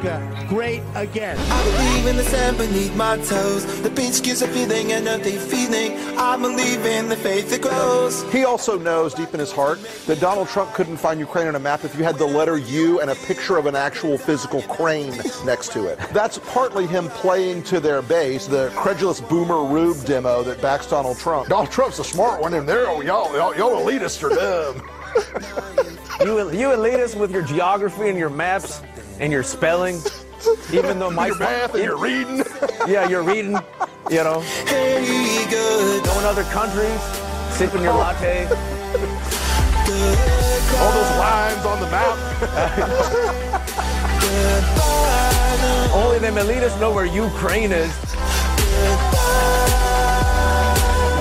America great again. I believe in the sand beneath my toes. The beach gives a feeling, an earthly feeling. I believe in the faith that grows. He also knows deep in his heart that Donald Trump couldn't find Ukraine on a map if you had the letter U and a picture of an actual physical crane next to it. That's partly him playing to their base, the credulous boomer Rube demo that backs Donald Trump. Donald Trump's a smart one in there. Oh, y'all, y'all, y'all elitists are dumb. You, you elitists with your geography and your maps and your spelling, even though my your math and your reading. yeah, you're reading, you know, Hey, good, going other countries, sipping your latte. All those lines on the map. Only them elitists know where Ukraine is.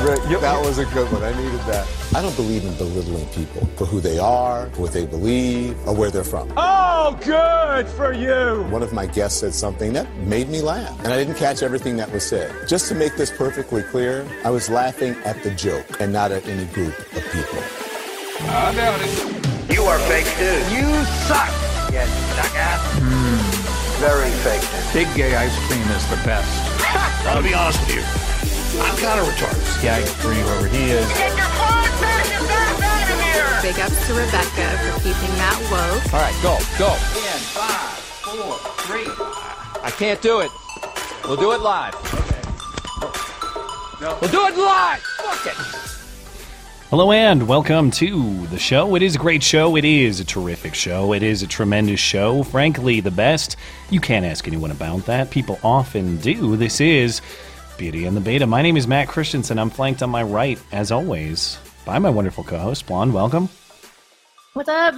Rick, that was a good one. I needed that. I don't believe in belittling people for who they are, what they believe, or where they're from. Oh, good for you. One of my guests said something that made me laugh, and I didn't catch everything that was said. Just to make this perfectly clear, I was laughing at the joke and not at any group of people. I doubt it. You are fake news. You suck. You jackass. Hmm. Very fake. Big gay ice cream is the best. I'll be honest with you. I'm kind of retarded. Yeah, I agree whoever he is. Get your podcast out of here. Big ups to Rebecca for keeping that woke. All right, go, go. In five, four, three. I can't do it. We'll do it live. Okay. No. We'll do it live. Fuck it. Hello and welcome to the show. It is a great show. It is a terrific show. It is a tremendous show. Frankly, the best. You can't ask anyone about that. People often do. This is Beauty and the Beta. My name is Matt Christiansen. I'm flanked on my right, as always, by my wonderful co-host, Blonde. Welcome. What's up?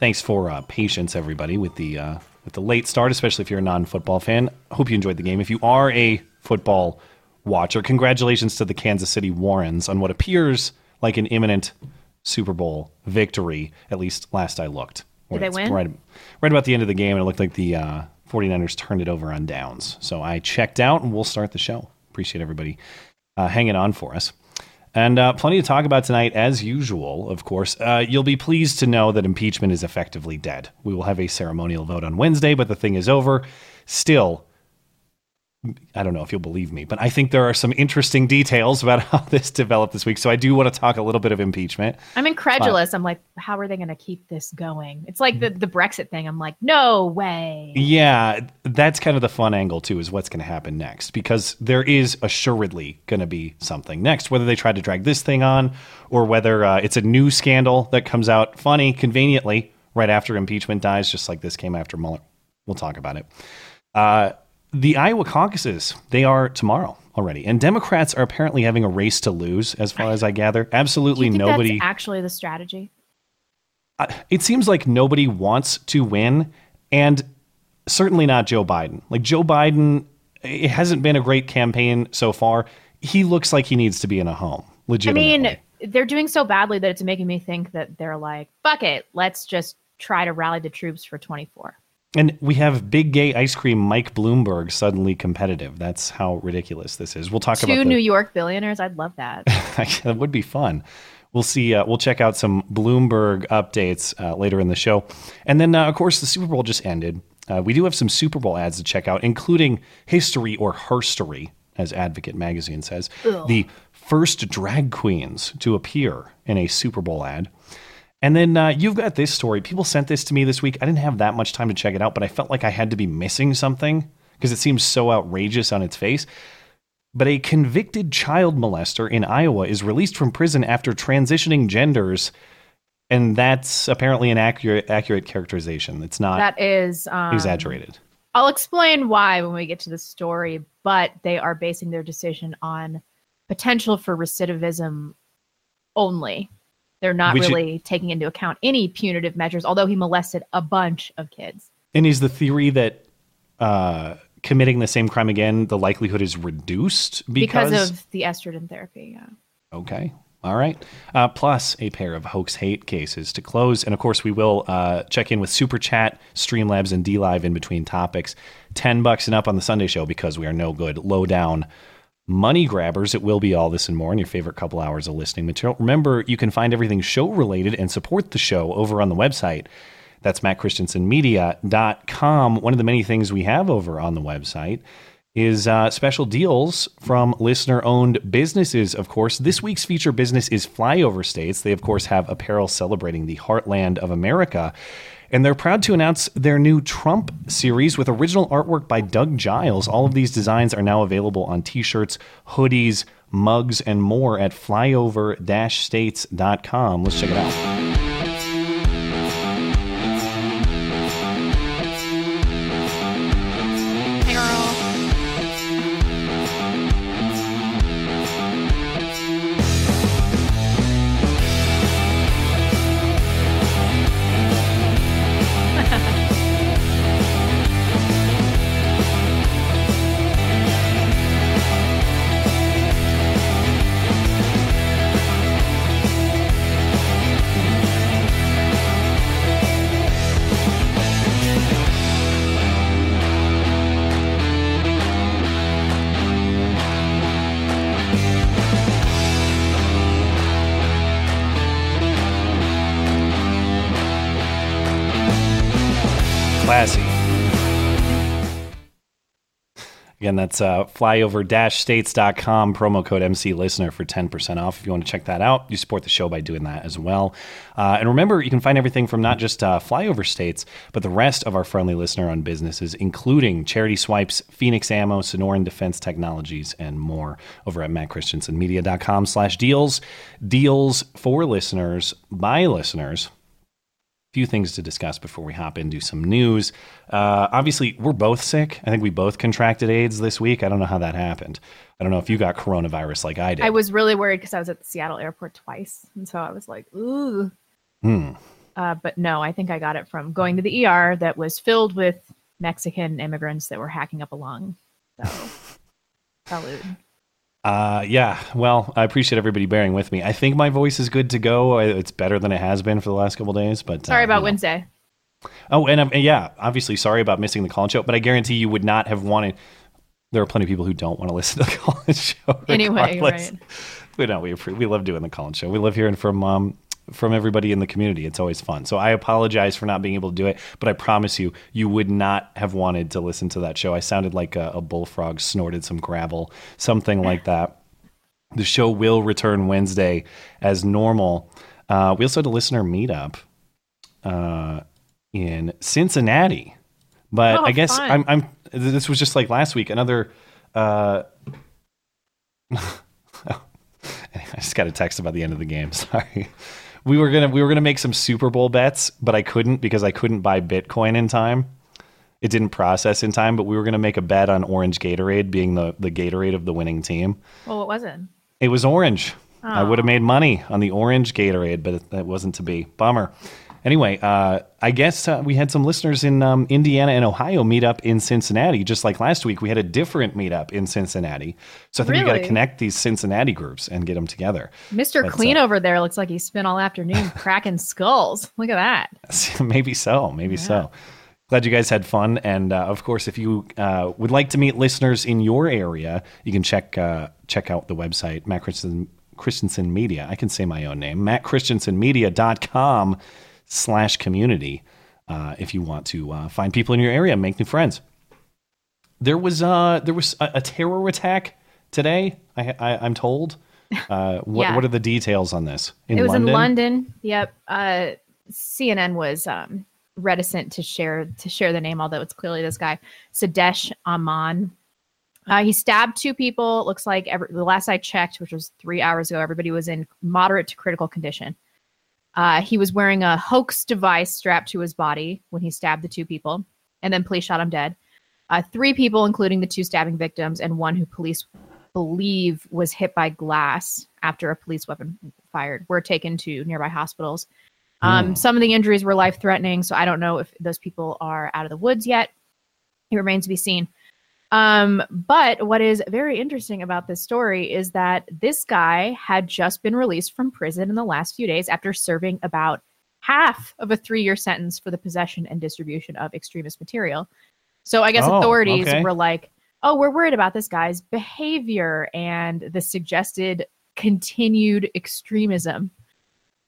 Thanks for uh, patience, everybody, with the uh, with the late start, especially if you're a non-football fan. Hope you enjoyed the game. If you are a football watcher, congratulations to the Kansas City Warrens on what appears like an imminent Super Bowl victory. At least last I looked. Did they win? Right, right about the end of the game, and it looked like the uh, 49ers turned it over on downs. So I checked out, and we'll start the show. Appreciate everybody uh, hanging on for us. And uh, plenty to talk about tonight, as usual, of course. Uh, you'll be pleased to know that impeachment is effectively dead. We will have a ceremonial vote on Wednesday, but the thing is over. Still, I don't know if you'll believe me, but I think there are some interesting details about how this developed this week. So I do want to talk a little bit of impeachment. I'm incredulous. I'm like, how are they going to keep this going? It's like the, the Brexit thing. I'm like, no way. Yeah, that's kind of the fun angle too, is what's going to happen next because there is assuredly going to be something next. Whether they try to drag this thing on or whether uh, it's a new scandal that comes out funny, conveniently, right after impeachment dies, just like this came after Mueller. We'll talk about it. Uh, the Iowa caucuses, they are tomorrow already. And Democrats are apparently having a race to lose, as far as I gather. Absolutely nobody. that's actually the strategy? it seems like nobody wants to win, and certainly not Joe Biden. Like Joe Biden, it hasn't been a great campaign so far. He looks like he needs to be in a home. Legitimately. I mean, they're doing so badly that it's making me think that they're like, fuck it. Let's just try to rally the troops for 24. And we have big gay ice cream Mike Bloomberg suddenly competitive. That's how ridiculous this is. We'll talk Two about the, New York billionaires. I'd love that. that would be fun. We'll see. Uh, we'll check out some Bloomberg updates uh, later in the show, and then uh, of course the Super Bowl just ended. Uh, we do have some Super Bowl ads to check out, including history or herstory, as Advocate Magazine says, the first drag queens to appear in a Super Bowl ad. And then uh, you've got this story. People sent this to me this week. I didn't have that much time to check it out, but I felt like I had to be missing something because it seems so outrageous on its face. But a convicted child molester in Iowa is released from prison after transitioning genders, and that's apparently an accurate accurate characterization. It's not that is um, exaggerated. I'll explain why when we get to the story, but they are basing their decision on potential for recidivism only. They're not Which- really taking into account any punitive measures, although he molested a bunch of kids. And is the theory that uh, committing the same crime again, the likelihood is reduced because, because of the estrogen therapy. Yeah. Okay. All right. Uh, plus a pair of hoax hate cases to close. And of course, we will uh, check in with Super Chat, Streamlabs, and DLive in between topics. 10 bucks and up on the Sunday show because we are no good. Low down money grabbers. It will be all this and more in your favorite couple hours of listening material. Remember, you can find everything show related and support the show over on the website. That's mattchristiansenmedia.com. One of the many things we have over on the website is uh, special deals from listener owned businesses, of course. This week's feature business is Flyover States. They, of course, have apparel celebrating the heartland of America. And they're proud to announce their new Trump series with original artwork by Doug Giles. All of these designs are now available on t shirts, hoodies, mugs, and more at flyover states.com. Let's check it out. Again, that's uh, flyover-states.com, promo code MC Listener for 10% off. If you want to check that out, you support the show by doing that as well. Uh, and remember, you can find everything from not just uh, Flyover States, but the rest of our friendly listener-owned businesses, including Charity Swipes, Phoenix Ammo, Sonoran Defense Technologies, and more over at mattchristiansenmedia.com slash deals. Deals for listeners, by listeners, few things to discuss before we hop into some news. Uh, obviously, we're both sick. I think we both contracted AIDS this week. I don't know how that happened. I don't know if you got coronavirus like I did. I was really worried because I was at the Seattle airport twice. And so I was like, ooh. Hmm. Uh, but no, I think I got it from going to the ER that was filled with Mexican immigrants that were hacking up a lung. So, salute. Uh, yeah. Well, I appreciate everybody bearing with me. I think my voice is good to go. It's better than it has been for the last couple days. But sorry uh, about you know. Wednesday. Oh, and um, yeah, obviously sorry about missing the call show. But I guarantee you would not have wanted. There are plenty of people who don't want to listen to the call show. Anyway, regardless. right. We know we we love doing the call show. We love hearing from um from everybody in the community. It's always fun. So I apologize for not being able to do it, but I promise you, you would not have wanted to listen to that show. I sounded like a, a bullfrog snorted some gravel, something like that. The show will return Wednesday as normal. Uh, we also had a listener meetup uh, in Cincinnati, but Oh, I guess. I'm, I'm. This was just like last week. Another. Uh, I just got a text about the end of the game. Sorry. We were gonna we were gonna make some Super Bowl bets, but I couldn't because I couldn't buy Bitcoin in time. It didn't process in time, but we were gonna make a bet on Orange Gatorade being the the Gatorade of the winning team. Well, what was it? It was orange. I Oh. would have made money on the orange Gatorade, but it, that wasn't to be. Bummer. Anyway, uh, I guess uh, we had some listeners in um, Indiana and Ohio meet up in Cincinnati. Just like last week, we had a different meetup in Cincinnati. So I think we got to connect these Cincinnati groups and get them together. Mr. But, Clean over there looks like he spent all afternoon cracking skulls. Look at that. maybe so maybe so glad you guys had fun and uh, of course if you uh, would like to meet listeners in your area you can check uh, check out the website matt christiansen, christiansen media i can say my own name mattchristiansenmedia.com slash community uh, if you want to uh, find people in your area and make new friends there was uh there was a, a terror attack today I, I i'm told uh what, Yeah. what are the details on this in it was london in London. Yep. Uh, CNN was um, reticent to share to share the name, although it's clearly this guy, Sudesh Amman. Uh, he stabbed two people. It looks like every, the last I checked, which was three hours ago, everybody was in moderate to critical condition. Uh, he was wearing a hoax device strapped to his body when he stabbed the two people, and then police shot him dead. Uh, three people, including the two stabbing victims, and one who police believe was hit by glass after a police weapon fired, were taken to nearby hospitals. Um, Hmm. Some of the injuries were life threatening, so I don't know if those people are out of the woods yet. It remains to be seen. Um, but what is very interesting about this story is that this guy had just been released from prison in the last few days after serving about half of a three year sentence for the possession and distribution of extremist material. So I guess Oh, authorities okay. were like, oh, we're worried about this guy's behavior and the suggested continued extremism.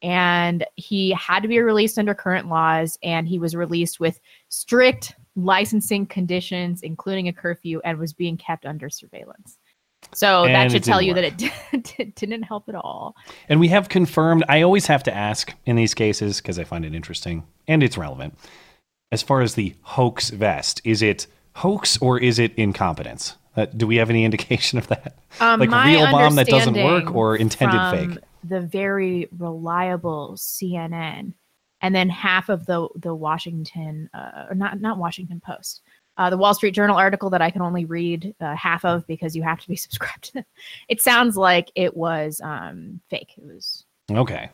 And he had to be released under current laws, and he was released with strict licensing conditions, including a curfew, and was being kept under surveillance. So And that should tell you didn't that it didn't help at all. And we have confirmed, I always have to ask in these cases because I find it interesting and it's relevant. As far as the hoax vest, is it hoax or is it incompetence? Uh, do we have any indication of that? Um, like real bomb that doesn't work or intended fake? The very reliable CNN, and then half of the the Washington, uh, or not not Washington Post, uh, the Wall Street Journal article that I can only read uh, half of because you have to be subscribed to. It sounds like it was um, fake. It was Okay.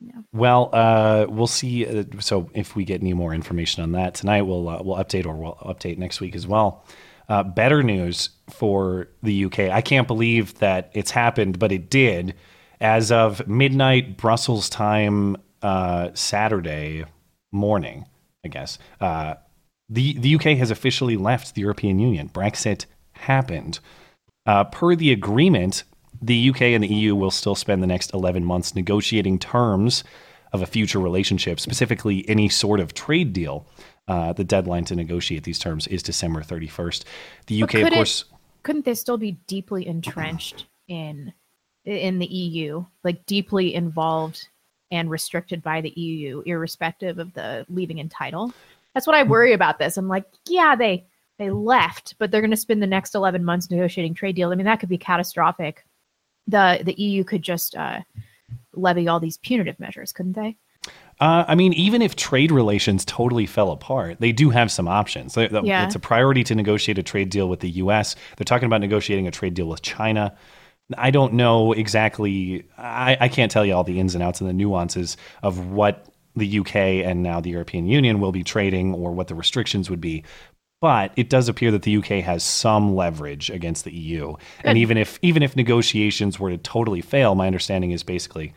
Yeah. Well, uh, we'll see. Uh, so, if we get any more information on that tonight, we'll uh, we'll update or we'll update next week as well. Uh, better news for the UK. I can't believe that it's happened, but it did. As of midnight Brussels time, uh, Saturday morning, I guess uh, the the UK has officially left the European Union. Brexit happened. Uh, per the agreement, the UK and the EU will still spend the next 11 months negotiating terms of a future relationship, specifically any sort of trade deal. Uh, the deadline to negotiate these terms is December 31st. The UK, of could it- course, couldn't they still be deeply entrenched in in the EU, like deeply involved and restricted by the EU, irrespective of the leaving in title? That's what I worry about this. I'm like, yeah, they they left, but they're going to spend the next 11 months negotiating trade deal. I mean, that could be catastrophic. The the EU could just uh, levy all these punitive measures, couldn't they? Uh, I mean, even if trade relations totally fell apart, they do have some options. They- they- Yeah. It's a priority to negotiate a trade deal with the U.S. They're talking about negotiating a trade deal with China. I don't know exactly. I, I can't tell you all the ins and outs and the nuances of what the UK and now the European Union will be trading or what the restrictions would be. But it does appear that the UK has some leverage against the EU. And even if even if negotiations were to totally fail, my understanding is basically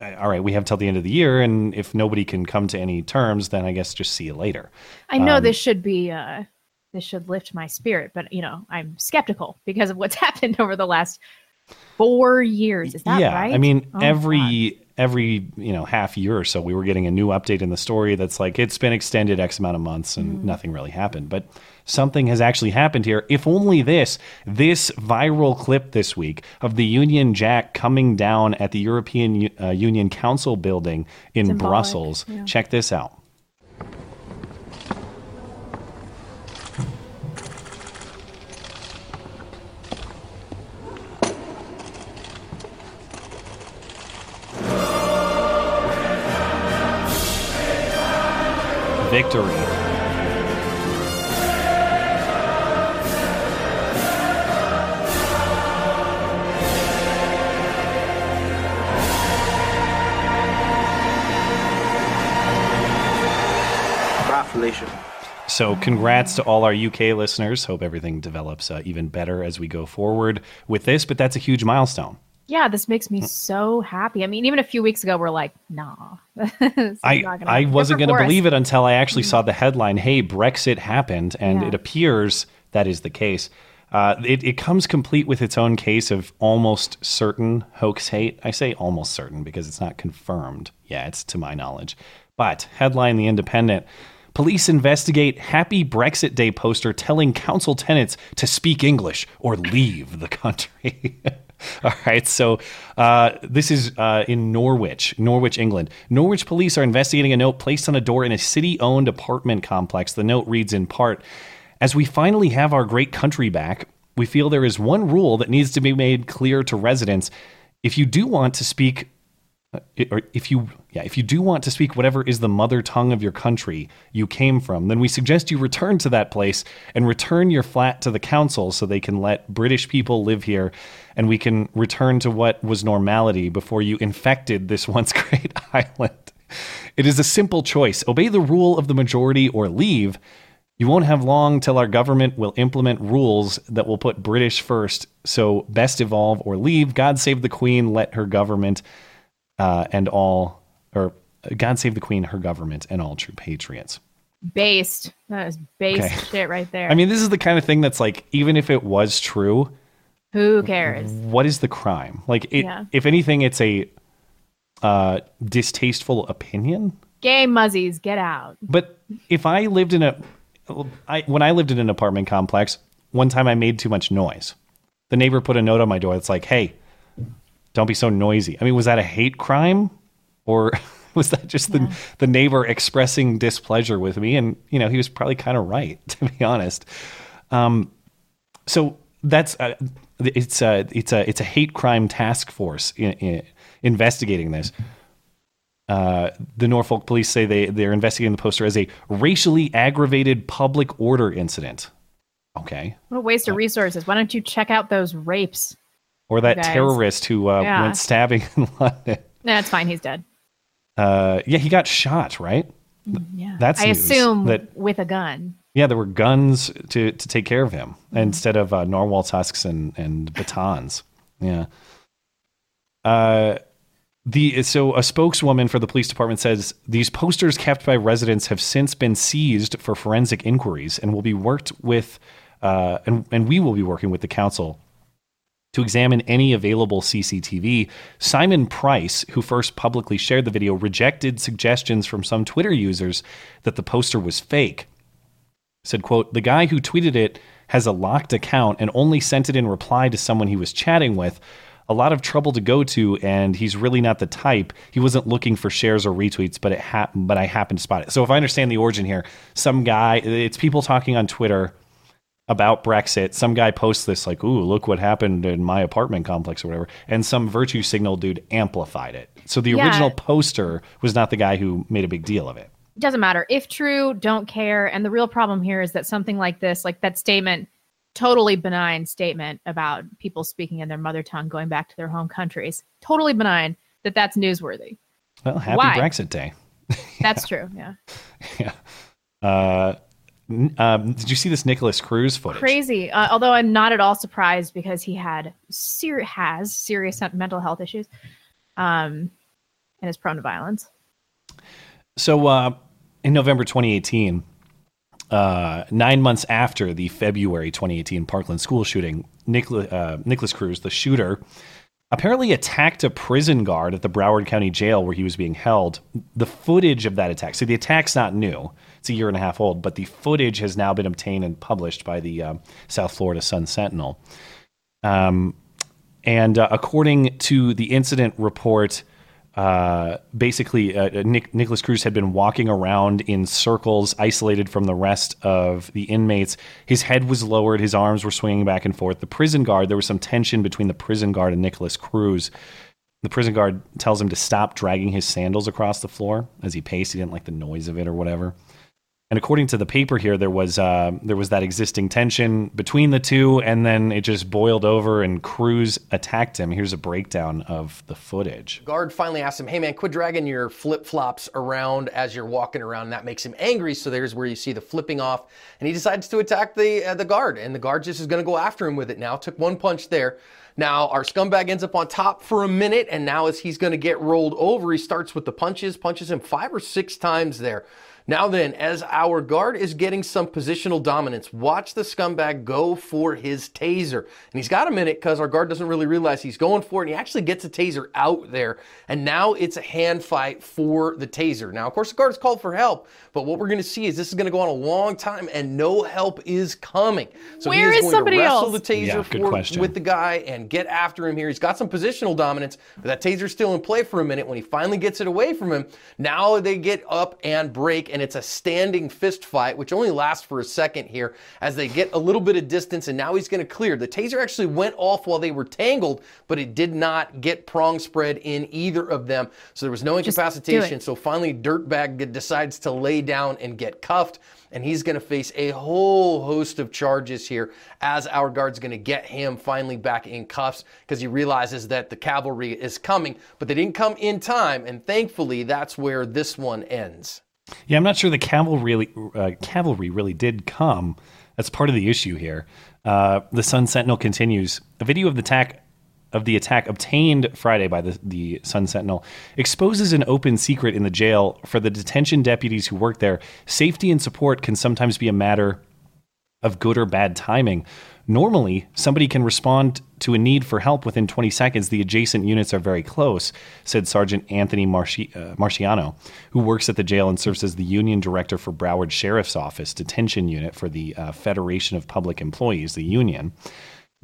uh, all right, we have till the end of the year, and if nobody can come to any terms, then I guess just see you later. I know Um, this should be uh, this should lift my spirit, but you know I'm skeptical because of what's happened over the last four years. Is that yeah, right? I mean, Oh, every every you know half year or so, we were getting a new update in the story that's like it's been extended X amount of months and Mm-hmm. nothing really happened. But something has actually happened here. If only this this viral clip this week of the Union Jack coming down at the European uh, Union Council building in Symbolic, Brussels. yeah. Check this out. So, congrats to all our UK listeners. Hope everything develops uh, even better as we go forward with this, but that's a huge milestone. Yeah, this makes me so happy. I mean, even a few weeks ago, we're like, nah. I, I wasn't going to believe it until I actually saw the headline hey, Brexit happened, and Yeah. it appears that is the case. Uh, it, it comes complete with its own case of almost certain hoax hate. I say almost certain because it's not confirmed yet, to my knowledge. But headline The Independent Police investigate Happy Brexit Day poster telling council tenants to speak English or leave the country. All right, so uh, this is uh, in Norwich, Norwich, England. Norwich police are investigating a note placed on a door in a city owned apartment complex. The note reads in part As we finally have our great country back, we feel there is one rule that needs to be made clear to residents. If you do want to speak Uh, or if you yeah if you do want to speak whatever is the mother tongue of your country you came from then we suggest you return to that place and return your flat to the council so they can let british people live here and we can return to what was normality before you infected this once great island it is a simple choice obey the rule of the majority or leave You won't have long till our government will implement rules that will put British first. So best evolve or leave. God save the Queen. Let her government uh, and all, or God save the Queen, her government, and all true patriots. Based. That is based Okay. shit right there. I mean, this is the kind of thing that's like, even if it was true, who cares? what is the crime? Like, it, Yeah. if anything, it's a uh, distasteful opinion. Gay muzzies, get out. But if I lived in a, I, when I lived in an apartment complex, one time I made too much noise. The neighbor put a note on my door that's like, "Hey, don't be so noisy." I mean, was that a hate crime, or was that just the the neighbor expressing displeasure with me? And you know, he was probably kind of right, to be honest. Um, so that's uh, it's a it's a it's a hate crime task force in, in, investigating this. Uh, the Norfolk police say they they're investigating the poster as a racially aggravated public order incident. Okay, What a waste of resources. Why don't you check out those rapes? Or that Guys. terrorist who uh, Yeah. went stabbing in London. Nah, it's fine. He's dead. Uh, yeah, he got shot. Right. Yeah. That's I assume that with a gun. yeah, there were guns to to take care of him instead of uh, narwhal tusks and and batons. Yeah. Uh, the so a spokeswoman for the police department says these posters kept by residents have since been seized for forensic inquiries and will be worked with, uh, and and we will be working with the council to examine any available CCTV. Simon Price, who first publicly shared the video, rejected suggestions from some Twitter users that the poster was fake. Said, quote, the guy who tweeted it has a locked account and only sent it in reply to someone he was chatting with. A lot of trouble to go to, and he's really not the type. He wasn't looking for shares or retweets, but it happened. But I happened to spot it. So if I understand the origin here, some guy, it's people talking on Twitter about Brexit. Some guy posts this like, "Ooh, look what happened in my apartment complex or whatever," and some virtue signal dude amplified it. So the Yeah. original poster was not the guy who made a big deal of it. doesn't matter if true don't care and the real problem here is that something like this like that statement totally benign statement about people speaking in their mother tongue going back to their home countries totally benign that that's newsworthy Well, happy Why? Brexit Day. that's true yeah yeah. Uh, um, did you see this Nikolas Cruz footage? crazy uh, although i'm not at all surprised because he had ser- has serious mental health issues um and is prone to violence So uh, in November 2018, uh, nine months after the February 2018 Parkland school shooting, Nikolas, uh, Nikolas Cruz, the shooter, apparently attacked a prison guard at the Broward County Jail where he was being held. The footage of that attack, so the attack's not new, it's a year and a half old, but the footage has now been obtained and published by the uh, South Florida Sun Sentinel. Um, and uh, according to the incident report, uh, basically, uh, Nick, Nikolas Cruz had been walking around in circles, isolated from the rest of the inmates. His head was lowered, his arms were swinging back and forth. The prison guard, there was some tension between the prison guard and Nikolas Cruz. The prison guard tells him to stop dragging his sandals across the floor as he paced. He didn't like the noise of it or whatever. And according to the paper here, there was uh, there was that existing tension between the two, and then it just boiled over, and Cruz attacked him. Here's a breakdown of the footage. Guard finally asks him, "Hey man, quit dragging your flip flops around as you're walking around." And that makes him angry. So there's where you see the flipping off, and he decides to attack the uh, the guard, and the guard just is going to go after him with it. Now took one punch there. Now our scumbag ends up on top for a minute, and now as he's going to get rolled over, he starts with the punches, punches him five or six times there. Now then, as our guard is getting some positional dominance, watch the scumbag go for his taser. And he's got a minute because our guard doesn't really realize he's going for it. And he actually gets a taser out there. And now it's a hand fight for the taser. Now, of course, the guard is called for help. But what we're going to see is this is going to go on a long time and no help is coming. So Where he is, is going somebody to wrestle else? the taser Yeah, for, with the guy and get after him here. He's got some positional dominance, but that taser's still in play for a minute. When he finally gets it away from him, now they get up and break, and it's a standing fist fight, which only lasts for a second here as they get a little bit of distance, and now he's going to clear. The taser actually went off while they were tangled, but it did not get prong spread in either of them, so there was no Just do it. incapacitation. So finally, Dirtbag decides to lay down and get cuffed, and he's going to face a whole host of charges here as our guard's going to get him finally back in cuffs because he realizes that the cavalry is coming, but they didn't come in time, and thankfully, that's where this one ends. Yeah, I'm not sure the cavalry really, uh, cavalry really did come. That's part of the issue here. Uh, the Sun Sentinel continues. A video of the attack of the attack obtained Friday by the, the Sun Sentinel exposes an open secret in the jail for the detention deputies who work there. Safety and support can sometimes be a matter of good or bad timing. Normally, somebody can respond to a need for help within 20 seconds. The adjacent units are very close, said Sergeant Anthony Marci- uh, Marciano, who works at the jail and serves as the union director for Broward Sheriff's Office Detention Unit for the uh, Federation of Public Employees, the union.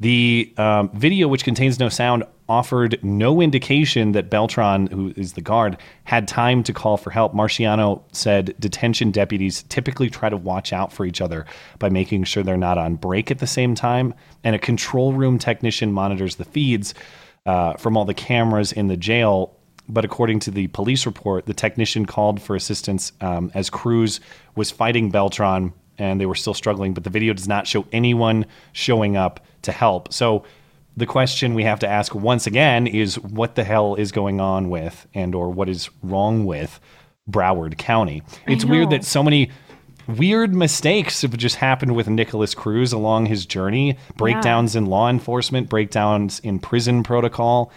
The um, video, which contains no sound, offered no indication that Beltran, who is the guard, had time to call for help. Marciano said detention deputies typically try to watch out for each other by making sure they're not on break at the same time, and a control room technician monitors the feeds uh, from all the cameras in the jail. But according to the police report, the technician called for assistance um, as Cruz was fighting Beltran and they were still struggling. But the video does not show anyone showing up to help. So the question we have to ask once again is what the hell is going on with and or what is wrong with Broward County? It's weird that so many weird mistakes have just happened with Nikolas Cruz along his journey. Breakdowns in law enforcement, breakdowns in prison protocol.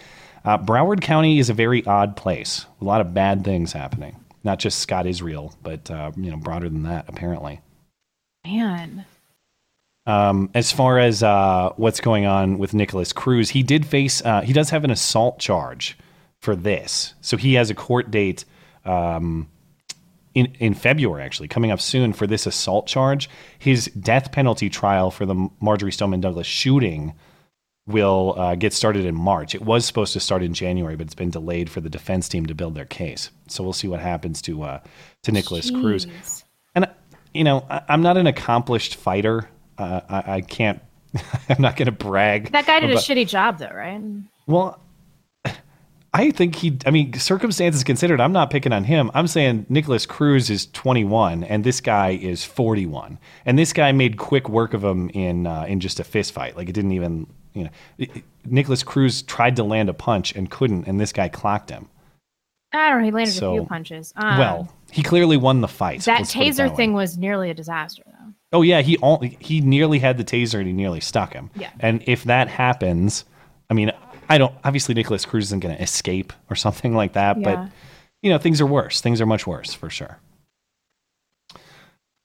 Uh, Broward County is a very odd place. A lot of bad things happening. Not just Scott Israel, but uh, you know broader than that apparently. Man. Um, as far as uh, what's going on with Nikolas Cruz, he did face, uh, he does have an assault charge for this. So he has a court date um, in, in February, actually, coming up soon for this assault charge. His death penalty trial for the Marjory Stoneman Douglas shooting will uh, get started in March. It was supposed to start in January, but it's been delayed for the defense team to build their case. So we'll see what happens to uh, to Nikolas Cruz. And you know, I, I'm not an accomplished fighter. Uh, I, I can't. I'm not going to brag. That guy did a shitty job, though, right? Well, I think he. I mean, circumstances considered, I'm not picking on him. I'm saying Nikolas Cruz is 21 and this guy is 41, and this guy made quick work of him in uh, in just a fist fight. Like it didn't even. You know, it- it- Nikolas Cruz tried to land a punch and couldn't, and this guy clocked him. I don't know. He landed So, a few punches. Um, well, he clearly won the fight. that taser way. thing was nearly a disaster, though. Oh yeah, he all, he nearly had the taser and he nearly stuck him. Yeah. And if that happens, I mean, I don't obviously Nikolas Cruz isn't going to escape or something like that, Yeah. but you know, things are worse. Things are much worse for sure.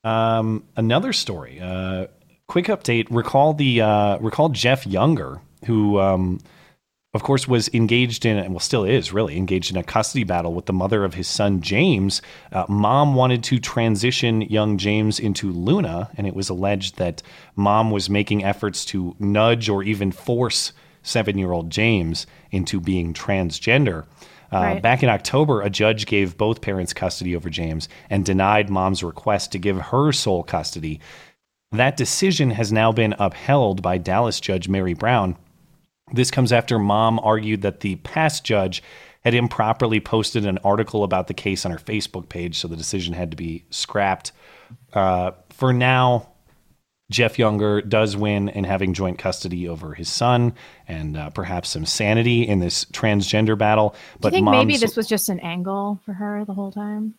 Um, another story. Uh, quick update. Recall the uh, recall Jeff Younger, who um, of course, was engaged in, and well, still is really engaged in a custody battle with the mother of his son, James. Uh, mom wanted to transition young James into Luna, and it was alleged that mom was making efforts to nudge or even force seven year old James into being transgender. Uh, Right. Back in October, a judge gave both parents custody over James and denied mom's request to give her sole custody. That decision has now been upheld by Dallas Judge Mary Brown. This comes after mom argued that the past judge had improperly posted an article about the case on her Facebook page, so the decision had to be scrapped. Uh, for now, Jeff Younger does win in having joint custody over his son and uh, perhaps some sanity in this transgender battle. Do you But think maybe this was just an angle for her the whole time?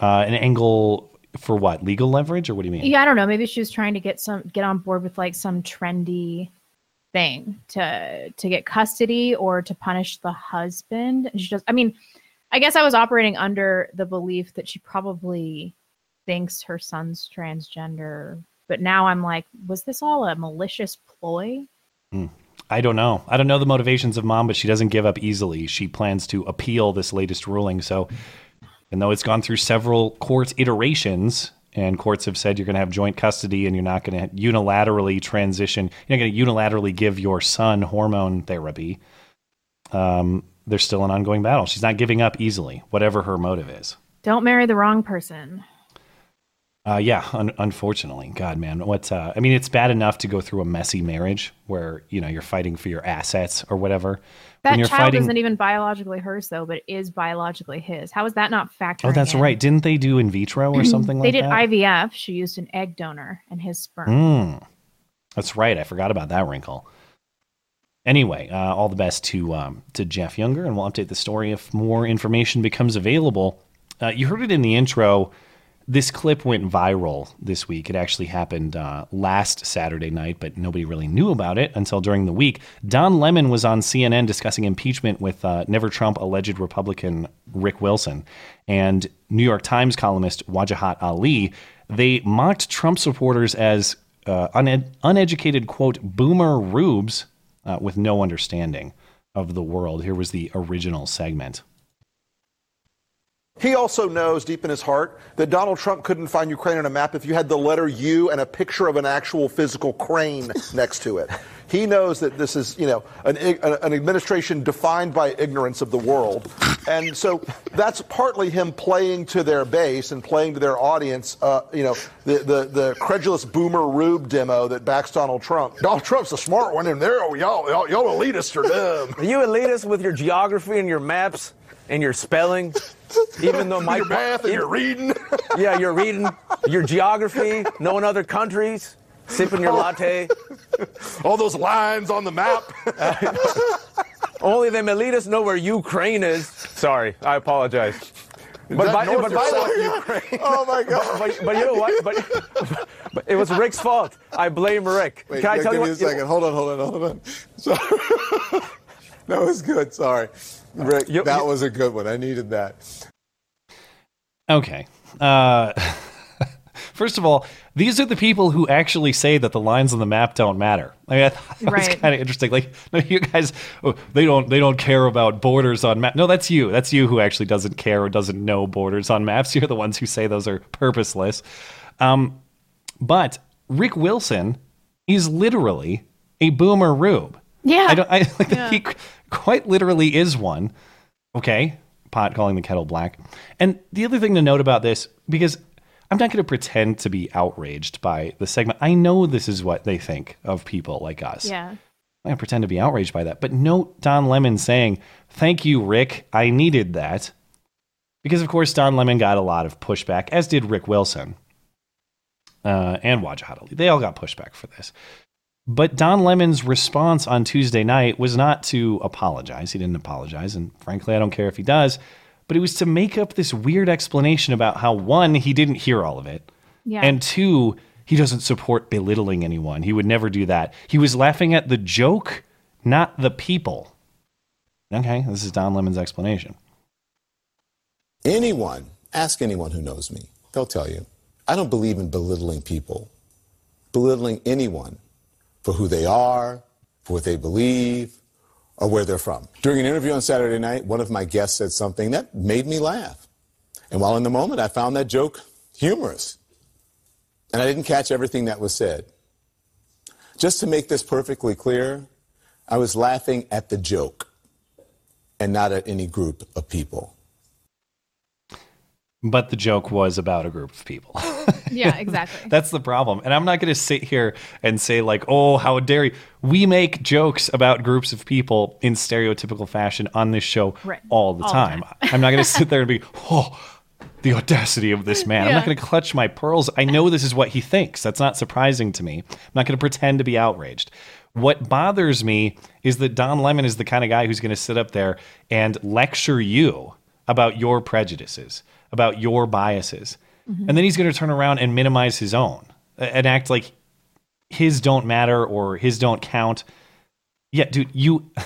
uh, an angle for what legal leverage, or what do you mean? Yeah, I don't know. Maybe she was trying to get some get on board with like some trendy thing to to get custody or to punish the husband. And she just I mean, I guess I was operating under the belief that she probably thinks her son's transgender. But now I'm like, was this all a malicious ploy? Hmm. I don't know. I don't know the motivations of mom, but she doesn't give up easily. She plans to appeal this latest ruling. So, and though it's gone through several court iterations, and courts have said you're going to have joint custody and you're not going to unilaterally transition, you're not going to unilaterally give your son hormone therapy, um, there's still an ongoing battle. She's not giving up easily, whatever her motive is. Don't marry the wrong person. Uh, yeah, un- unfortunately, God, man, what? Uh, I mean, it's bad enough to go through a messy marriage where you know you're fighting for your assets or whatever. That child fighting, isn't even biologically hers though, but is biologically his. How is that not factoring? oh, that's in? right. Didn't they do in vitro or something like that? they like did that? IVF. She used an egg donor and his sperm. Mm, that's right. I forgot about that wrinkle. Anyway, uh, all the best to um, to Jeff Younger, and we'll update the story if more information becomes available. Uh, you heard it in the intro. This clip went viral this week. It actually happened uh, last Saturday night, but nobody really knew about it until during the week. Don Lemon was on CNN discussing impeachment with uh, Never Trump alleged Republican Rick Wilson and New York Times columnist Wajahat Ali. They mocked Trump supporters as uh, uned- uneducated, quote, boomer rubes uh, with no understanding of the world. Here was the original segment. He also knows deep in his heart that Donald Trump couldn't find Ukraine on a map if you had the letter U and a picture of an actual physical crane next to it. He knows that this is, you know, an, an administration defined by ignorance of the world. And so that's partly him playing to their base and playing to their audience, uh, you know, the, the, the credulous boomer rube demo that backs Donald Trump. Donald Trump's a smart one, and there, y'all, y'all, y'all elitists are dumb. Are you elitist with your geography and your maps and your spelling? Even though my your math and your reading. yeah, you're reading your geography, knowing other countries, sipping your latte. All those lines on the map. Only them elitists know where Ukraine is. Sorry, I apologize. But by, but but by the way, Ukraine? Oh my God! But, but you know what? But, but it was Rick's fault. I blame Rick. Wait, Can I wait, tell give you me what? a second. Hold on, hold on, hold on. Sorry. that was good. Sorry, Rick. You- that you- was a good one. I needed that. Okay. Uh, first of all, these are the people who actually say that the lines on the map don't matter. I mean, I thought that was kind of interesting. Like, no, you guys, oh, they don't, they don't care about borders on map. No, that's you. That's you who actually doesn't care or doesn't know borders on maps. You're the ones who say those are purposeless. Um, but Rick Wilson is literally a boomer rube. Yeah. I don't. I like Yeah. he quite literally is one. Okay, pot calling the kettle black. And the other thing to note about this, because I'm not going to pretend to be outraged by the segment. I know this is what they think of people like us. Yeah. I'm not going to pretend to be outraged by that. But note Don Lemon saying, "Thank you, Rick. I needed that." Because of course Don Lemon got a lot of pushback, as did Rick Wilson uh, and Wajahat Ali. They all got pushback for this. But Don Lemon's response on Tuesday night was not to apologize. He didn't apologize. And frankly, I don't care if he does. But it was to make up this weird explanation about how, one, he didn't hear all of it. Yeah. And two, he doesn't support belittling anyone. He would never do that. He was laughing at the joke, not the people. Okay, this is Don Lemon's explanation. Anyone, ask anyone who knows me, they'll tell you. I don't believe in belittling people, belittling anyone for who they are, for what they believe, or where they're from. During an interview on Saturday night, one of my guests said something that made me laugh. And while in the moment, I found that joke humorous. And I didn't catch everything that was said. Just to make this perfectly clear, I was laughing at the joke and not at any group of people. But the joke was about a group of people. Yeah, exactly. That's the problem. And I'm not going to sit here and say, like, oh, how dare you. We make jokes about groups of people in stereotypical fashion on this show Right. all the All the time. I'm not going to sit there and be, oh, the audacity of this man. I'm not going to clutch my pearls. I know this is what he thinks. That's not surprising to me. I'm not going to pretend to be outraged. What bothers me is that Don Lemon is the kind of guy who's going to sit up there and lecture you about your prejudices, about your biases. Mm-hmm. And then he's going to turn around and minimize his own and act like his don't matter or his don't count. Yeah, dude, you.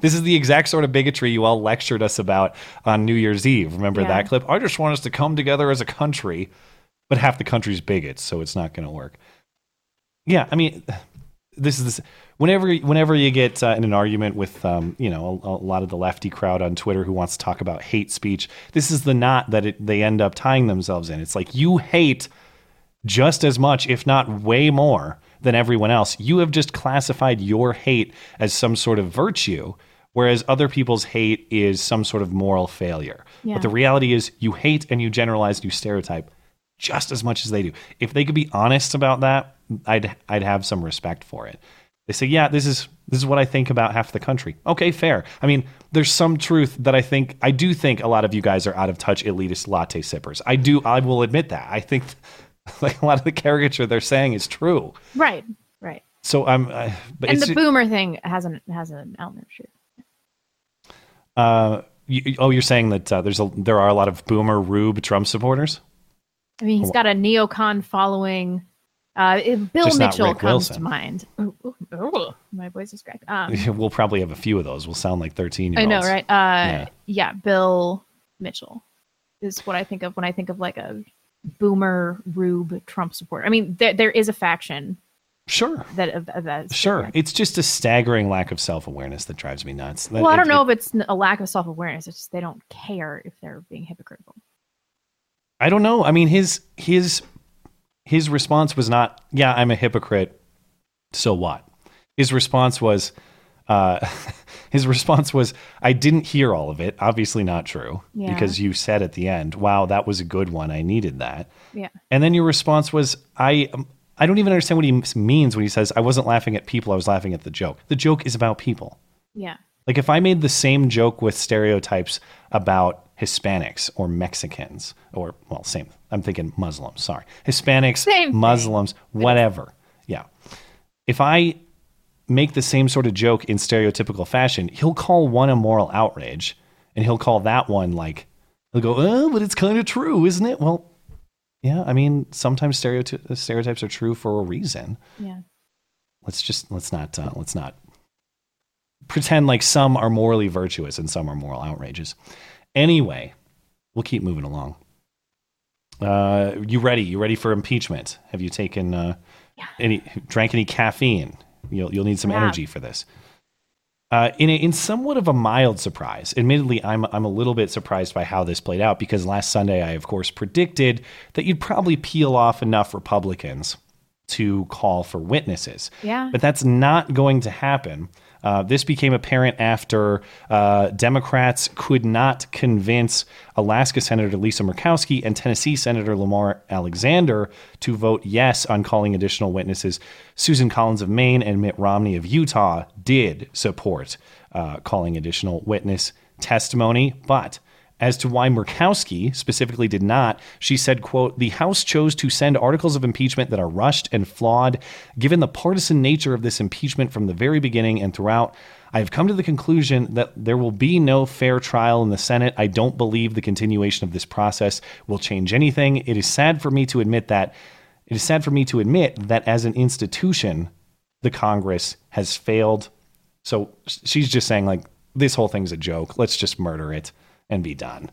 This is the exact sort of bigotry you all lectured us about on New Year's Eve. Remember Yeah. that clip? I just want us to come together as a country, but half the country's bigots, so it's not going to work. Yeah, I mean, this is this, whenever whenever you get uh, in an argument with um, you know a, a lot of the lefty crowd on Twitter who wants to talk about hate speech, this is the knot that it, they end up tying themselves in. It's like you hate just as much, if not way more, than everyone else. You have just classified your hate as some sort of virtue, whereas other people's hate is some sort of moral failure. Yeah. But the reality is, you hate and you generalize and you stereotype just as much as they do. If they could be honest about that, I'd I'd have some respect for it. They say, "Yeah, this is this is what I think about half the country." Okay, fair. I mean, there's some truth that I think I do think a lot of you guys are out of touch elitist latte sippers. I do I will admit that. I think like a lot of the caricature they're saying is true. Right. Right. So I'm uh, but and the boomer thing has an has an element of uh You, oh, you're saying that uh, there's a there are a lot of boomer rube Trump supporters. I mean, he's got a neocon following. Uh, it- Bill Just Mitchell comes Wilson. to mind. Ooh, ooh, ooh, my voice is cracked. Um, we'll probably have a few of those. We'll sound like thirteen. I know, right? Uh, Yeah. yeah. Bill Mitchell is what I think of when I think of like a boomer rube Trump supporter. I mean, there there is a faction. Sure. That of, of that. is- Sure, it's just a staggering lack of self awareness that drives me nuts. That- Well, I don't know it- if it's a lack of self awareness. It's just they don't care if they're being hypocritical. I don't know. I mean, his his his response was not, "Yeah, I'm a hypocrite." So what? His response was, uh, his response was, "I didn't hear all of it. Obviously, not true, Yeah. because you said at the end, wow, that was a good one. I needed that." Yeah. And then your response was, "I." um, I don't even understand what he means when he says, I wasn't laughing at people, I was laughing at the joke. The joke is about people. Yeah. Like if I made the same joke with stereotypes about Hispanics or Mexicans or well, same. I'm thinking Muslims. Sorry, Hispanics, Same thing. Muslims, whatever. Yeah. If I make the same sort of joke in stereotypical fashion, he'll call one a moral outrage, and he'll call that one like he'll go, oh, but it's kind of true, isn't it? Well, yeah. I mean, sometimes stereoty- stereotypes are true for a reason Yeah. let's just let's not uh, let's not pretend like some are morally virtuous and some are moral outrages. Anyway, we'll keep moving along. Uh, you ready? You ready for impeachment? Have you taken uh, any drank any caffeine? You'll you'll need some have. energy for this. Uh, in a, in somewhat of a mild surprise, admittedly, I'm I'm a little bit surprised by how this played out because last Sunday I of course predicted that you'd probably peel off enough Republicans to call for witnesses. Yeah. But that's not going to happen. Uh, this became apparent after uh, Democrats could not convince Alaska Senator Lisa Murkowski and Tennessee Senator Lamar Alexander to vote yes on calling additional witnesses. Susan Collins of Maine and Mitt Romney of Utah did support uh, calling additional witness testimony, but as to why Murkowski specifically did not, she said, quote, the House chose to send articles of impeachment that are rushed and flawed. Given the partisan nature of this impeachment from the very beginning and throughout, I have come to the conclusion that there will be no fair trial in the Senate. I don't believe the continuation of this process will change anything. It is sad for me to admit that. It is sad for me to admit that as an institution, the Congress has failed. So she's just saying, like, this whole thing's a joke. Let's just murder it and be done.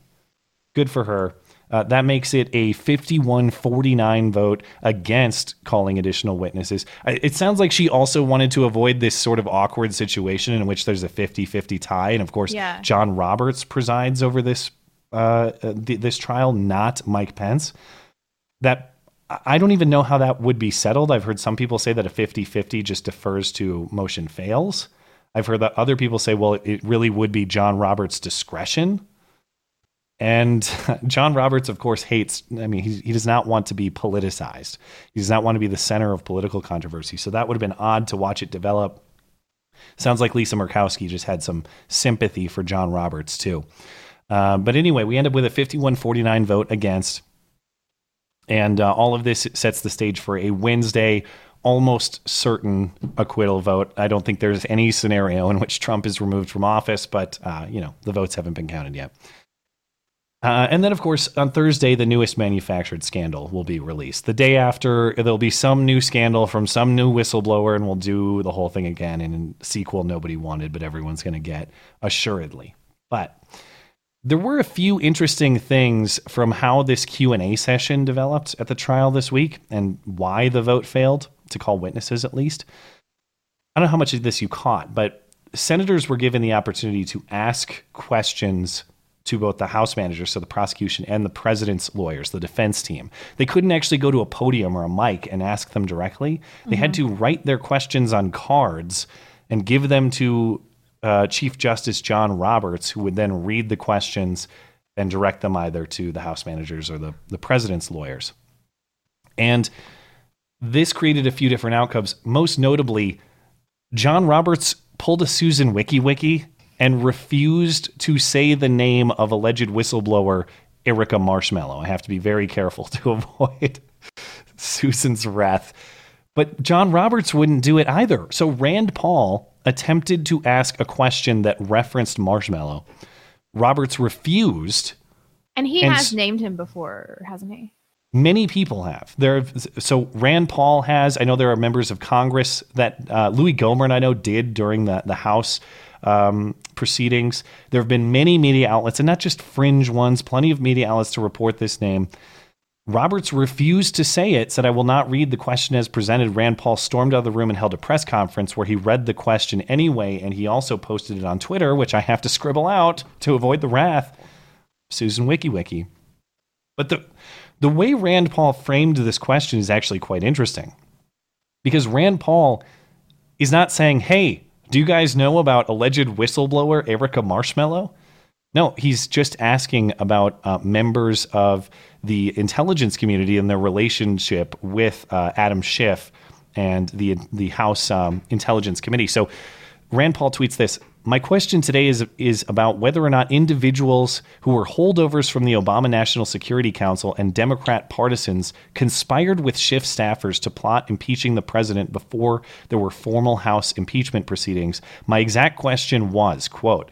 Good for her. Uh, that makes it a 51 49 vote against calling additional witnesses. It sounds like she also wanted to avoid this sort of awkward situation in which there's a 50 50 tie. And of course, Yeah. John Roberts presides over this, uh, th- this trial, not Mike Pence. That I- I don't even know how that would be settled. I've heard some people say that a 50 50 just defers to motion fails. I've heard that other people say, well, it really would be John Roberts' discretion. And John Roberts, of course, hates, I mean, he, he does not want to be politicized. He does not want to be the center of political controversy. So that would have been odd to watch it develop. Sounds like Lisa Murkowski just had some sympathy for John Roberts, too. Uh, but anyway, we end up with a 51 49 vote against. And uh, all of this sets the stage for a Wednesday, almost certain acquittal vote. I don't think there's any scenario in which Trump is removed from office, but, uh, you know, the votes haven't been counted yet. Uh, and then, of course, on Thursday, the newest manufactured scandal will be released. The day after, there'll be some new scandal from some new whistleblower, and we'll do the whole thing again in a sequel nobody wanted, but everyone's going to get, assuredly. But there were a few interesting things from how this q&a session developed at the trial this week and why the vote failed to call witnesses at least i don't know how much of this you caught but senators were given the opportunity to ask questions to both the house managers so the prosecution and the president's lawyers the defense team they couldn't actually go to a podium or a mic and ask them directly they had to write their questions on cards and give them to uh, Chief Justice John Roberts, who would then read the questions and direct them either to the House managers or the, the president's lawyers. And this created a few different outcomes. Most notably, John Roberts pulled a Susan Wiki Wiki and refused to say the name of alleged whistleblower Erica Marshmallow. I have to be very careful to avoid Susan's wrath. But John Roberts wouldn't do it either. So Rand Paul attempted to ask a question that referenced Marshmallow, Roberts refused. And he And has named him before, hasn't he? Many people have. There, so Rand Paul has. I know there are members of Congress that uh, Louis Gohmert, I know, did during the the House um, proceedings. There have been many media outlets, and not just fringe ones. Plenty of media outlets to report this name. Roberts refused to say it, said, I will not read the question as presented. Rand Paul stormed out of the room and held a press conference where he read the question anyway, and he also posted it on Twitter, which I have to scribble out to avoid the wrath. Susan WikiWiki. But the the way Rand Paul framed this question is actually quite interesting. Because Rand Paul is not saying, hey, do you guys know about alleged whistleblower Erica Marshmallow? No, he's just asking about uh, members of the intelligence community and their relationship with uh, Adam Schiff and the the House um, Intelligence Committee. So Rand Paul tweets this. My question today is is about whether or not individuals who were holdovers from the Obama National Security Council and Democrat partisans conspired with Schiff staffers to plot impeaching the president before there were formal House impeachment proceedings. My exact question was, quote,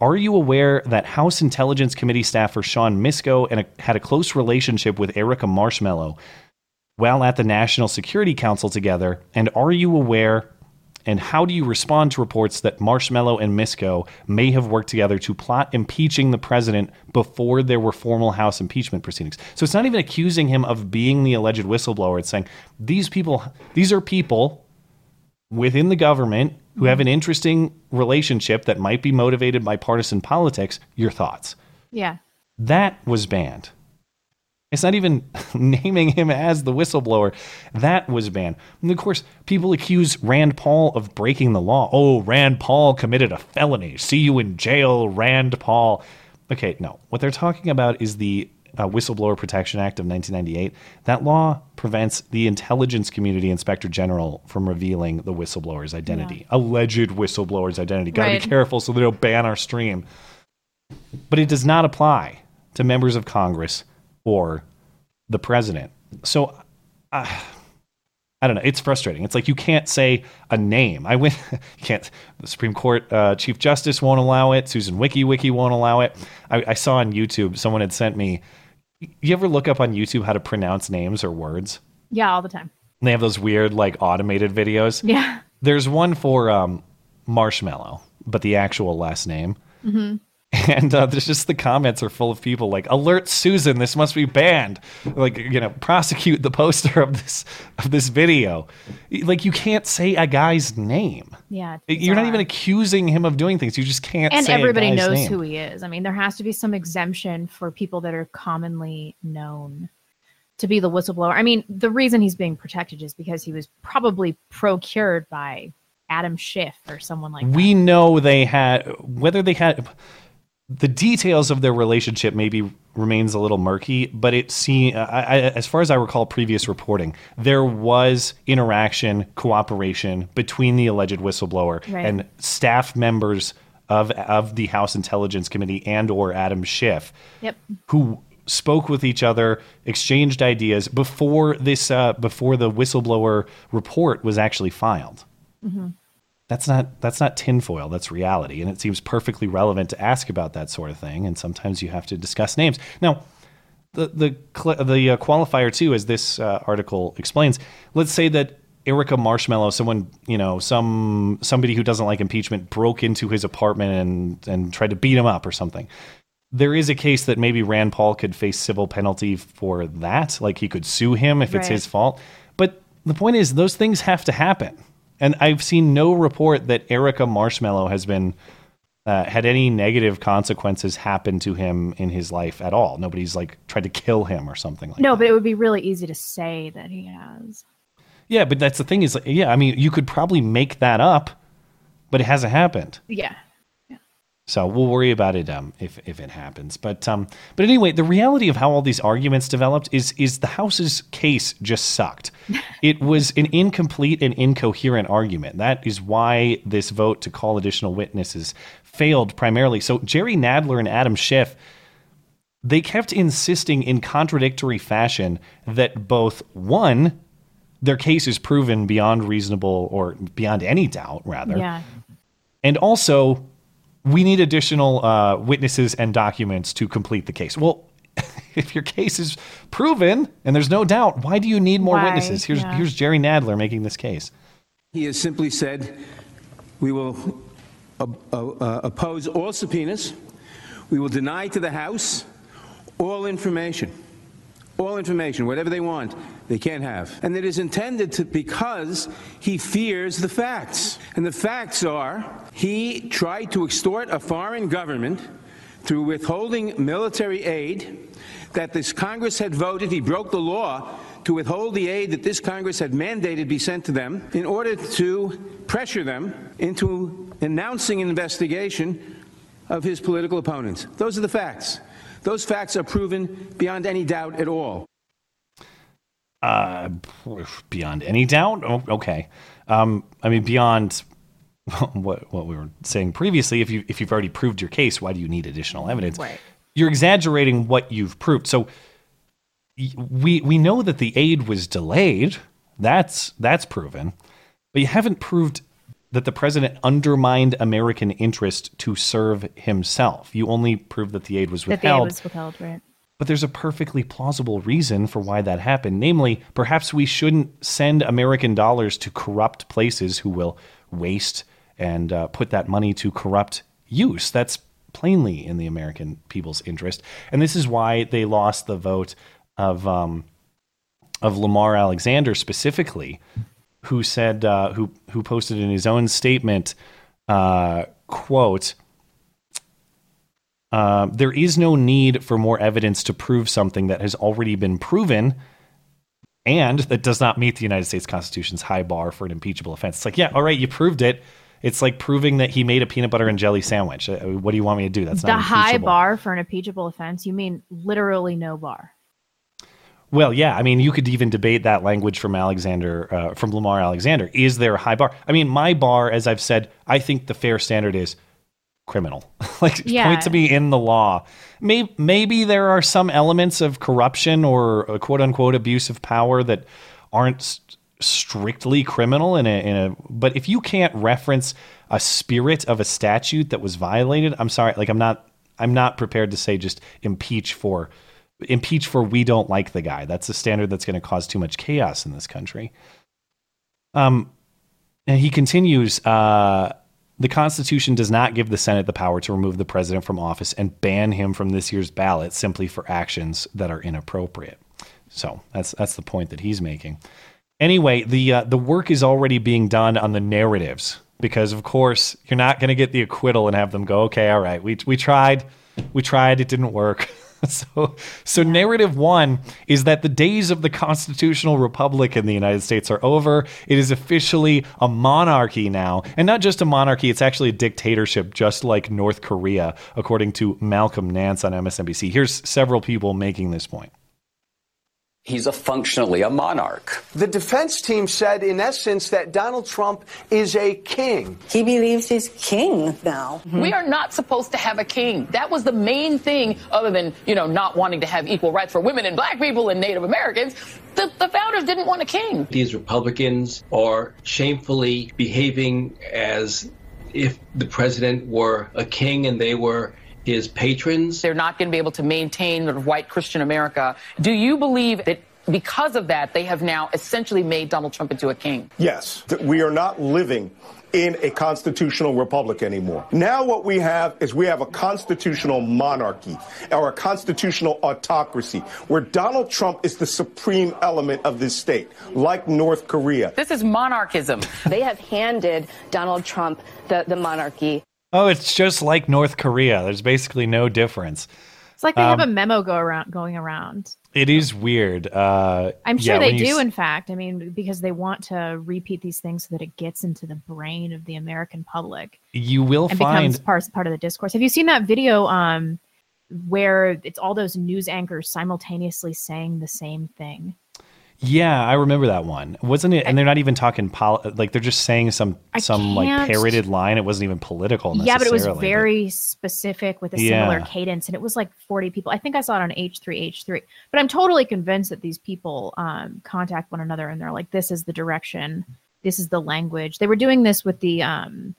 are you aware that House Intelligence Committee staffer Sean Misko and a, had a close relationship with Erica Marshmallow while at the National Security Council together? And are you aware and how do you respond to reports that Marshmallow and Misko may have worked together to plot impeaching the president before there were formal House impeachment proceedings? So it's not even accusing him of being the alleged whistleblower. It's saying these people, these are people within the government who have an interesting relationship that might be motivated by partisan politics. Your thoughts? Yeah. That was banned. It's not even naming him as the whistleblower. That was banned. And of course, people accuse Rand Paul of breaking the law. Oh, Rand Paul committed a felony. See you in jail, Rand Paul. Okay, no. What they're talking about is the uh, Whistleblower Protection Act of 1998. That law prevents the intelligence community inspector general from revealing the whistleblower's identity, alleged whistleblower's identity. Got to Right. be careful so they don't ban our stream. But it does not apply to members of Congress or the president. So uh, I don't know. It's frustrating. It's like you can't say a name. I went. Can't. The Supreme Court uh, Chief Justice won't allow it. Susan Wiki Wiki won't allow it. I, I saw on YouTube someone had sent me. You ever look up on YouTube how to pronounce names or words? Yeah, all the time. And they have those weird like automated videos. Yeah. There's one for um, Marshmallow, but the actual last name. hmm And uh, there's just the comments are full of people like, "Alert Susan, this must be banned." Like, you know, prosecute the poster of this of this video. Like, you can't say a guy's name. Yeah. You're not even accusing him of doing things. You just can't. and say a everybody knows name. who he is. I mean, there has to be some exemption for people that are commonly known to be the whistleblower. I mean, the reason he's being protected is because he was probably procured by Adam Schiff or someone like we know they had whether they had the details of their relationship maybe remains a little murky but it I, as far as i recall previous reporting there was interaction cooperation between the alleged whistleblower Right. and staff members of of the house intelligence committee and or adam schiff Yep. who spoke with each other, exchanged ideas before this uh, before the whistleblower report was actually filed. hmm That's not that's not tinfoil. That's reality, and it seems perfectly relevant to ask about that sort of thing. And sometimes you have to discuss names. Now, the the the uh, qualifier too, as this uh, article explains. Let's say that Erica Marshmallow, someone you know, some somebody who doesn't like impeachment, broke into his apartment and and tried to beat him up or something. There is a case that maybe Rand Paul could face civil penalty for that. Like he could sue him if it's his fault. But the point is, those things have to happen. And I've seen no report that Erica Marshmallow has been uh, had any negative consequences happen to him in his life at all. Nobody's like tried to kill him or something like. No, but it would be really easy to say that he has. Yeah, but that's the thing is, yeah, I mean, you could probably make that up, but it hasn't happened. Yeah. So we'll worry about it um, if if it happens. But um, but anyway, the reality of how all these arguments developed is is the House's case just sucked. it was an incomplete and incoherent argument. That is why this vote to call additional witnesses failed primarily. So Jerry Nadler and Adam Schiff they kept insisting in contradictory fashion that both one their case is proven beyond reasonable or beyond any doubt rather Yeah. and also we need additional uh, witnesses and documents to complete the case. Well, if your case is proven and there's no doubt, why do you need more Why? witnesses? Here's Yeah. here's Jerry Nadler making this case. He has simply said, we will uh, uh, oppose all subpoenas. We will deny to the House all information. All information, whatever they want, they can't have. And it is intended to because he fears the facts. And the facts are he tried to extort a foreign government through withholding military aid that this Congress had voted. He broke the law to withhold the aid that this Congress had mandated be sent to them in order to pressure them into announcing an investigation of his political opponents. Those are the facts. Those facts are proven beyond any doubt at all. Uh, beyond any doubt. Oh, okay. Um, I mean, beyond what what we were saying previously. If you if you've already proved your case, why do you need additional evidence? Right. You're exaggerating what you've proved. So we we know that the aid was delayed. That's that's proven, but you haven't proved that the president undermined American interest to serve himself. You only prove that the aid was That the aid withheld. was withheld, right? But there's a perfectly plausible reason for why that happened. Namely, perhaps we shouldn't send American dollars to corrupt places who will waste and uh, put that money to corrupt use. That's plainly in the American people's interest. And this is why they lost the vote of um, of Lamar Alexander specifically, who said uh, who who posted in his own statement, uh, quote. Uh, there is no need for more evidence to prove something that has already been proven and that does not meet the United States Constitution's high bar for an impeachable offense. It's like, yeah, all right, you proved it. It's like proving that he made a peanut butter and jelly sandwich. Uh, What do you want me to do? That's the not high bar for an impeachable offense. You mean literally no bar? Well, yeah, I mean, you could even debate that language from Alexander, uh, from Lamar Alexander. Is there a high bar? I mean, my bar, as I've said, I think the fair standard is criminal. like, Yeah. point to me in the law. Maybe, maybe there are some elements of corruption or a quote unquote abuse of power that aren't s- strictly criminal in a, in a, but if you can't reference a spirit of a statute that was violated, I'm sorry, like I'm not, I'm not prepared to say just impeach for impeach for we don't like the guy. That's a standard that's going to cause too much chaos in this country. Um, and he continues. Uh, the Constitution does not give the Senate the power to remove the president from office and ban him from this year's ballot simply for actions that are inappropriate. So that's that's the point that he's making. Anyway, the uh, the work is already being done on the narratives because, of course, you're not going to get the acquittal and have them go, okay, all right, we we tried, we tried, it didn't work. so so narrative one is that the days of the constitutional republic in the United States are over. It is officially a monarchy now, and not just a monarchy; it's actually a dictatorship, just like North Korea, according to Malcolm Nance on MSNBC. Here's several people making this point. He's a functionally a monarch. The defense team said, in essence, that Donald Trump is a king. He believes he's king now. We are not supposed to have a king. That was the main thing, other than, you know, not wanting to have equal rights for women and black people and Native Americans. The, the founders didn't want a king. These Republicans are shamefully behaving as if the president were a king and they were his patrons. They're not going to be able to maintain sort of white Christian America. Do you believe that because of that, they have now essentially made Donald Trump into a king? Yes, that we are not living in a constitutional republic anymore. Now what we have is we have a constitutional monarchy or a constitutional autocracy where Donald Trump is the supreme element of this state, like North Korea. This is monarchism. They have handed Donald Trump the, the monarchy. Oh, it's just like North Korea. There's basically no difference. It's like they have a Um, memo go around going around. It is weird. Uh, I'm sure yeah, they do, s- in fact. I mean, because they want to repeat these things so that it gets into the brain of the American public you will and find becomes part part of the discourse. Have you seen that video um, where it's all those news anchors simultaneously saying the same thing? Yeah, I remember that one. Wasn't it? And they're not even talking pol- like they're just saying some I some like parroted line. It wasn't even political. Yeah, but it was very specific with a similar Yeah. cadence, and it was like 40 people. I think I saw it on H3H3, but I'm totally convinced that these people um, contact one another and they're like, "This is the direction. This is the language." They were doing this with the um,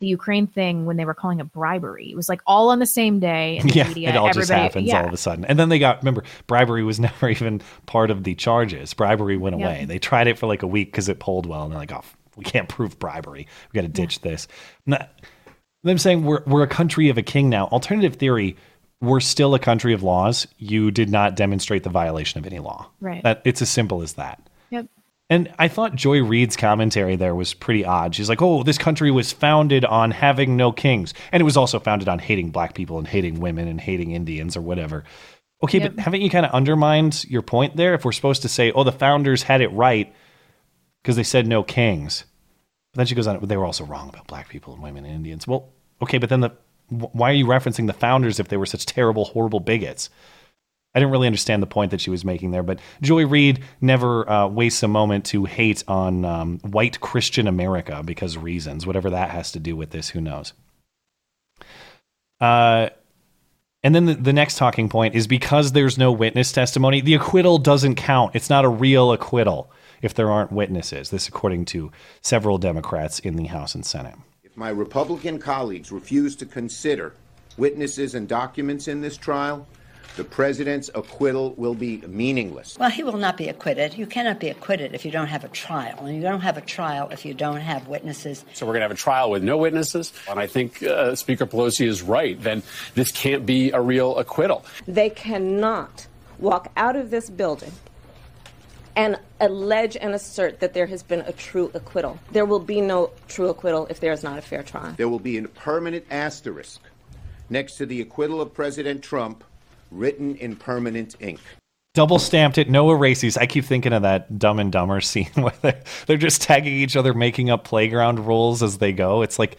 the Ukraine thing when they were calling it bribery. It was like all on the same day. In the yeah, media, it all just happens yeah. all of a sudden. And then they got remember bribery was never even part of the charges. Bribery went Yeah. away. They tried it for like a week because it polled well, and they're like, oh, we can't prove bribery. We got to ditch this. Not, them saying we're we're a country of a king now. Alternative theory. We're still a country of laws. You did not demonstrate the violation of any law. Right. That it's as simple as that. And I thought Joy Reid's commentary there was pretty odd. She's like, "Oh, this country was founded on having no kings, and it was also founded on hating black people and hating women and hating Indians or whatever." Okay, Yep. but haven't you kind of undermined your point there? If we're supposed to say, "Oh, the founders had it right because they said no kings," but then she goes on, "They were also wrong about black people and women and Indians." Well, okay, but then the why are you referencing the founders if they were such terrible, horrible bigots? I didn't really understand the point that she was making there, but Joy Reid never uh, wastes a moment to hate on um, white Christian America because reasons, whatever that has to do with this, who knows. Uh, and then the, the next talking point is because there's no witness testimony, the acquittal doesn't count. It's not a real acquittal if there aren't witnesses. This, according to several Democrats in the House and Senate. If my Republican colleagues refuse to consider witnesses and documents in this trial, the president's acquittal will be meaningless. Well, he will not be acquitted. You cannot be acquitted if you don't have a trial. And you don't have a trial if you don't have witnesses. So we're going to have a trial with no witnesses. And I think uh, Speaker Pelosi is right. Then this can't be a real acquittal. They cannot walk out of this building and allege and assert that there has been a true acquittal. There will be no true acquittal if there is not a fair trial. There will be a permanent asterisk next to the acquittal of President Trump, written in permanent ink. Double stamped it, no erases. I keep thinking of that Dumb and Dumber scene where they're, they're just tagging each other, making up playground rules as they go. It's like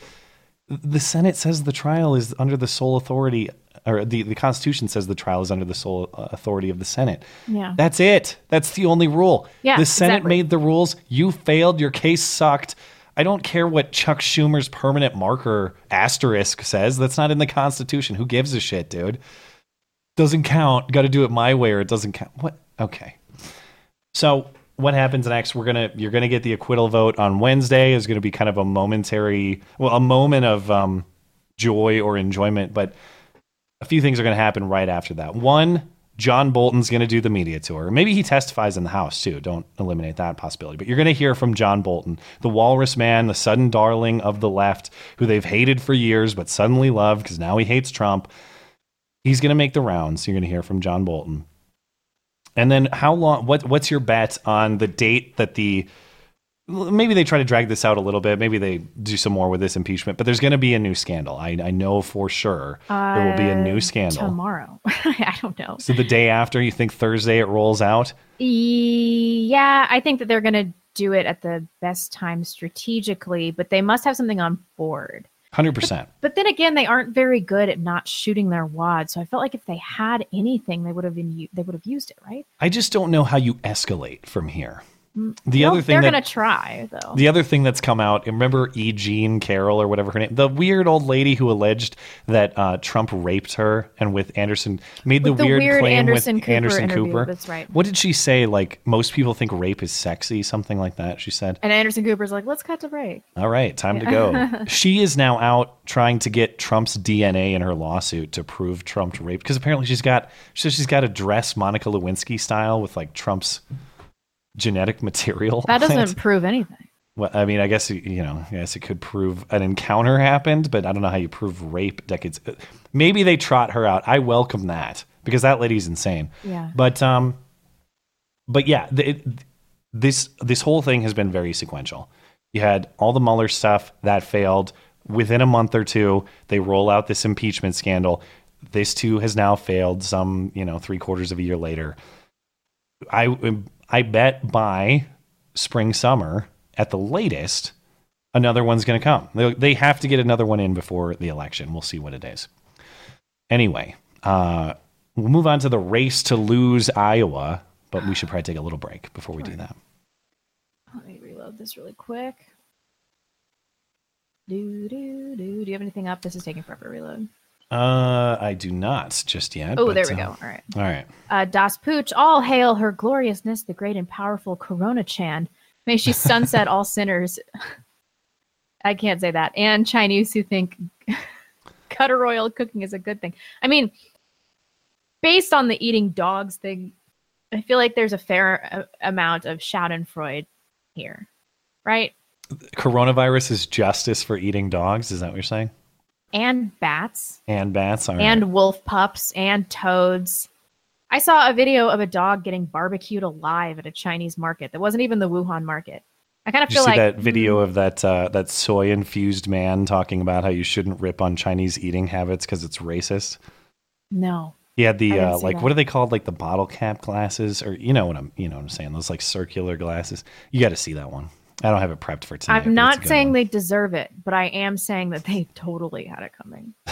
the Senate says the trial is under the sole authority, or the, the Constitution says the trial is under the sole uh, authority of the Senate. Yeah. That's it. That's the only rule. Yeah, the Senate exactly. made the rules. You failed. Your case sucked. I don't care what Chuck Schumer's permanent marker asterisk says. That's not in the Constitution. Who gives a shit, dude? Doesn't count. Got to do it my way or it doesn't count. What? Okay. So what happens next? We're gonna you're gonna get the acquittal vote on Wednesday. Is to be kind of a momentary, well, a moment of um, joy or enjoyment, but a few things are to happen right after that. One, John Bolton's to do the media tour. Maybe he testifies in the House too. Don't eliminate that possibility. But you're to hear from John Bolton, the walrus man, the sudden darling of the left, who they've hated for years but suddenly love because now he hates Trump. He's going to make the rounds. You're going to hear from John Bolton. And then how long? What what's your bet on the date that the maybe they try to drag this out a little bit. Maybe they do some more with this impeachment. But there's going to be a new scandal. I I know for sure there will be a new Uh, scandal. tomorrow. I don't know. So the day after, you think Thursday it rolls out? Yeah, I think that they're going to do it at the best time strategically, but they must have something on board. Hundred percent. But then again, they aren't very good at not shooting their wad. So I felt like if they had anything, they would have been they would have used it, right? I just don't know how you escalate from here. The well, other thing they're that- going to try though. The other thing that's come out, remember E. Jean Carroll or whatever her name, the weird old lady who alleged that uh, Trump raped her and with Anderson made the, With the weird, weird claim Anderson with Cooper Anderson Cooper. that's right. What did she say? Like most people think rape is sexy, something like that. She said. and Anderson Cooper's like, let's cut to break. All right, time to go. she is now out trying to get Trump's DNA in her lawsuit to prove Trump raped because apparently she's got says she's got to dress Monica Lewinsky style with like Trump's genetic material. That doesn't prove anything. Well, I mean, I guess you know, I guess it could prove an encounter happened, but I don't know how you prove rape decades. Maybe they trot her out. I welcome that because that lady's insane. Yeah. But um, but yeah, the, it, this this whole thing has been very sequential. You had all the Mueller stuff that failed. Within a month or two, they roll out this impeachment scandal. This too has now failed. Some you know three quarters of a year later. I I bet by spring summer at the latest, another one's going to come. They, they have to get another one in before the election. We'll see what it is. Anyway, uh, we'll move on to the race to lose Iowa, but we should probably take a little break before we do that. Let me reload this really quick. Do do do. Do you have anything up? This is taking forever to reload. Uh, I do not just yet. Oh, there we uh, go. All right. All right. Uh, das Pooch, all hail her gloriousness, the great and powerful Corona Chan. May she sunset all sinners. I can't say that. And Chinese who think gutter oil cooking is a good thing. I mean, based on the eating dogs thing, I feel like there's a fair uh, amount of Schadenfreude here, right? Coronavirus is justice for eating dogs. Is that what you're saying? And bats, And bats. Right. and wolf pups, and toads. I saw a video of a dog getting barbecued alive at a Chinese market that wasn't even the Wuhan market. I kind of Did you feel see like that video of that uh, that soy infused man talking about how you shouldn't rip on Chinese eating habits because it's racist? no. He had the uh, like that. what are they called? Like the bottle cap glasses, or you know what I'm you know what I'm saying? Those like circular glasses. You got to see that one. I don't have it prepped for tonight. I'm not saying one. they deserve it, but I am saying that they totally had it coming.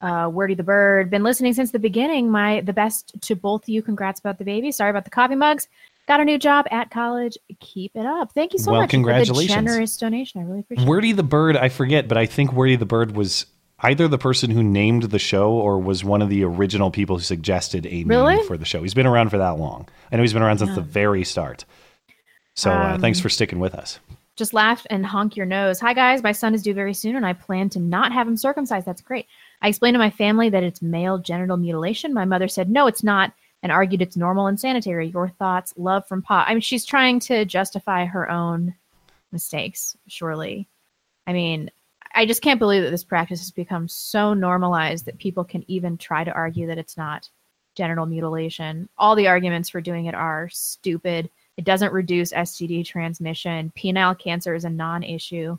uh, Wordy the bird, been listening since the beginning. My the best to both of you. Congrats about the baby. Sorry about the coffee mugs. Got a new job at college. Keep it up. Thank you so Well, much congratulations. for the generous donation. I really appreciate it. Wordy the bird. I forget, but I think Wordy the bird was either the person who named the show or was one of the original people who suggested a Really? name for the show. He's been around for that long. I know he's been around since Yeah. the very start. So uh, thanks Um, for sticking with us. Just laugh and honk your nose. Hi guys, my son is due very soon, and I plan to not have him circumcised. That's great. I explained to my family that it's male genital mutilation. My mother said no, it's not, and argued it's normal and sanitary. Your thoughts? Love from Pa. I mean, she's trying to justify her own mistakes. Surely, I mean, I just can't believe that this practice has become so normalized that people can even try to argue that it's not genital mutilation. All the arguments for doing it are stupid. It doesn't reduce STD transmission. Penile cancer is a non issue.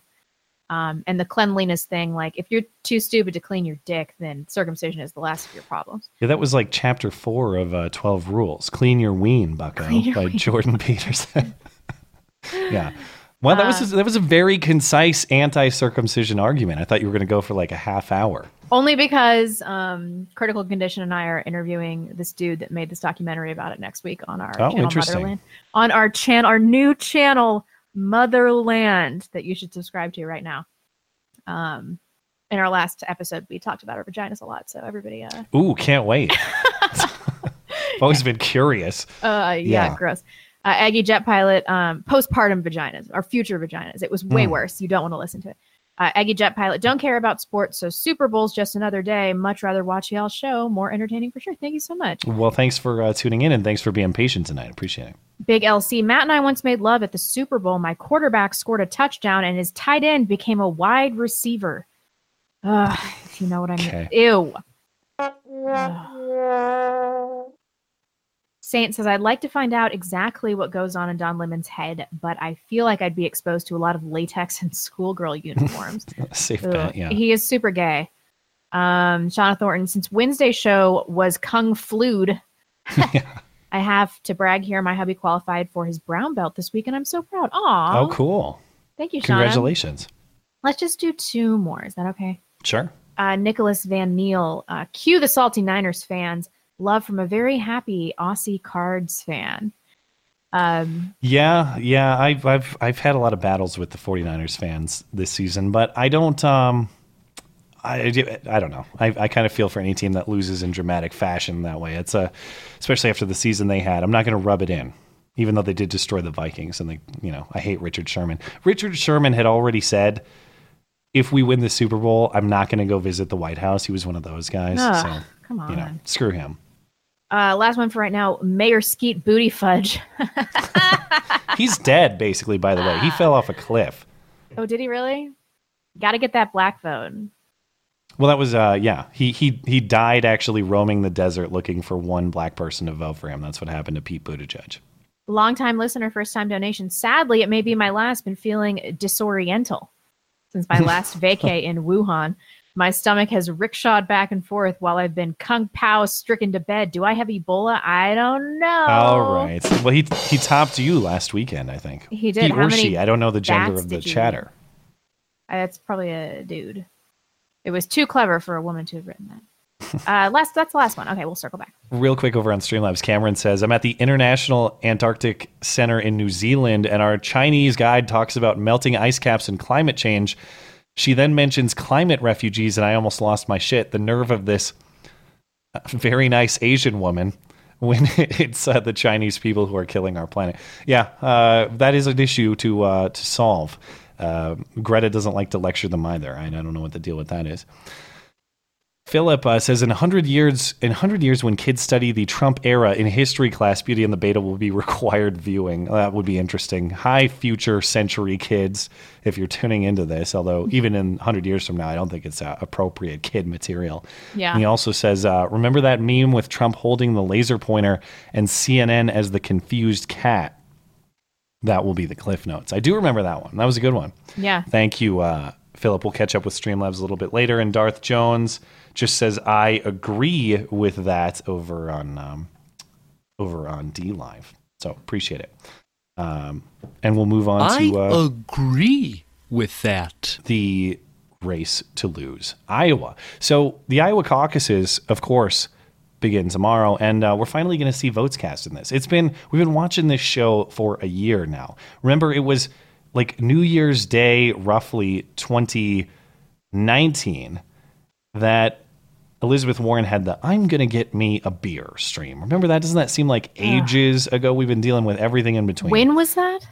Um, and the cleanliness thing, like if you're too stupid to clean your dick, then circumcision is the last of your problems. Yeah, that was like chapter four of uh, 12 Rules. Clean Your Ween, Bucko, Your by Ween. Jordan Peterson. yeah. Well, that was Uh, a, that was a very concise anti-circumcision argument. I thought you were going to go for like a half hour. Only because um, Critical Condition and I are interviewing this dude that made this documentary about it next week on our Oh, channel interesting. Motherland. On our channel, our new channel Motherland that you should subscribe to right now. Um, in our last episode, we talked about our vaginas a lot, so everybody, uh, Ooh, can't wait. I've always been curious. Uh, yeah, Yeah. gross. Uh, Aggie Jet Pilot, um, postpartum vaginas or future vaginas. It was way Mm. worse. You don't want to listen to it. Uh, Aggie Jet Pilot, don't care about sports, so Super Bowl's just another day. Much rather watch y'all show. More entertaining for sure. Thank you so much. Well, thanks for uh, tuning in and thanks for being patient tonight. Appreciate it. Big LC, Matt and I once made love at the Super Bowl. My quarterback scored a touchdown, and his tight end became a wide receiver. Ugh, if you know what I mean. Okay. Ew. Saint says, I'd like to find out exactly what goes on in Don Lemon's head, but I feel like I'd be exposed to a lot of latex and schoolgirl uniforms. Safe bet, yeah. He is super gay. Um, Shauna Thornton, since Wednesday's show was Kung Flued, I have to brag here. My hubby qualified for his brown belt this week, and I'm so proud. Aw. Oh, cool. Thank you, Shauna. Congratulations. Let's just do two more. Is that okay? Sure. uh, Nicholas Van Neal. Uh, cue the Salty Niners fans. Love from a very happy Aussie Cards fan. Um, Yeah, yeah, I've I've I've had a lot of battles with the 49ers fans this season, but I don't um I, I don't know. I, I kind of feel for any team that loses in dramatic fashion that way. It's a especially after the season they had. I'm not going to rub it in. Even though they did destroy the Vikings and they, you know, I hate Richard Sherman. Richard Sherman had already said if we win the Super Bowl, I'm not going to go visit the White House. He was one of those guys. Ugh, so, come on. you know, screw him. Uh, last one for right now. Mayor Skeet Booty Fudge. He's dead basically by the way. He fell off a cliff. oh, did he really? Got to get that black vote. Well, that was uh, yeah. He he he died actually roaming the desert looking for one black person to vote for him. That's what happened to Pete Buttigieg. Longtime listener, first time donation. Sadly, it may be my last. Been feeling disoriental since my last vacay in Wuhan. My stomach has rickshawed back and forth while I've been kung pao stricken to bed. Do I have Ebola? I don't know. All right. Well, he he topped you last weekend, I think. He did. He How or she. I don't know the gender of the chatter. Uh, That's probably a dude. It was too clever for a woman to have written that. uh, last. That's the last one. Okay, we'll circle back. Real quick over on Streamlabs, Cameron says, I'm at the International Antarctic Center in New Zealand, and our Chinese guide talks about melting ice caps and climate change. She then mentions climate refugees, and I almost lost my shit. The nerve of this very nice Asian woman when it's uh, the Chinese people who are killing our planet. Yeah, uh, that is an issue to uh, to solve. Uh, Greta doesn't like to lecture them either. I don't know what the deal with that is. Philip uh, says in 100 years in 100 years when kids study the Trump era in history class Beauty and the Beta will be required viewing. That would be interesting. Hi future century kids if you're tuning into this, although even in 100 years from now I don't think it's uh, appropriate kid material. Yeah. And he also says uh, remember that meme with Trump holding the laser pointer and CNN as the confused cat. That will be the cliff notes. I do remember that one. That was a good one. Yeah. Thank you, uh, Philip. We'll catch up with Streamlabs a little bit later. And Darth Jones just says, "I agree with that." Over on um, over on DLive. So appreciate it. Um, and we'll move on I to uh, agree with that. the race to lose Iowa. So the Iowa caucuses, of course, begin tomorrow, and uh, we're finally going to see votes cast in this. It's been we've been watching this show for a year now. Remember, it was like New Year's Day, roughly 2019, that Elizabeth Warren had the "I'm going to get me a beer" stream. Remember that? Doesn't that seem like ages ago? We've been dealing with everything in between. When was that?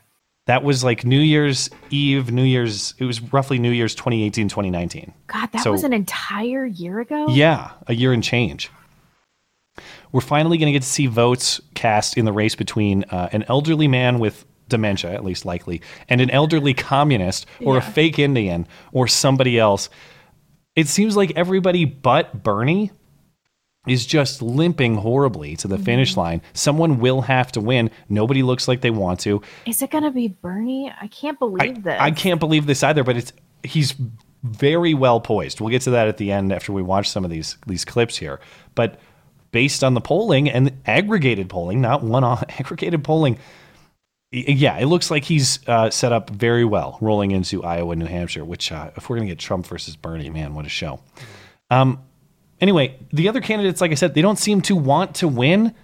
That was like New Year's Eve, New Year's. It was roughly New Year's 2018, 2019. God, that So- was an entire year ago. Yeah, a year and change. We're finally going to get to see votes cast in the race between uh, an elderly man with dementia, at least likely, and an elderly communist or a fake Indian or somebody else. It seems like everybody but Bernie is just limping horribly to the finish mm-hmm. line. Someone will have to win. Nobody looks like they want to. Is it gonna be Bernie? I can't believe this. I can't believe this either, but it's he's very well poised. We'll get to that at the end after we watch some of these these clips here. But based on the polling and aggregated polling, not one off aggregated polling, yeah, it looks like he's uh, set up very well rolling into Iowa, New Hampshire. Which, uh, if we're gonna get Trump versus Bernie, man, what a show! Um, anyway, the other candidates, like I said, they don't seem to want to win.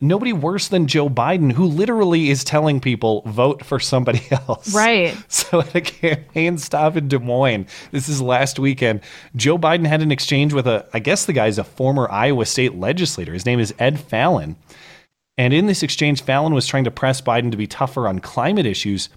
Nobody worse than Joe Biden, who literally is telling people vote for somebody else. Right. So at a campaign stop in Des Moines, this is last weekend, Joe Biden had an exchange with a, I guess the guy's a former Iowa state legislator. His name is Ed Fallon. And in this exchange, Fallon was trying to press Biden to be tougher on climate issues.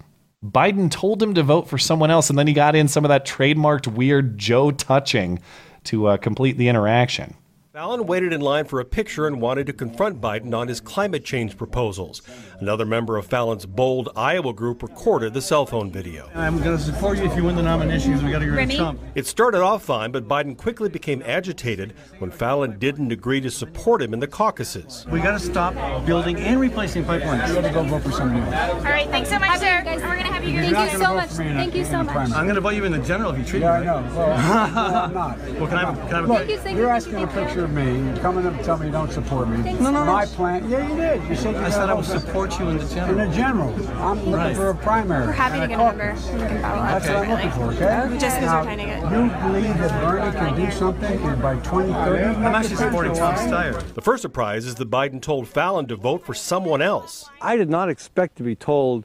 Biden told him to vote for someone else, and then he got in some of that trademarked weird Joe touching to uh, complete the interaction. Fallon waited in line for a picture and wanted to confront Biden on his climate change proposals. Another member of Fallon's bold Iowa group recorded the cell phone video. I'm going to support you if you win the nomination because we got to get rid of Trump. It started off fine, but Biden quickly became agitated when Fallon didn't agree to support him in the caucuses. We got to stop building and replacing pipelines. You got to go vote for somebody else. All right, thanks so much, sir. We're gonna have you. You're Thank you so much. for me in Thank you so much. primary. I'm going to vote you in the general if you treat Yeah, me I right. know. Well, well, I'm not. Well, can I have, can I have a Look, Thank you, you're asking you, a picture of me. You're coming up and telling me you don't support me. No, no, no. My plan. Yeah, you did. You said you I said I would support you in the general. In the general. I'm looking Right. for a primary. We're happy to and get a a number. caucus. We can follow up. That's what I'm looking for, okay? Just because Now, we're trying to get. You believe that Bernie can do something and by 2030? I'm actually supporting Tom Steyer. The first surprise is that Biden told Fallon to vote for someone else. I did not expect to be told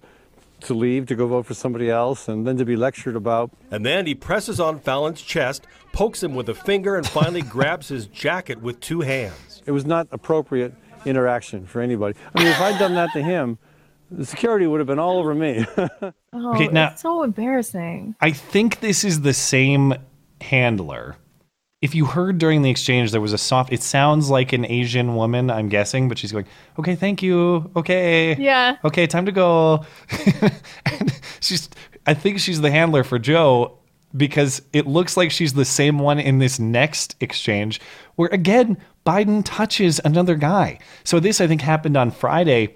to leave to go vote for somebody else and then to be lectured about. And then he presses on Fallon's chest, pokes him with a finger, and finally grabs his jacket with two hands. It was not appropriate interaction for anybody. I mean, if I'd done that to him, the security would have been all over me. Oh, Okay, now- it's so embarrassing. I think this is the same handler. If you heard during the exchange, there was a soft. It sounds like an Asian woman, I'm guessing, but she's going, "Okay, thank you. Okay, Yeah. okay, time to go." and she's, I think she's the handler for Joe because it looks like she's the same one in this next exchange, where again Biden touches another guy. So this, I think, happened on Friday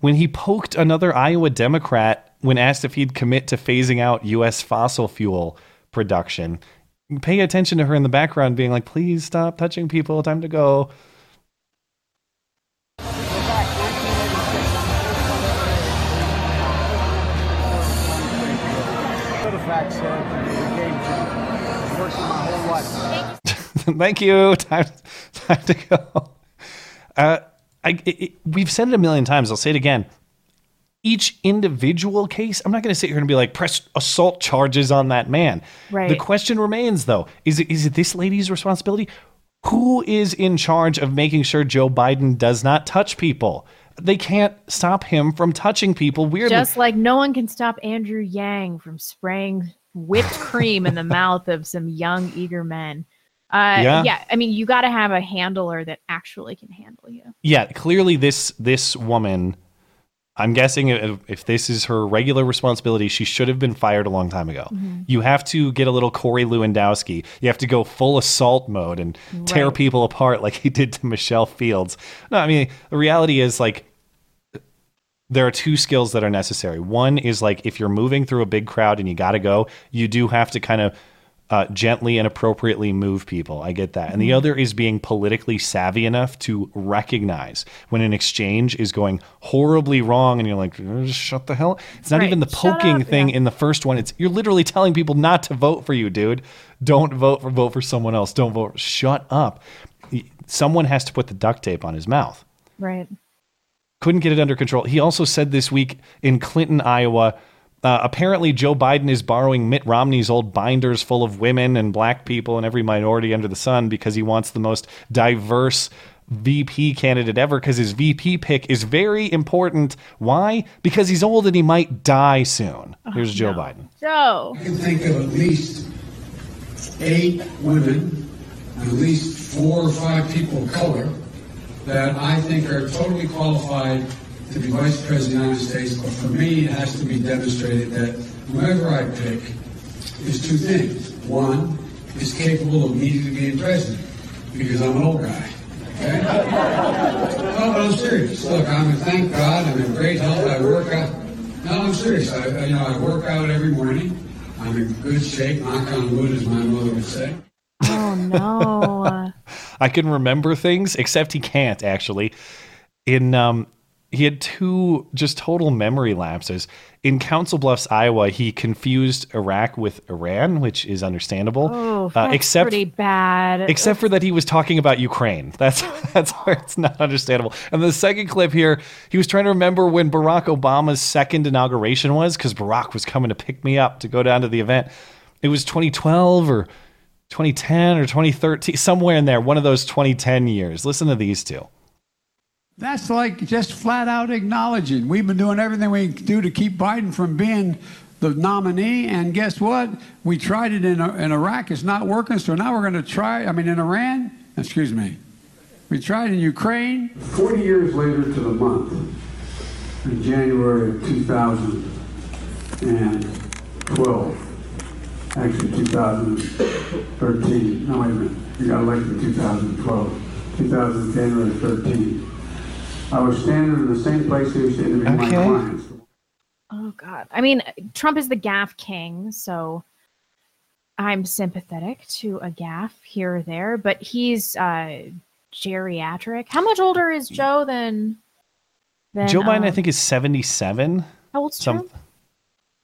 when he poked another Iowa Democrat when asked if he'd commit to phasing out U.S. fossil fuel production. Pay attention to her in the background, being like, please stop touching people, time to go. Thank you. Time, time to go. Uh, I, it, it- we've said it a million times. I'll say it again. Each individual case, I'm not going to sit here and be like, press assault charges on that man. Right. The question remains, though, is it is it this lady's responsibility? Who is in charge of making sure Joe Biden does not touch people? they can't stop him from touching people weirdly. Just like no one can stop Andrew Yang from spraying whipped cream in the mouth of some young, eager men. Uh, Yeah. yeah. I mean, you got to have a handler that actually can handle you. yeah, clearly this this woman. I'm guessing if, if this is her regular responsibility, she should have been fired a long time ago. Mhm. You have to get a little Corey Lewandowski. You have to go full assault mode and tear people apart like he did to Michelle Fields. No, I mean the reality is like there are two skills that are necessary. One is like if you're moving through a big crowd and you got to go, you do have to kind of uh, gently and appropriately move people. I get that. And the Mhm. other is being politically savvy enough to recognize when an exchange is going horribly wrong and you're like, "Uh, shut the hell. It's not Right. even the poking thing yeah. in the first one. It's you're literally telling people not to vote for you, dude. Don't vote for vote for someone else. Don't vote. Shut up. Someone has to put the duct tape on his mouth Right. couldn't get it under control. He also said this week in Clinton, Iowa, uh, apparently Joe Biden is borrowing Mitt Romney's old binders full of women and black people and every minority under the sun because he wants the most diverse VP candidate ever because his VP pick is very important. Why? Because he's old and he might die soon. Here's Joe Biden. Joe. I can think of at least eight women, at least four or five people of color that I think are totally qualified to be vice president of the United States. But for me, it has to be demonstrated that whoever I pick is two things. One, is capable of immediately being president, because I'm an old guy. Okay? No, but I'm serious. Look, I'm thank God. I'm in great health. I work out. No, I'm serious. I, I- you know, I work out every morning. I'm in good shape. Knock on wood, as my mother would say. Oh no. I can remember things, except he can't actually. In um, he had two just total memory lapses. In Council Bluffs, Iowa, he confused Iraq with Iran, which is understandable. Oh, uh, except pretty bad. except for that he was talking about Ukraine. That's that's where it's not understandable. And the second clip here, he was trying to remember when Barack Obama's second inauguration was because Barack was coming to pick me up to go down to the event. It was 2012 or 2010 or 2013, somewhere in there, one of those 2010 years. Listen to these two. That's like just flat out acknowledging we've been doing everything we can do to keep Biden from being the nominee. And guess what? We tried it in, in Iraq. It's not working. So now we're going to try, I mean, in Iran, excuse me. We tried in Ukraine. 40 years later to the month, in January of 2012, actually 2013. No, wait a minute. We got elected in 2012. 2000, January 13. I was standing in the same place he was standing with my clients. Oh God. I mean, Trump is the gaff king, so I'm sympathetic to a gaff here or there, but he's uh geriatric. How much older is Joe than than Joe Biden, I um, think, is 77. How old's Some- Trump?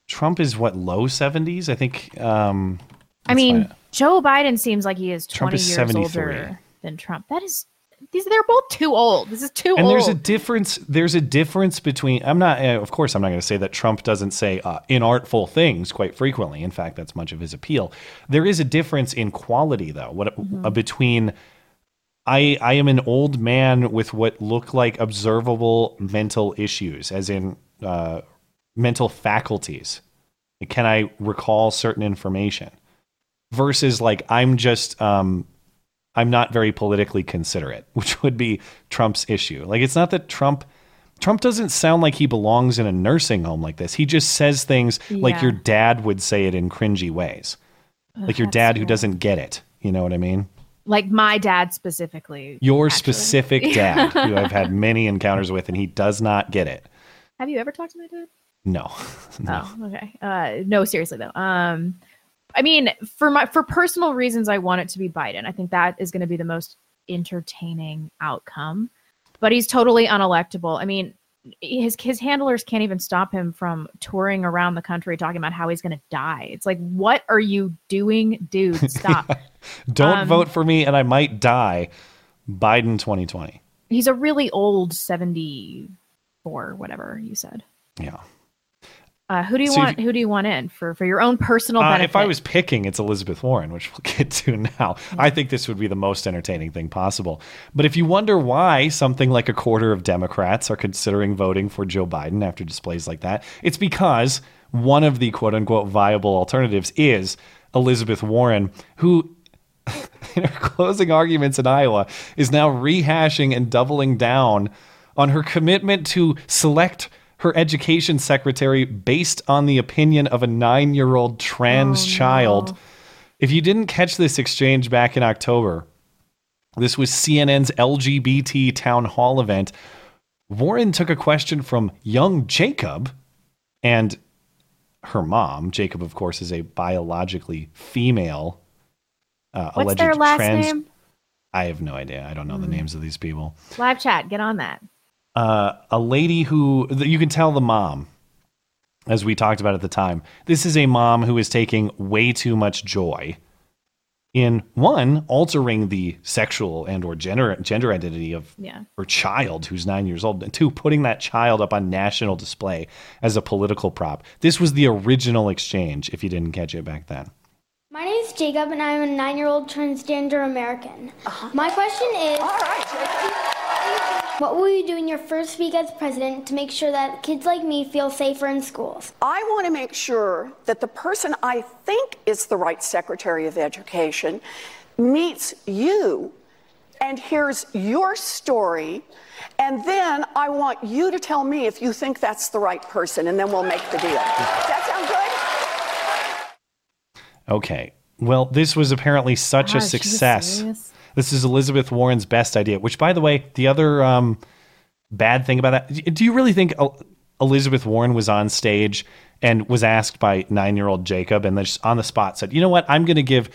Trump is what, low 70s? I think. Um, I mean, Joe Biden seems like he is Trump 20 is years older than Trump. That is these they're both too old. This is too and old. And there's a difference there's a difference between i'm not uh, of course i'm not going to say that trump doesn't say uh, inartful things quite frequently. In fact that's much of his appeal. There is a difference in quality though. What uh, between i i am an old man with what look like observable mental issues as in uh, mental faculties. Can i recall certain information? Versus like i'm just um I'm not very politically considerate, which would be Trump's issue. Like it's not that Trump Trump doesn't sound like he belongs in a nursing home like this. He just says things like your dad would say it in cringy ways. Ugh, like your dad who doesn't get it. You know what I mean? like my dad specifically. Your specific dad, who I've had many encounters with, and he does not get it. Have you ever talked to my dad? No. no. Oh, okay. Uh, no, seriously though. Um, I mean, for my for personal reasons, I want it to be Biden. I think that is going to be the most entertaining outcome. But he's totally unelectable. I mean, his his handlers can't even stop him from touring around the country talking about how he's going to die. It's like, what are you doing, dude? Stop. Don't Um, vote for me and I might die. Biden 2020. he's a really old seventy four, whatever you said. Yeah. Uh, who do you So want? Who do you want in for for your own personal Uh, benefit? if I was picking, it's Elizabeth Warren, which we'll get to now. I think this would be the most entertaining thing possible. But if you wonder why something like a quarter of Democrats are considering voting for Joe Biden after displays like that, it's because one of the quote unquote viable alternatives is Elizabeth Warren, who in her closing arguments in Iowa is now rehashing and doubling down on her commitment to select her education secretary based on the opinion of a nine year old trans child. If you didn't catch this exchange back in October, this was CNN's LGBT town hall event. Warren took a question from young Jacob and her mom. Jacob, of course, is a biologically female. Uh, What's alleged their last trans- name? I have no idea. I don't know the names of these people. Live chat, get on that. Uh, a lady who you can tell the mom, as we talked about at the time. This is a mom who is taking way too much joy in one altering the sexual and or gender gender identity of Yeah. her child who's nine years old, and two putting that child up on national display as a political prop. This was the original exchange. If you didn't catch it back then. My name is Jacob, and I'm a nine-year-old transgender American. My question is, what will you do in your first week as president to make sure that kids like me feel safer in schools? I want to make sure that the person I think is the right Secretary of Education meets you and hears your story. And then I want you to tell me if you think that's the right person, and then we'll make the deal. Does that sound good? Okay. Well, this was apparently such a Gosh, are you success. This is Elizabeth Warren's best idea, which, by the way, the other um, bad thing about that do you really think Elizabeth Warren was on stage and was asked by nine year old Jacob and then just on the spot said, you know what, I'm going to give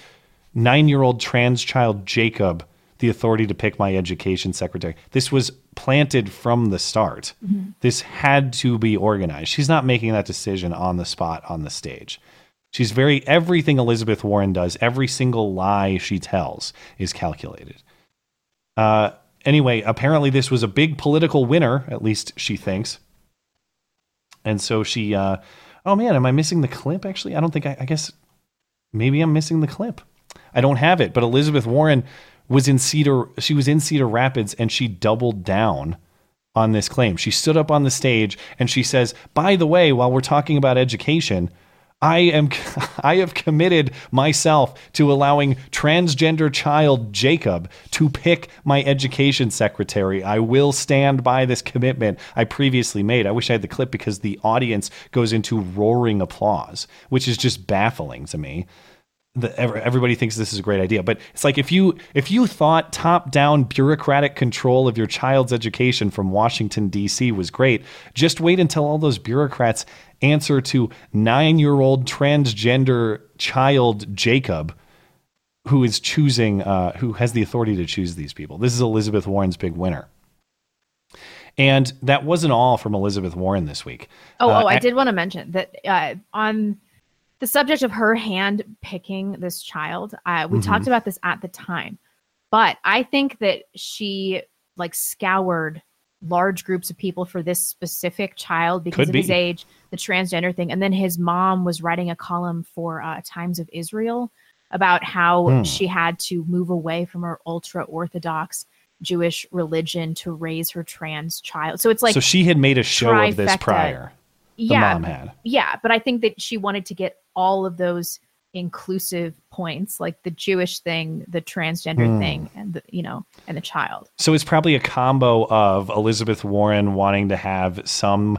nine year old trans child Jacob the authority to pick my education secretary? This was planted from the start. Mhm. This had to be organized. She's not making that decision on the spot on the stage. She's very everything Elizabeth Warren does, every single lie she tells is calculated. Uh, anyway, apparently this was a big political winner, at least she thinks. And so she, uh, oh man, am I missing the clip? Actually, I don't think I, I guess maybe I'm missing the clip. I don't have it, but Elizabeth Warren was in Cedar, she was in Cedar Rapids and she doubled down on this claim. She stood up on the stage and she says, by the way, while we're talking about education, I am I have committed myself to allowing transgender child Jacob to pick my education secretary. I will stand by this commitment I previously made. I wish I had the clip because the audience goes into roaring applause, which is just baffling to me. The, everybody thinks this is a great idea, but it's like if you if you thought top down bureaucratic control of your child's education from Washington D.C. was great, just wait until all those bureaucrats answer to nine year old transgender child Jacob, who is choosing, uh, who has the authority to choose these people. This is Elizabeth Warren's big winner. And that wasn't all from Elizabeth Warren this week. Oh, Uh, oh, I a- did want to mention that uh, on the subject of her hand picking this child, uh, we Mhm. talked about this at the time, but I think that she like scoured large groups of people for this specific child because Could of his age, the transgender thing, and then his mom was writing a column for uh, Times of Israel about how Hmm. she had to move away from her ultra orthodox Jewish religion to raise her trans child. So it's like so she had made a show of this prior. Yeah, mom had. Yeah, but I think that she wanted to get all of those inclusive points, like the Jewish thing, the transgender Hmm. thing, and the you know, and the child. So it's probably a combo of Elizabeth Warren wanting to have some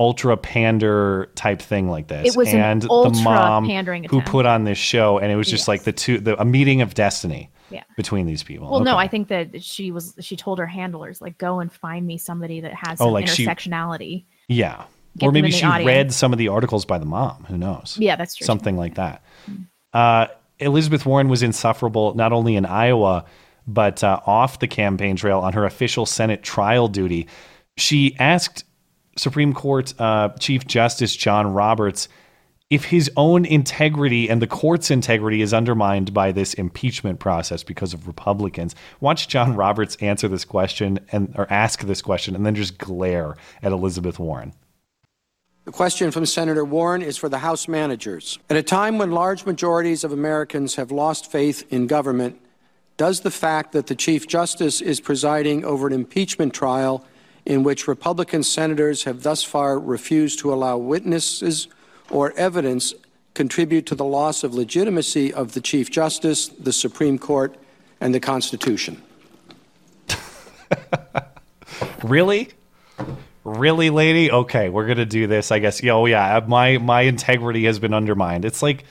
ultra pander type thing like this, It was an and the mom pandering who put on this show, and it was just like the two, the, a meeting of destiny Yeah. between these people. Well, no, I think that she was. She told her handlers like, "Go and find me somebody that has Oh, like she- intersectionality." yeah, get or maybe she audience. read some of the articles by the mom. Who knows? Yeah, that's true. Something like that. Uh, Elizabeth Warren was insufferable not only in Iowa but uh, off the campaign trail on her official Senate trial duty. She asked Supreme Court uh, Chief Justice John Roberts if his own integrity and the court's integrity is undermined by this impeachment process because of Republicans. Watch John Roberts answer this question and or ask this question and then just glare at Elizabeth Warren. The question from Senator Warren is for the House managers. At a time when large majorities of Americans have lost faith in government, does the fact that the Chief Justice is presiding over an impeachment trial in which Republican senators have thus far refused to allow witnesses or evidence contribute to the loss of legitimacy of the Chief Justice, the Supreme Court, and the Constitution? Really? Really, lady? Okay, we're gonna do this. I guess. Oh yeah, uh, my my integrity has been undermined. It's like,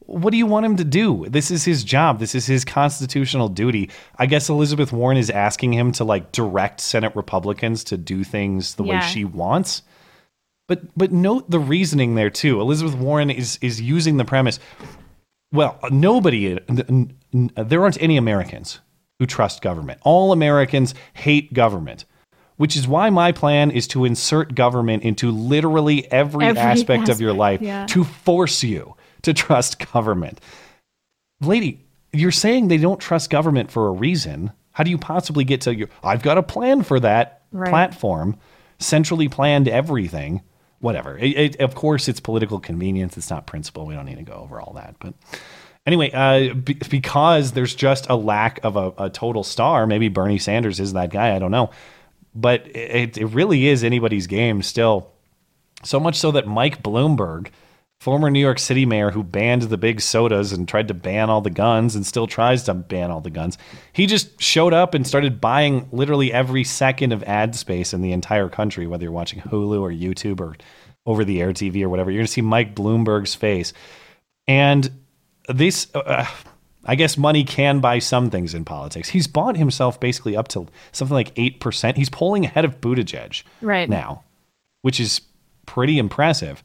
what do you want him to do? This is his job. This is his constitutional duty. I guess Elizabeth Warren is asking him to like direct Senate Republicans to do things the way she wants. But but note the reasoning there too. Elizabeth Warren is is using the premise. Well, nobody. There aren't any Americans who trust government. All Americans hate government, which is why my plan is to insert government into literally every, Every aspect of your life yeah. to force you to trust government. Lady, you're saying they don't trust government for a reason. How do you possibly get to your I've got a plan for that Right. platform, centrally planned everything. Whatever. It, it, of course, it's political convenience. It's not principle. We don't need to go over all that. But anyway, uh, be, because there's just a lack of a, a total star. Maybe Bernie Sanders is that guy. I don't know. But it, it really is anybody's game still. So much so that Mike Bloomberg, former New York City mayor who banned the big sodas and tried to ban all the guns and still tries to ban all the guns, he just showed up and started buying literally every second of ad space in the entire country, whether you're watching Hulu or YouTube or over the air TV or whatever. You're going to see Mike Bloomberg's face. And this, uh, I guess money can buy some things in politics. He's bought himself basically up to something like 8%. He's polling ahead of Buttigieg Right. now, which is pretty impressive.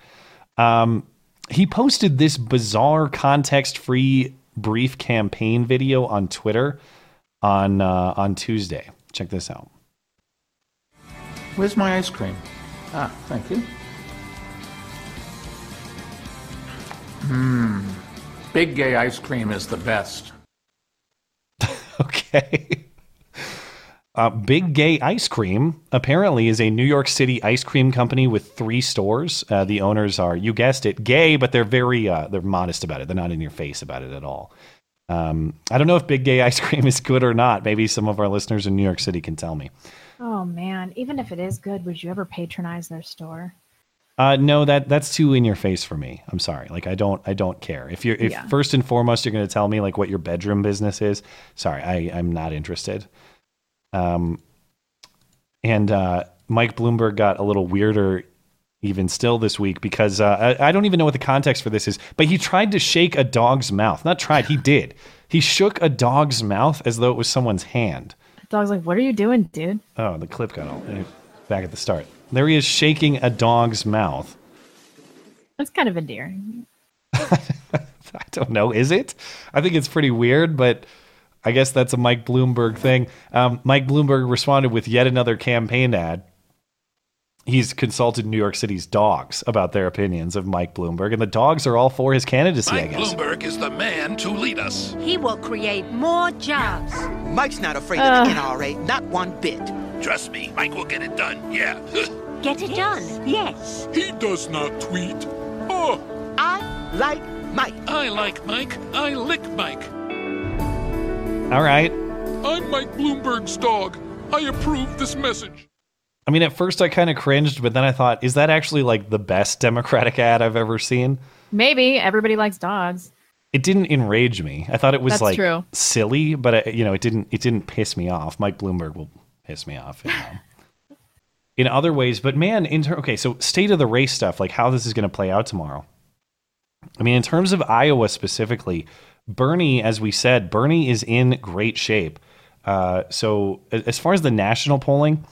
Um, he posted this bizarre context free brief campaign video on Twitter on uh, on Tuesday. Check this out. Where's my ice cream? Ah, thank you. Mmm. Big gay ice cream is the best. Okay. Uh, Big Gay Ice Cream apparently is a New York City ice cream company with three stores. Uh, the owners are, you guessed it, gay, but they're very uh, they're modest about it. They're not in your face about it at all. Um, I don't know if Big Gay Ice Cream is good or not. Maybe some of our listeners in New York City can tell me. Oh man, even if it is good, would you ever patronize their store? Uh, no, that that's too in your face for me. I'm sorry. Like I don't I don't care. If you're if Yeah. first and foremost you're going to tell me like what your bedroom business is, sorry, I I'm not interested. Um, and uh, Mike Bloomberg got a little weirder even still this week because uh, I, I don't even know what the context for this is, but he tried to shake a dog's mouth. Not tried, he did. He shook a dog's mouth as though it was someone's hand. The dog's like, "What are you doing, dude?" Oh, the clip got all back at the start. There he is shaking a dog's mouth. That's kind of endearing. I don't know. Is it? I think it's pretty weird, but I guess that's a Mike Bloomberg thing. Um, Mike Bloomberg responded with yet another campaign ad. He's consulted New York City's dogs about their opinions of Mike Bloomberg, and the dogs are all for his candidacy, I Mike guess. Bloomberg is the man to lead us. He will create more jobs. Mike's not afraid Uh. of the NRA, not one bit. Trust me, Mike will get it done. Yeah. Get it done. Yes. he does not tweet. Oh, I like Mike. I like Mike. I lick Mike. All right. I'm Mike Bloomberg's dog. I approve this message. I mean, at first I kind of cringed, but then I thought, is that actually like the best Democratic ad I've ever seen? Maybe everybody likes dogs. It didn't enrage me. I thought it was That's like true. silly, but uh, you know, it didn't. It didn't piss me off. Mike Bloomberg will piss me off. You know. In other ways, but man, in ter- okay, so state of the race stuff, like how this is going to play out tomorrow. I mean, in terms of Iowa specifically, Bernie, as we said, Bernie is in great shape. Uh, so as far as the national polling,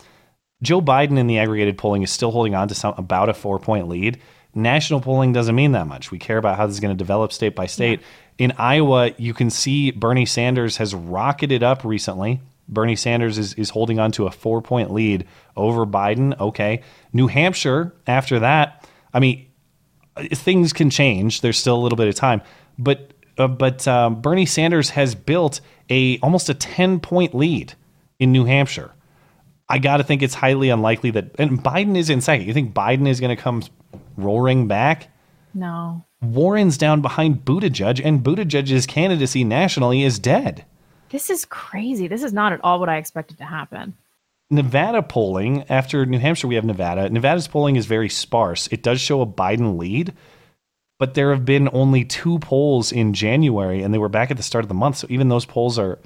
Joe Biden in the aggregated polling is still holding on to some about a four point lead. National polling doesn't mean that much. We care about how this is going to develop state by state. In Iowa, you can see Bernie Sanders has rocketed up recently. Bernie Sanders is, is holding on to a four point lead over Biden. Okay. New Hampshire, after that, I mean, things can change. There's still a little bit of time, but uh, but um, Bernie Sanders has built a almost a ten point lead in New Hampshire. I got to think it's highly unlikely that. And Biden is in second. You think Biden is going to come roaring back? No. Warren's down behind Buttigieg, and Buttigieg's candidacy nationally is dead. This is crazy. This is not at all what I expected to happen. Nevada polling, after New Hampshire, we have Nevada. Nevada's polling is very sparse. It does show a Biden lead, but there have been only two polls in January, and they were back at the start of the month. So even those polls are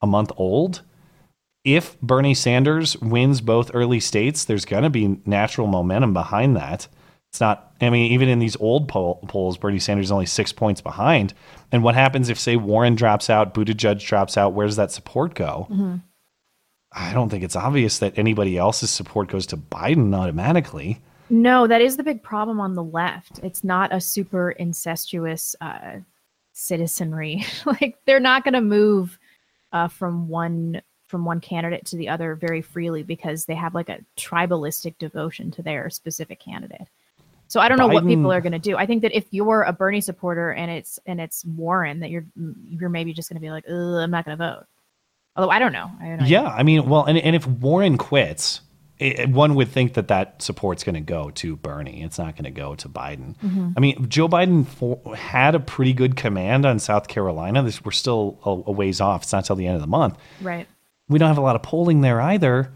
a month old. If Bernie Sanders wins both early states, there's going to be natural momentum behind that. It's not, I mean, even in these old poll, polls, Bernie Sanders is only six points behind. And what happens if, say, Warren drops out, Buttigieg drops out? Where does that support go? Mm-hmm. I don't think it's obvious that anybody else's support goes to Biden automatically. No, that is the big problem on the left. It's not a super incestuous uh, citizenry. like they're not going to move uh, from one from one candidate to the other very freely because they have like a tribalistic devotion to their specific candidate. So I don't know what people are going to do. I think that if you're a Bernie supporter and it's and it's Warren, that you're you're maybe just going to be like, I'm not going to vote. Although I don't know. I don't know. Yeah, I mean, well, and, and if Warren quits, it, one would think that that support's going to go to Bernie. It's not going to go to Biden. Mhm. I mean, Joe Biden for, had a pretty good command on South Carolina. This, we're still a, a ways off. It's not till the end of the month. Right. We don't have a lot of polling there either.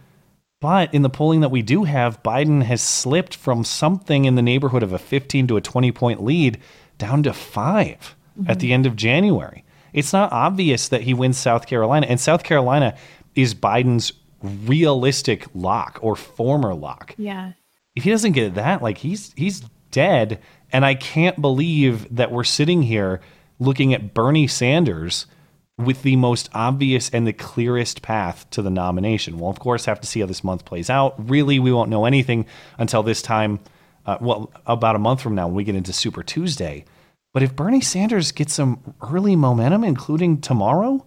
But in the polling that we do have, Biden has slipped from something in the neighborhood of a 15 to a 20 point lead down to 5 at Mhm. the end of January. It's not obvious that he wins South Carolina. And South Carolina is Biden's realistic lock or former lock. Yeah. If he doesn't get that, like he's he's dead. And I can't believe that we're sitting here looking at Bernie Sanders with the most obvious and the clearest path to the nomination. We'll, of course, have to see how this month plays out. Really, we won't know anything until this time, uh, well, about a month from now when we get into Super Tuesday. But if Bernie Sanders gets some early momentum, including tomorrow,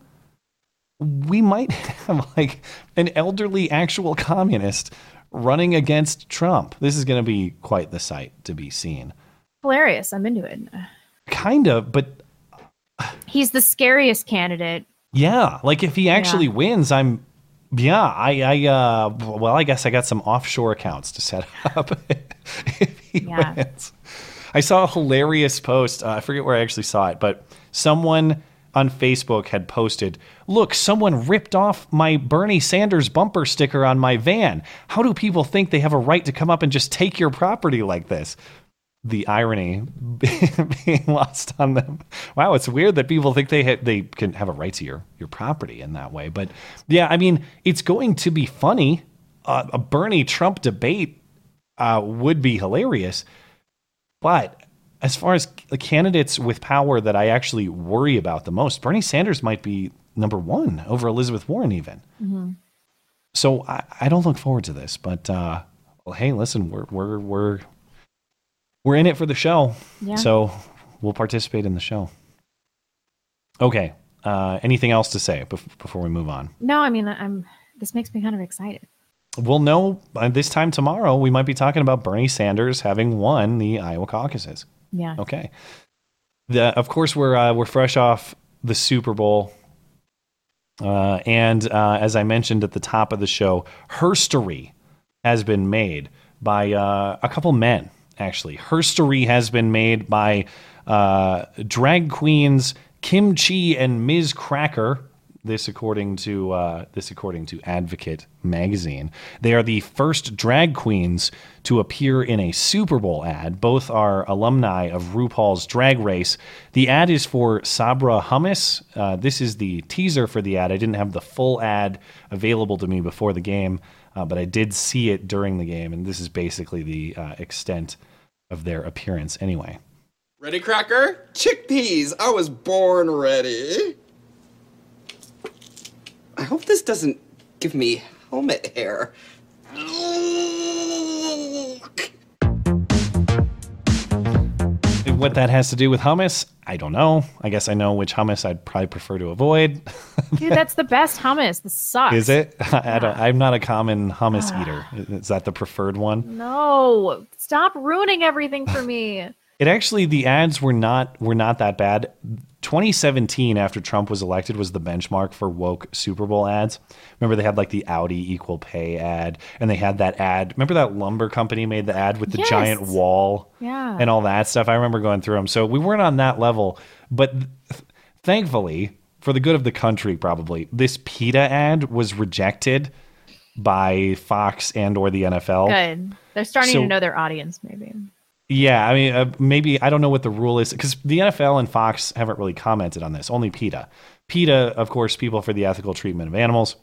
we might have like an elderly actual communist running against Trump. This is going to be quite the sight to be seen. Hilarious. I'm into it. Kind of, but He's the scariest candidate. Yeah, like if he actually Yeah. wins, I'm yeah, I I uh well, I guess I got some offshore accounts to set up if he Yeah. wins. I saw a hilarious post. Uh, I forget where I actually saw it, but someone on Facebook had posted, "Look, someone ripped off my Bernie Sanders bumper sticker on my van. How do people think they have a right to come up and just take your property like this?" the irony being lost on them. Wow, it's weird that people think they ha- they can have a right to your your property in that way. But yeah, I mean, it's going to be funny. Uh, a Bernie Trump debate uh, would be hilarious. But as far as the candidates with power that I actually worry about the most, Bernie Sanders might be number one over Elizabeth Warren, even. Mm-hmm. So I, I don't look forward to this. But uh, well, hey, listen, we're we're we're we're in it for the show. Yeah. So we'll participate in the show. Okay. Uh, anything else to say before we move on? No, I mean, I'm. This makes me kind of excited. We'll know by this time tomorrow. We might be talking about Bernie Sanders having won the Iowa caucuses. Yeah. Okay. The, of course, we're uh, we're fresh off the Super Bowl, uh, and uh, as I mentioned at the top of the show, herstory has been made by uh, a couple men. Actually, herstory has been made by uh, drag queens Kim Chi and Miz Cracker. This according to uh, this according to Advocate magazine. They are the first drag queens to appear in a Super Bowl ad. Both are alumni of RuPaul's Drag Race. The ad is for Sabra Hummus. Uh, this is the teaser for the ad. I didn't have the full ad available to me before the game, uh, but I did see it during the game, and this is basically the uh, extent of their appearance. Anyway, Ready, Cracker? Chickpeas. I was born ready. I hope this doesn't give me helmet hair. what that has to do with hummus, I don't know. I guess I know which hummus I'd probably prefer to avoid. Dude, that's the best hummus. This sucks. Is it? I don't, I'm not a common hummus ah. eater. Is that the preferred one? No, stop ruining everything for me. It actually the ads were not were not that bad. 2017, after Trump was elected, was the benchmark for woke Super Bowl ads. Remember, they had like the Audi equal pay ad, and they had that ad. Remember that lumber company made the ad with the Yes. giant wall Yeah. and all that stuff? I remember going through them. So we weren't on that level, but th- thankfully, for the good of the country, probably this PETA ad was rejected by Fox and or the NFL. Good. They're starting So- to know their audience, maybe. Yeah, I mean, uh, maybe I don't know what the rule is because the NFL and Fox haven't really commented on this. Only PETA. PETA, of course, People for the Ethical Treatment of Animals.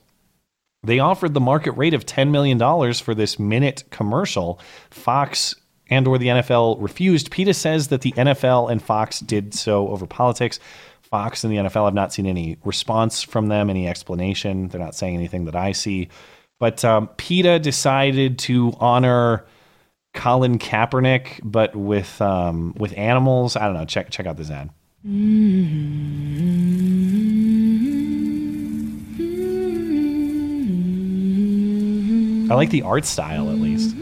They offered the market rate of ten million dollars for this minute commercial. Fox and or the NFL refused. PETA says that the NFL and Fox did so over politics. Fox and the NFL have not seen any response from them, any explanation. They're not saying anything that I see. But um, PETA decided to honor Colin Kaepernick, but with um, with animals. I don't know. Check check out this ad. I like the art style at least.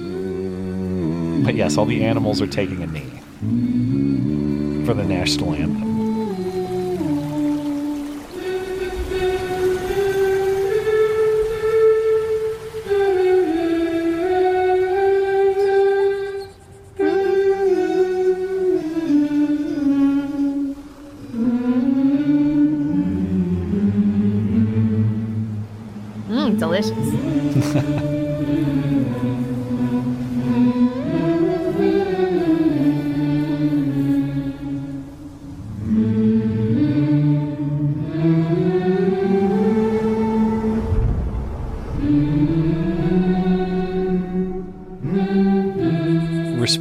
But yes, all the animals are taking a knee for the national anthem.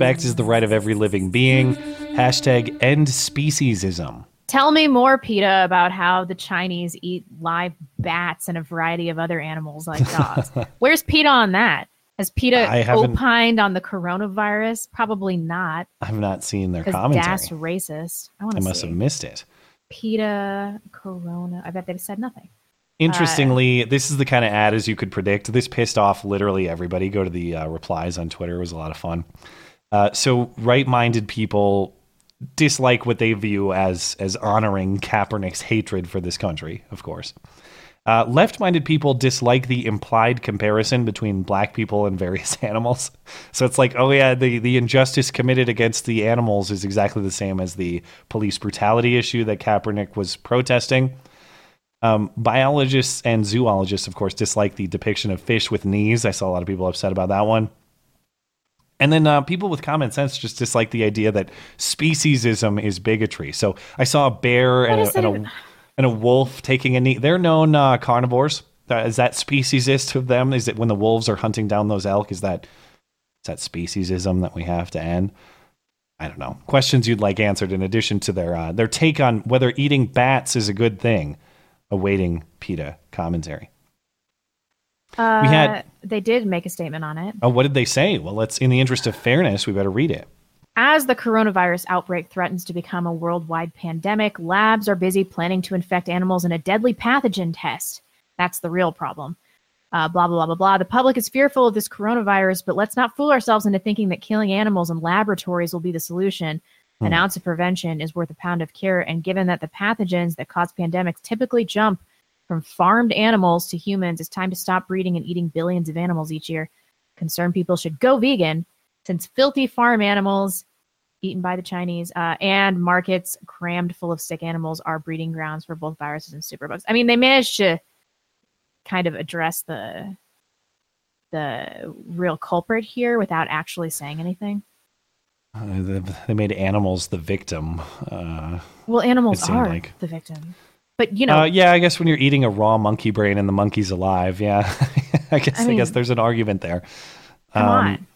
Respect is the right of every living being. Hashtag end speciesism. Tell me more, PETA, about how the Chinese eat live bats and a variety of other animals like dogs. Where's PETA on that? Has PETA opined on the coronavirus? Probably not. I've not seen their commentary. that's racist. I want I must see. have missed it. PETA, corona. I bet they've said nothing. Interestingly, this is the kind of ad as you could predict. This pissed off literally everybody. Go to the uh, replies on Twitter; it was a lot of fun. Uh, so, right-minded people dislike what they view as as honoring Kaepernick's hatred for this country. Of course, uh, left-minded people dislike the implied comparison between black people and various animals. So it's like, oh yeah, the the injustice committed against the animals is exactly the same as the police brutality issue that Kaepernick was protesting. Um, biologists and zoologists, of course, dislike the depiction of fish with knees. I saw a lot of people upset about that one. And then uh, people with common sense just dislike the idea that speciesism is bigotry. So I saw a bear and a, and, a, and a wolf taking a knee. They're known uh, carnivores. Uh, Is that speciesist of them? Is it when the wolves are hunting down those elk? Is that is that speciesism that we have to end? I don't know. Questions you'd like answered in addition to their uh, their take on whether eating bats is a good thing. Awaiting PETA commentary. Uh, We had- They did make a statement on it. Oh, what did they say? Well, let's in the interest of fairness, we better read it. As the coronavirus outbreak threatens to become a worldwide pandemic, labs are busy planning to infect animals in a deadly pathogen test. That's the real problem. Uh, blah, blah, blah, blah, blah. The public is fearful of this coronavirus, but let's not fool ourselves into thinking that killing animals in laboratories will be the solution. An Hmm. ounce of prevention is worth a pound of cure. And given that the pathogens that cause pandemics typically jump from farmed animals to humans, it's time to stop breeding and eating billions of animals each year. Concerned people should go vegan since filthy farm animals eaten by the Chinese uh, and markets crammed full of sick animals are breeding grounds for both viruses and superbugs. I mean, they managed to kind of address the the real culprit here without actually saying anything. Uh, they, made animals the victim. Uh, Well, animals are like- the victim, but you know, uh, yeah, I guess when you're eating a raw monkey brain and the monkey's alive, yeah, I guess I I, guess there's an argument there. Um, come on.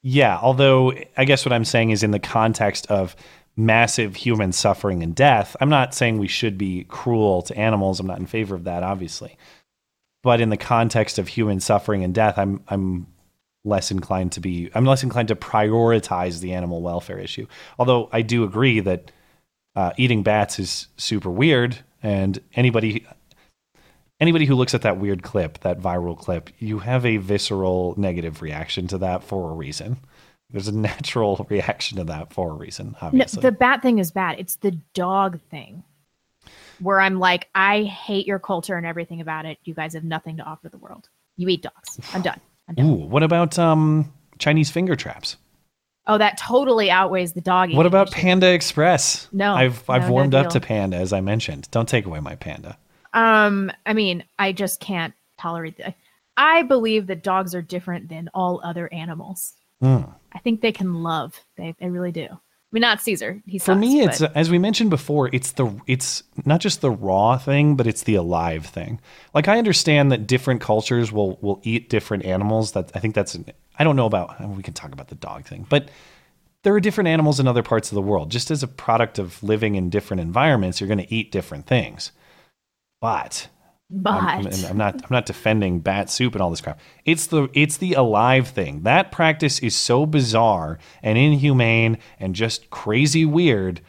Yeah, although I guess what I'm saying is in the context of massive human suffering and death, I'm not saying we should be cruel to animals. I'm not in favor of that, obviously. But in the context of human suffering and death, I'm I'm less inclined to be I'm less inclined to prioritize the animal welfare issue. Although I do agree that uh, eating bats is super weird, and anybody anybody who looks at that weird clip, that viral clip, you have a visceral negative reaction to that for a reason. There's a natural reaction to that for a reason, No, obviously. the bat thing is bad. It's the dog thing where I'm like, I hate your culture and everything about it. You guys have nothing to offer the world. You eat dogs. I'm done. Ooh, what about um, Chinese finger traps? Oh, that totally outweighs the dog eating. What about Panda Express? No, I've I've no, no warmed up to Panda as I mentioned. Don't take away my Panda. Um, I mean, I just can't tolerate that. I believe that dogs are different than all other animals. Mm. I think they can love. They, they really do. I mean, not Caesar. He For me, it's but- as we mentioned before. It's the it's not just the raw thing, but it's the alive thing. Like I understand that different cultures will will eat different animals. That I think that's I don't know about. We can talk about the dog thing, but there are different animals in other parts of the world. Just as a product of living in different environments, you're going to eat different things. But but I'm, I'm- I'm not I'm not defending bat soup and all this crap. It's the it's the alive thing. That practice is so bizarre and inhumane and just crazy weird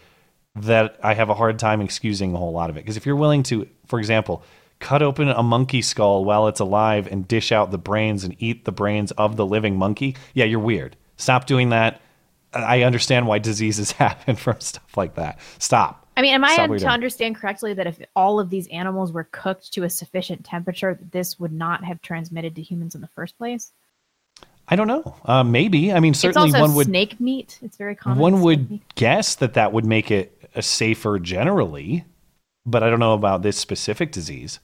that I have a hard time excusing a whole lot of it. Because if you're willing to, for example, cut open a monkey skull while it's alive and dish out the brains and eat the brains of the living monkey, yeah, you're weird. Stop doing that. I understand why diseases happen from stuff like that. Stop. I mean, am I to doing. understand correctly that if all of these animals were cooked to a sufficient temperature, that this would not have transmitted to humans in the first place? I don't know. Uh, maybe. I mean, certainly it's also one would snake meat. It's very common. one would meat. guess that that would make it a safer generally, but I don't know about this specific disease.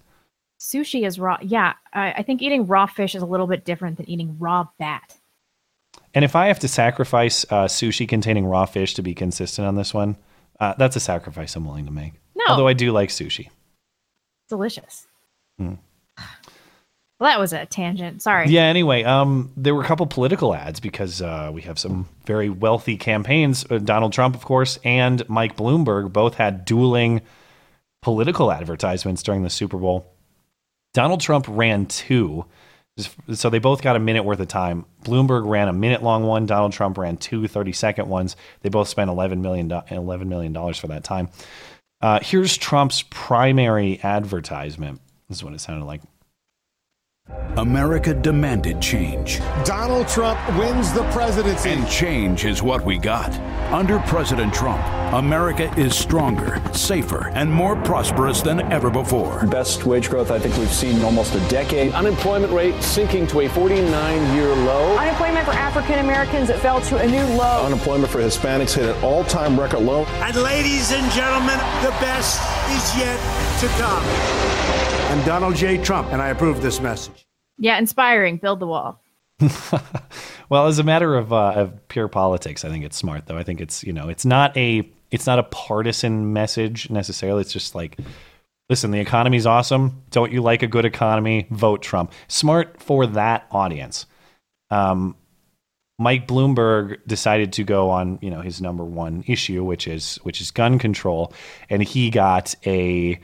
Sushi is raw. Yeah, I, I think eating raw fish is a little bit different than eating raw bat. And if I have to sacrifice uh, sushi containing raw fish to be consistent on this one, uh, that's a sacrifice I'm willing to make. No. Although I do like sushi. Delicious. Mm. Well, that was a tangent. Sorry. Yeah. Anyway, um, there were a couple political ads because uh, we have some very wealthy campaigns. Uh, Donald Trump, of course, and Mike Bloomberg both had dueling political advertisements during the Super Bowl. Donald Trump ran two, so they both got a minute worth of time. Bloomberg ran a minute long one. Donald Trump ran two 30 second ones. They both spent $11 million, $11 million for that time. Uh, here's Trump's primary advertisement. This is what it sounded like. America demanded change. Donald Trump wins the presidency. And change is what we got. Under President Trump, America is stronger, safer, and more prosperous than ever before. Best wage growth I think we've seen in almost a decade. Unemployment rate sinking to a 49 year low. Unemployment for African Americans fell to a new low. Unemployment for Hispanics hit an all time record low. And ladies and gentlemen, the best is yet to come. I'm Donald J. Trump, and I approve this message. Yeah, inspiring. Build the wall. Well, as a matter of, uh, of pure politics, I think it's smart though. I think it's you know it's not a it's not a partisan message necessarily. It's just like, listen, the economy's awesome. Don't you like a good economy? Vote Trump. Smart for that audience. Um, Mike Bloomberg decided to go on you know his number one issue, which is which is gun control, and he got a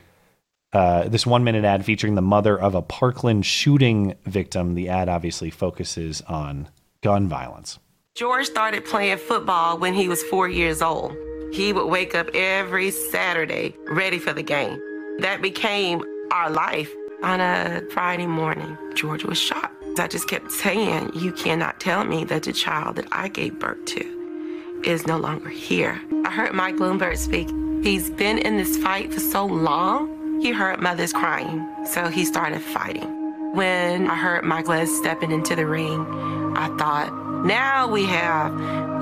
uh, this one minute ad featuring the mother of a Parkland shooting victim. The ad obviously focuses on gun violence. George started playing football when he was four years old. He would wake up every Saturday ready for the game. That became our life. On a Friday morning, George was shot. I just kept saying, You cannot tell me that the child that I gave birth to is no longer here. I heard Mike Bloomberg speak. He's been in this fight for so long, he heard mothers crying, so he started fighting. When I heard Mike Les stepping into the ring, I thought, now we have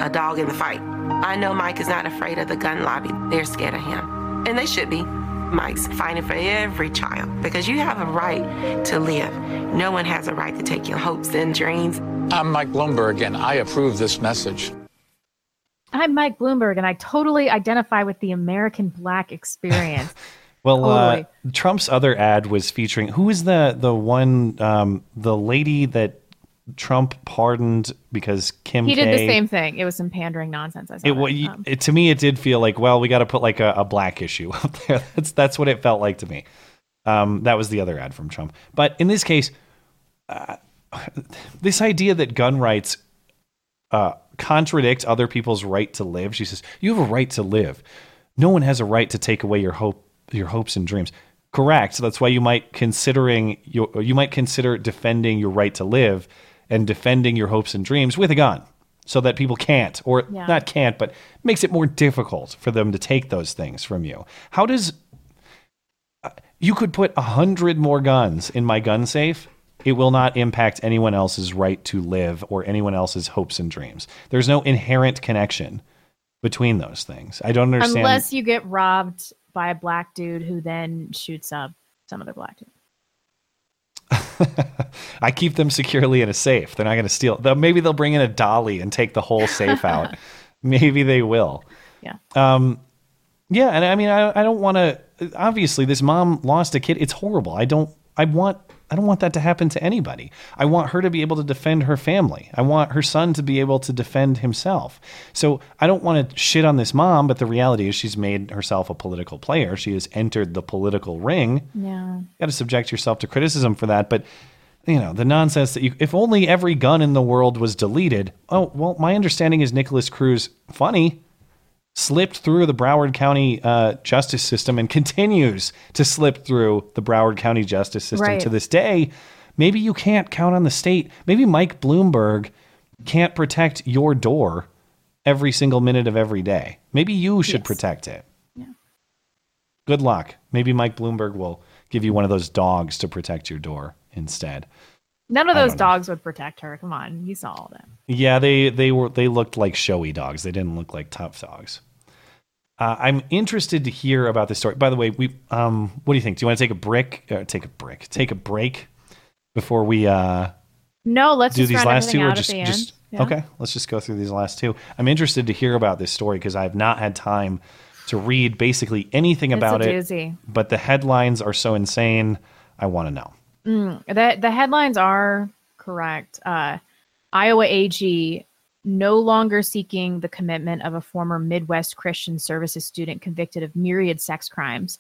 a dog in the fight. I know Mike is not afraid of the gun lobby. They're scared of him. And they should be. Mike's fighting for every child because you have a right to live. No one has a right to take your hopes and dreams. I'm Mike Bloomberg, and I approve this message. I'm Mike Bloomberg, and I totally identify with the American Black experience. Well, Totally. uh, Trump's other ad was featuring who is the the one um, the lady that Trump pardoned because Kim he did the same thing. It was some pandering nonsense. I saw It, that. Um, it to me it did feel like well we got to put like a, a black issue up there. That's that's what it felt like to me. Um, that was the other ad from Trump. But in this case, uh, this idea that gun rights uh, contradict other people's right to live. She says you have a right to live. No one has a right to take away your hope, your hopes and dreams. Correct. That's why you might considering you you might consider defending your right to live and defending your hopes and dreams with a gun. so that people can't, or Yeah. not can't, but makes it more difficult for them to take those things from you. How does uh, you could put a hundred more guns in my gun safe? It will not impact anyone else's right to live or anyone else's hopes and dreams. There's no inherent connection between those things. I don't understand. Unless you get robbed by a black dude who then shoots up some other black dude. I keep them securely in a safe. They're not going to steal. They'll, maybe they'll bring in a dolly and take the whole safe out. maybe they will. Yeah. Um, yeah, and I mean, I, I don't want to. Obviously, this mom lost a kid. It's horrible. I don't. I want. I don't want that to happen to anybody. I want her to be able to defend her family. I want her son to be able to defend himself. So I don't want to shit on this mom, but the reality is she's made herself a political player. She has entered the political ring. Yeah. You got to subject yourself to criticism for that. But you know the nonsense that you. If only every gun in the world was deleted. Oh well, my understanding is Nikolas Cruz funny slipped through the Broward County uh, justice system and continues to slip through the Broward County justice system Right. to this day. Maybe you can't count on the state. Maybe Mike Bloomberg can't protect your door every single minute of every day. Maybe you should protect it. Yeah. Good luck. Maybe Mike Bloomberg will give you one of those dogs to protect your door instead. None of those don't know. dogs would protect her. Come on, you saw all that. Yeah, they they were they looked like showy dogs. They didn't look like tough dogs. Uh, I'm interested to hear about this story. By the way, we um, what do you think? Do you want to take a break? Uh, take a break. Take a break before we uh, No, let's do these last two, or just just. Yeah. okay? Let's just go through these last two. I'm interested to hear about this story because I have not had time to read basically anything It's about it. But the headlines are so insane. I want to know. Mm, the the headlines are correct. Uh, Iowa AG no longer seeking the commitment of a former Midwest Christian Services student convicted of myriad sex crimes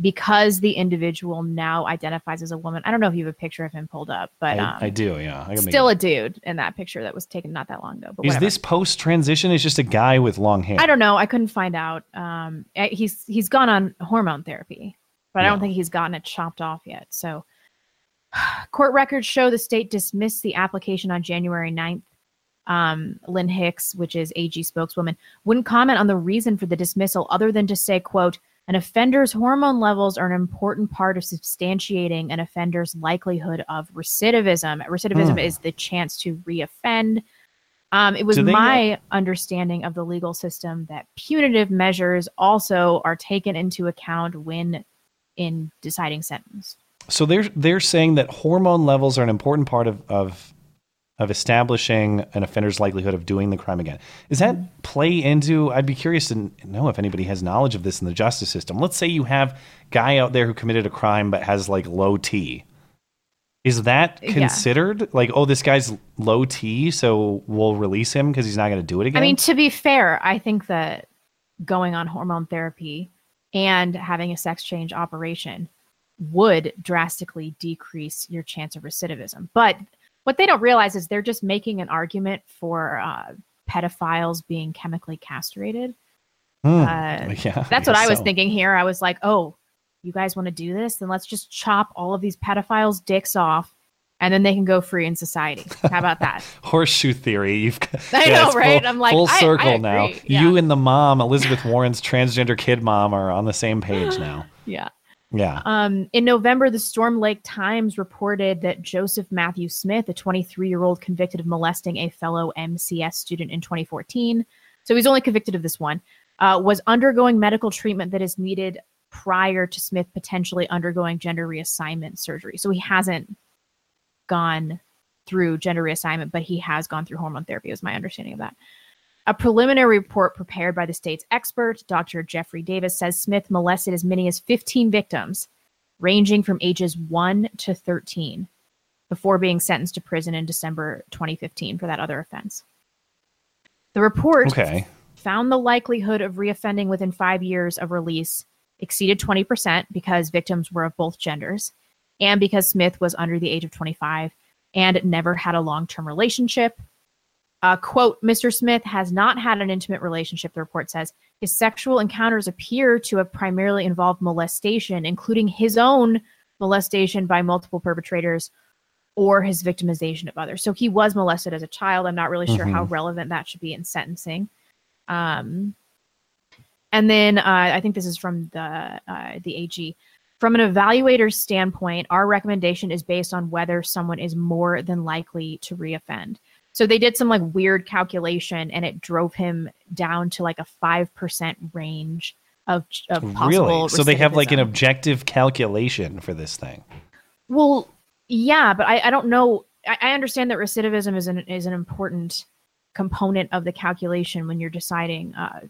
because the individual now identifies as a woman. I don't know if you have a picture of him pulled up, but I, um, I do. Yeah, I still a dude in that picture that was taken not that long ago. But Is whatever. this post transition? Is just a guy with long hair? I don't know. I couldn't find out. Um, eh, he's he's gone on hormone therapy, but I don't think he's gotten it chopped off yet. So, court records show the state dismissed the application on January 9th. Um, Lynn Hicks, which is AG spokeswoman, wouldn't comment on the reason for the dismissal other than to say, "quote An offender's hormone levels are an important part of substantiating an offender's likelihood of recidivism. Recidivism Hmm. is the chance to reoffend." Um, it was they know- my understanding of the legal system that punitive measures also are taken into account when in deciding sentence. So they're they're saying that hormone levels are an important part of of of establishing an offender's likelihood of doing the crime again. Does that play into? I'd be curious to know if anybody has knowledge of this in the justice system. Let's say you have guy out there who committed a crime but has like low T. Is that Yeah. considered like, oh, this guy's low T, so we'll release him because he's not going to do it again? I mean, to be fair, I think that going on hormone therapy and having a sex change operation would drastically decrease your chance of recidivism. But what they don't realize is they're just making an argument for uh, pedophiles being chemically castrated. Hmm. Uh, Yeah, that's what I was so. thinking here. I was like, oh, you guys want to do this? Then let's just chop all of these pedophiles' dicks off, and then they can go free in society. How about that? Horseshoe theory. You've got, I know, right? Full, I'm like, full I- I circle now. Yeah. You and the mom, Elizabeth Warren's transgender kid mom, are on the same page now. yeah. Yeah. Um, in November, the Storm Lake Times reported that Joseph Matthew Smith, a 23 year old convicted of molesting a fellow MCS student in 2014, so he's only convicted of this one, uh, was undergoing medical treatment that is needed prior to Smith potentially undergoing gender reassignment surgery. So he hasn't gone through gender reassignment, but he has gone through hormone therapy, is my understanding of that. A preliminary report prepared by the state's expert, Dr. Jeffrey Davis, says Smith molested as many as 15 victims, ranging from ages 1 to 13, before being sentenced to prison in December 2015 for that other offense. The report Okay. found the likelihood of reoffending within five years of release exceeded 20% because victims were of both genders and because Smith was under the age of 25 and never had a long term relationship. Uh, quote, Mr. Smith has not had an intimate relationship, the report says. His sexual encounters appear to have primarily involved molestation, including his own molestation by multiple perpetrators, or his victimization of others. So he was molested as a child. I'm not really sure how Mhm. relevant that should be in sentencing. Um, and then uh, I think this is from the uh, the AG. From an evaluator's standpoint, our recommendation is based on whether someone is more than likely to reoffend. So they did some like weird calculation, and it drove him down to like a five percent range of of possible. Really? So they have like an objective calculation for this thing. Well, yeah, but I, I don't know. I, I understand that recidivism is an is an important component of the calculation when you're deciding uh,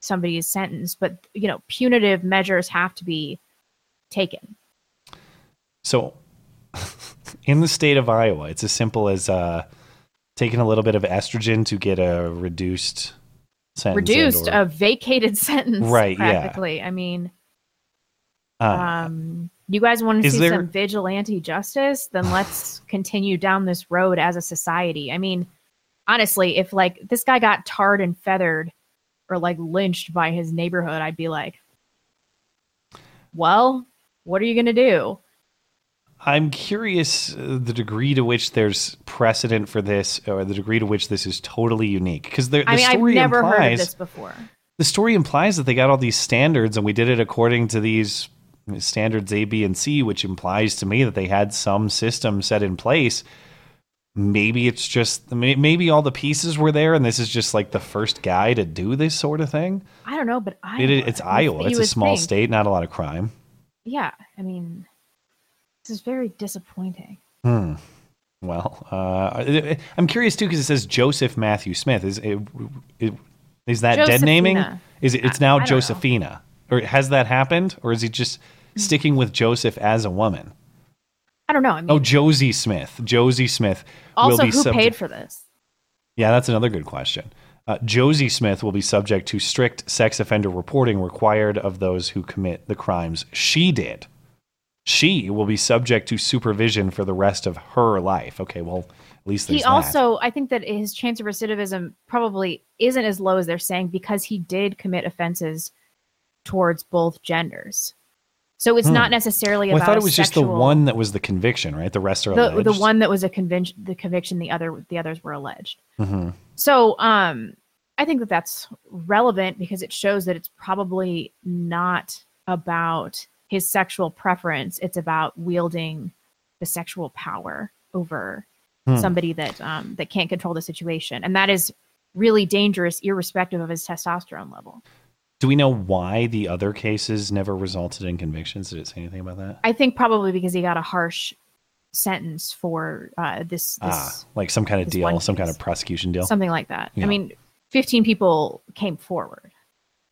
somebody's sentence. But you know, punitive measures have to be taken. So, in the state of Iowa, it's as simple as uh, taking a little bit of estrogen to get a reduced sentence. Reduced or- a vacated sentence, Right, yeah. I mean, uh, um, you guys want to see there- some vigilante justice? Then let's continue down this road as a society. I mean, honestly, if like this guy got tarred and feathered or like lynched by his neighborhood, I'd be like, well, what are you gonna do? I'm curious uh, the degree to which there's precedent for this, or the degree to which this is totally unique. Because the, the I mean, I've story never implies heard of this before. the story implies that they got all these standards, and we did it according to these standards A, B, and C, which implies to me that they had some system set in place. Maybe it's just maybe all the pieces were there, and this is just like the first guy to do this sort of thing. I don't know, but I It, it's Iowa; it's a small state, not a lot of crime. Yeah, I mean, this is very disappointing. Hmm. Well, uh, I'm curious too because it says Joseph Matthew Smith. Is it, it, is that dead naming? Is it? It's now I don't know. Josephina, or has that happened, or is he just sticking with Joseph as a woman? I don't know. I mean, Oh, Josie Smith. Josie Smith will also, be who subject- paid for this? Yeah, that's another good question. Uh, Josie Smith will be subject to strict sex offender reporting required of those who commit the crimes she did. She will be subject to supervision for the rest of her life. Okay, well, at least there's He that. also, I think that his chance of recidivism probably isn't as low as they're saying because he did commit offenses towards both genders. So it's Hmm. not necessarily Well, about I thought it was just the one that was the conviction, right? The rest are the, the one that was a convention, the conviction, the other, the others were alleged. Mhm. So, um, I think that that's relevant because it shows that it's probably not about his sexual preference. It's about wielding the sexual power over Hmm. somebody that um, that can't control the situation, and that is really dangerous, irrespective of his testosterone level. Do we know why the other cases never resulted in convictions? Did it say anything about that? I think probably because he got a harsh sentence for uh, this, this ah, like some kind of deal, some kind of prosecution deal. something like that. Yeah. I mean, fifteen people came forward.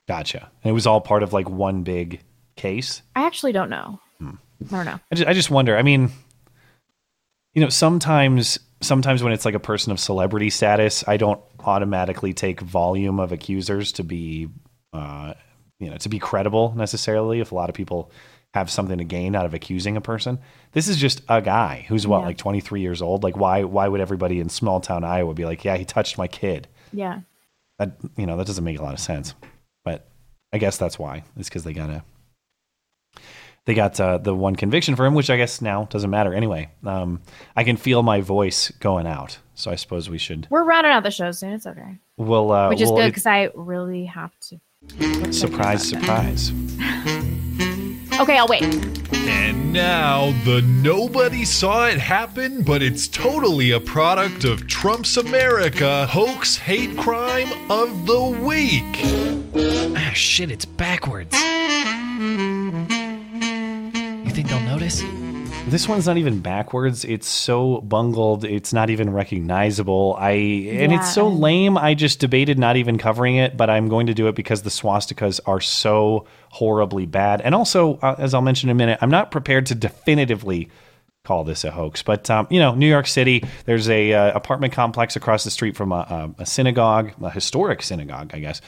Gotcha. And it was all part of like one big case. I actually don't know. Hmm. I don't know. I just, I just wonder. I mean, you know, sometimes sometimes when it's like a person of celebrity status, I don't automatically take volume of accusers to be, uh, you know, to be credible necessarily. If a lot of people have something to gain out of accusing a person, this is just a guy who's what Yeah. like 23 years old. Like, why why would everybody in small town Iowa be like, yeah, he touched my kid? Yeah. That you know that doesn't make a lot of sense. But I guess that's why. It's because they got a they got uh, the one conviction for him, which I guess now doesn't matter anyway. Um, I can feel my voice going out, so I suppose we should. We're rounding out the show soon. It's okay. We'll uh, Which is we'll- good because I really have to. surprise, surprise. Okay, I'll wait. And now the nobody saw it happen, but it's totally a product of Trump's America hoax hate crime of the week. Ah, shit, it's backwards. Think they'll notice? This one's not even backwards. It's so bungled. It's not even recognizable. I and it's so lame. I just debated not even covering it, but I'm going to do it because the swastikas are so horribly bad. And also, uh, as I'll mention in a minute, I'm not prepared to definitively call this a hoax. But um, you know, New York City, there's a uh, apartment complex across the street from a, a, a synagogue, a historic synagogue, I guess.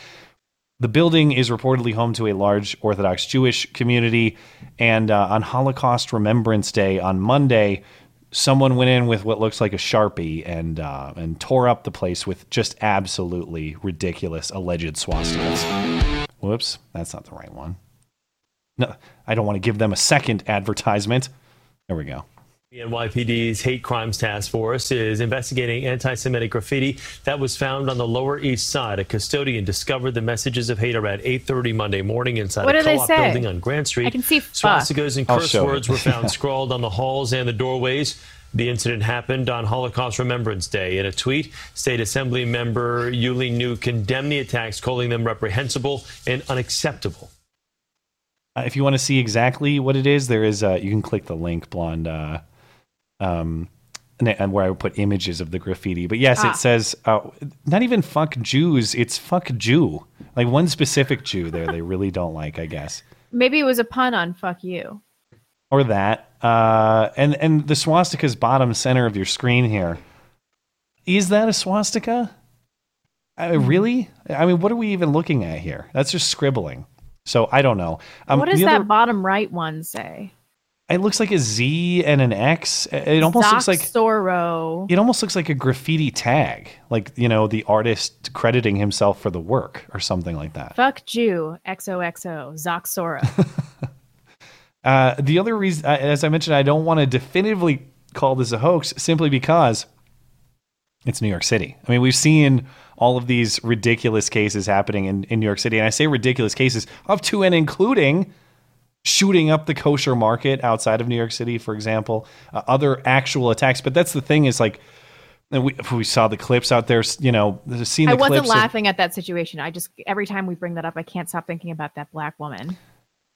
The building is reportedly home to a large Orthodox Jewish community. And uh, on Holocaust Remembrance Day on Monday, someone went in with what looks like a sharpie and uh, and tore up the place with just absolutely ridiculous alleged swastikas. Whoops, that's not the right one. No, I don't want to give them a second advertisement. There we go. The NYPD's Hate Crimes Task Force is investigating anti Semitic graffiti that was found on the Lower East Side. A custodian discovered the messages of hate around 8.30 Monday morning inside What a co op building on Grand Street. I can see fuck. Swastikas and curse words it. were found scrawled on the halls and the doorways. The incident happened on Holocaust Remembrance Day. In a tweet, State Assembly member Yuh-Line Niou condemned the attacks, calling them reprehensible and unacceptable. Uh, if you want to see exactly what it is, there is. Uh, you can click the link, blonde. Uh, um, where I would put images of the graffiti. But yes, Ah. it says uh, not even fuck Jews. It's fuck Jew. Like one specific Jew there. They really don't like. I guess. Maybe it was a pun on "fuck you." or that. Uh, and and the swastika's bottom center of your screen here. Is that a swastika? I, really? I mean, what are we even looking at here? That's just scribbling. So I don't know. Um, what does that other- bottom right one say? It looks like a Z and an X. It almost looks like Zorro. it almost looks like a graffiti tag, like you know the artist crediting himself for the work or something like that. Fuck Jew. XOXO. Zoxora. Uh, the other reason, uh, as I mentioned, I don't want to definitively call this a hoax simply because it's New York City. I mean, we've seen all of these ridiculous cases happening in, in New York City. And I say ridiculous cases up to and including shooting up the kosher market outside of New York City, for example, uh, other actual attacks. But that's the thing is like, and we, we saw the clips out there, you know, clips I wasn't clips. of- laughing at that situation. I just every time we bring that up, I can't stop thinking about that black woman.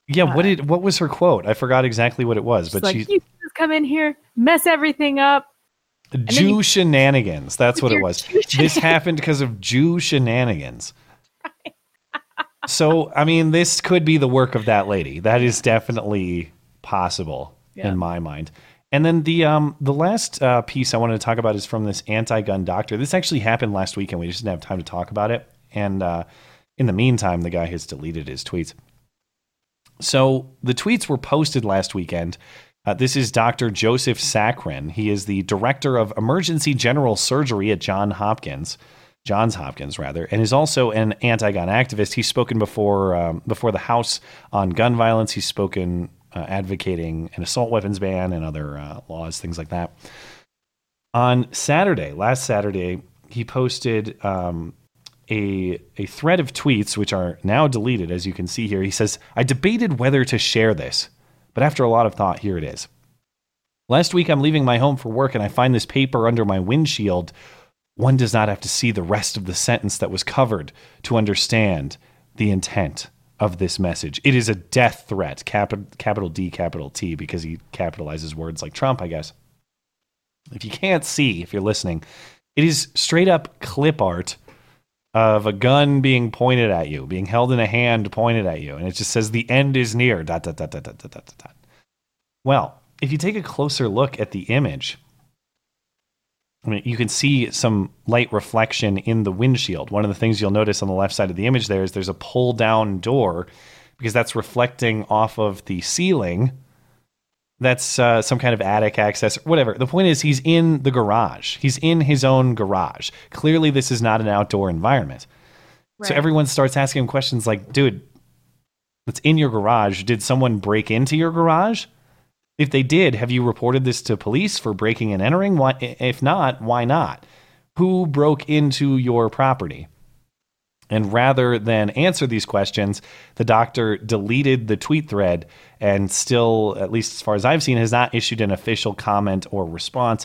yeah, what did what was her quote? I forgot exactly what it was, but like, she you just come in here, mess everything up. Jew you- shenanigans. That's what it was. This happened because of Jew shenanigans. So, I mean, this could be the work of that lady. That is definitely possible Yeah. in my mind. And then the um the last uh, piece I wanted to talk about is from this anti-gun doctor. This actually happened last week, and we just didn't have time to talk about it. And uh, in the meantime, the guy has deleted his tweets. So the tweets were posted last weekend. Uh, this is Dr. Joseph Sakran. He is the director of emergency general surgery at John Hopkins, Johns Hopkins rather, and is also an anti-gun activist. He's spoken before um, before the House on gun violence. He's spoken uh, advocating an assault weapons ban and other uh, laws, things like that. On Saturday, last Saturday, he posted um, a a thread of tweets which are now deleted, as you can see here. He says, "I debated whether to share this, but after a lot of thought, here it is." Last week, I'm leaving my home for work and I find this paper under my windshield. One does not have to see the rest of the sentence that was covered to understand the intent of this message. It is a death threat, capital, capital D, capital T, because he capitalizes words like Trump, I guess. If you can't see, if you're listening, it is straight up clip art of a gun being pointed at you, being held in a hand pointed at you, and it just says the end is near. Dot dot dot dot dot dot dot dot. Well, if you take a closer look at the image, I mean, you can see some light reflection in the windshield. One of the things you'll notice on the left side of the image there is there's a pull down door because that's reflecting off of the ceiling. That's uh, some kind of attic access, whatever. The point is, he's in the garage. He's in his own garage. Clearly, this is not an outdoor environment. So everyone starts asking him questions like, dude, that's in your garage. Did someone break into your garage? If they did, have you reported this to police for breaking and entering? Why, if not, why not? Who broke into your property? And rather than answer these questions, the doctor deleted the tweet thread and still, at least as far as I've seen, has not issued an official comment or response.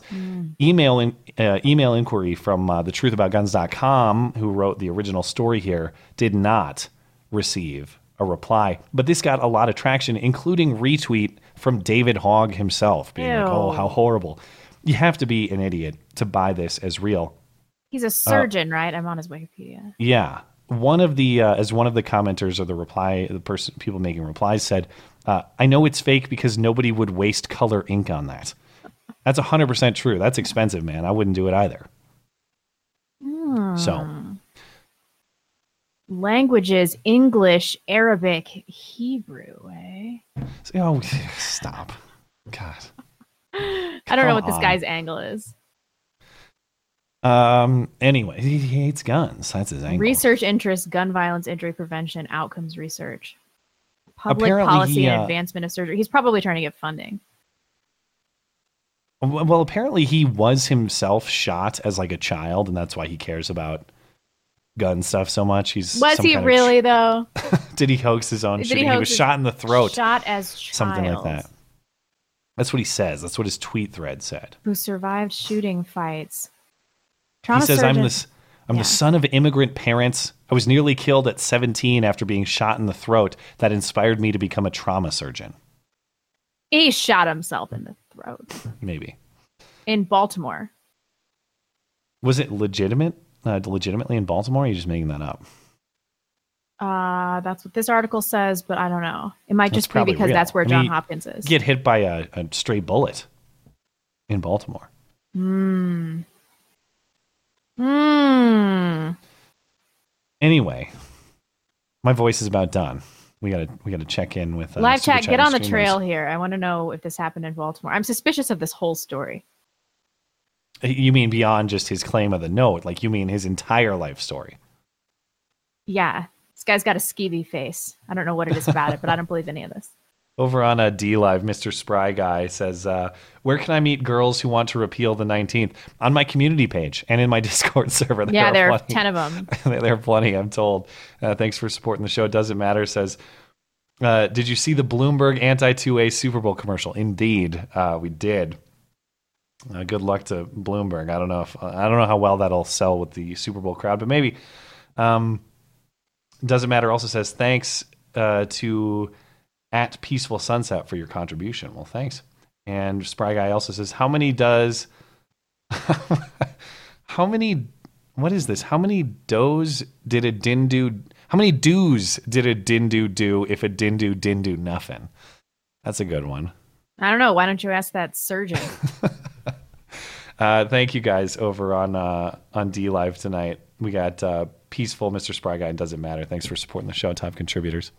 Email in, uh, email inquiry from uh, thetruthaboutguns.com, who wrote the original story here, did not receive a reply. But this got a lot of traction, including retweet from David Hogg himself, being like, "Oh, how horrible!" You have to be an idiot to buy this as real. He's a surgeon, right? I'm on his Wikipedia. Yeah. One of the uh, as one of the commenters or the reply the person people making replies said, uh, "I know it's fake because nobody would waste color ink on that." That's hundred percent true. That's expensive, man. I wouldn't do it either. So Hmm. Languages: English, Arabic, Hebrew. Eh? oh, stop. God. I don't know what this on. guy's angle is. Um. Anyway, he, he hates guns. That's his angle. Research interest: gun violence, injury prevention, outcomes research, public Apparently policy, he, and uh, advancement of surgery. He's probably trying to get funding. Well, apparently he was himself shot as like a child, and that's why he cares about gun stuff so much. He's Was some he kind of- really though? did he hoax his own Did he shooting? He, hoax was shot in the throat. Shot as child. something like that. That's what he says. That's what his tweet thread said. Who survived shooting fights? he Trauma says, "I'm surgeon- the s- I'm Yeah. the son of immigrant parents. I was nearly killed at 17 after being shot in the throat. That inspired me to become a trauma surgeon. He shot himself in the throat Maybe in Baltimore. was it legitimate? Uh, legitimately in Baltimore? Or are you just making that up? Uh, that's what this article says, but I don't know. It might just be because real. that's where I John Hopkins is. Get hit by a, a stray bullet in Baltimore. Hmm. Hmm. Anyway, my voice is about done. We gotta we gotta check in with uh, Live chat, get on the trail here. I want to know if this happened in Baltimore. I'm suspicious of this whole story. You mean beyond just his claim of the note? Like you mean his entire life story? Yeah, this guy's got a skeevy face. I don't know what it is about it, but I don't believe any of this. Over on a DLive, Mr. Spry Guy says, uh, Where can I meet girls who want to repeal the 19th? On my community page and in my Discord server. There yeah, are there are plenty. 10 of them. there are plenty, I'm told. Uh, thanks for supporting the show. It doesn't matter. Says, uh, Did you see the Bloomberg anti 2A Super Bowl commercial? Indeed, uh, we did. Uh, good luck to Bloomberg. I don't know if I don't know how well that'll sell with the Super Bowl crowd, but maybe. Um, doesn't matter. Also says thanks uh, to at Peaceful Sunset for your contribution. Well, thanks. And Spry Guy also says, how many does how many what is this? How many does did a dindu how many do's did a dindu do if a dindu didn't do nothing? That's a good one. I don't know. Why don't you ask that surgeon? Uh, thank you guys over on uh, on DLive tonight. We got uh, peaceful Mr. Spry Guy. and Doesn't matter. Thanks for supporting the show, top contributors.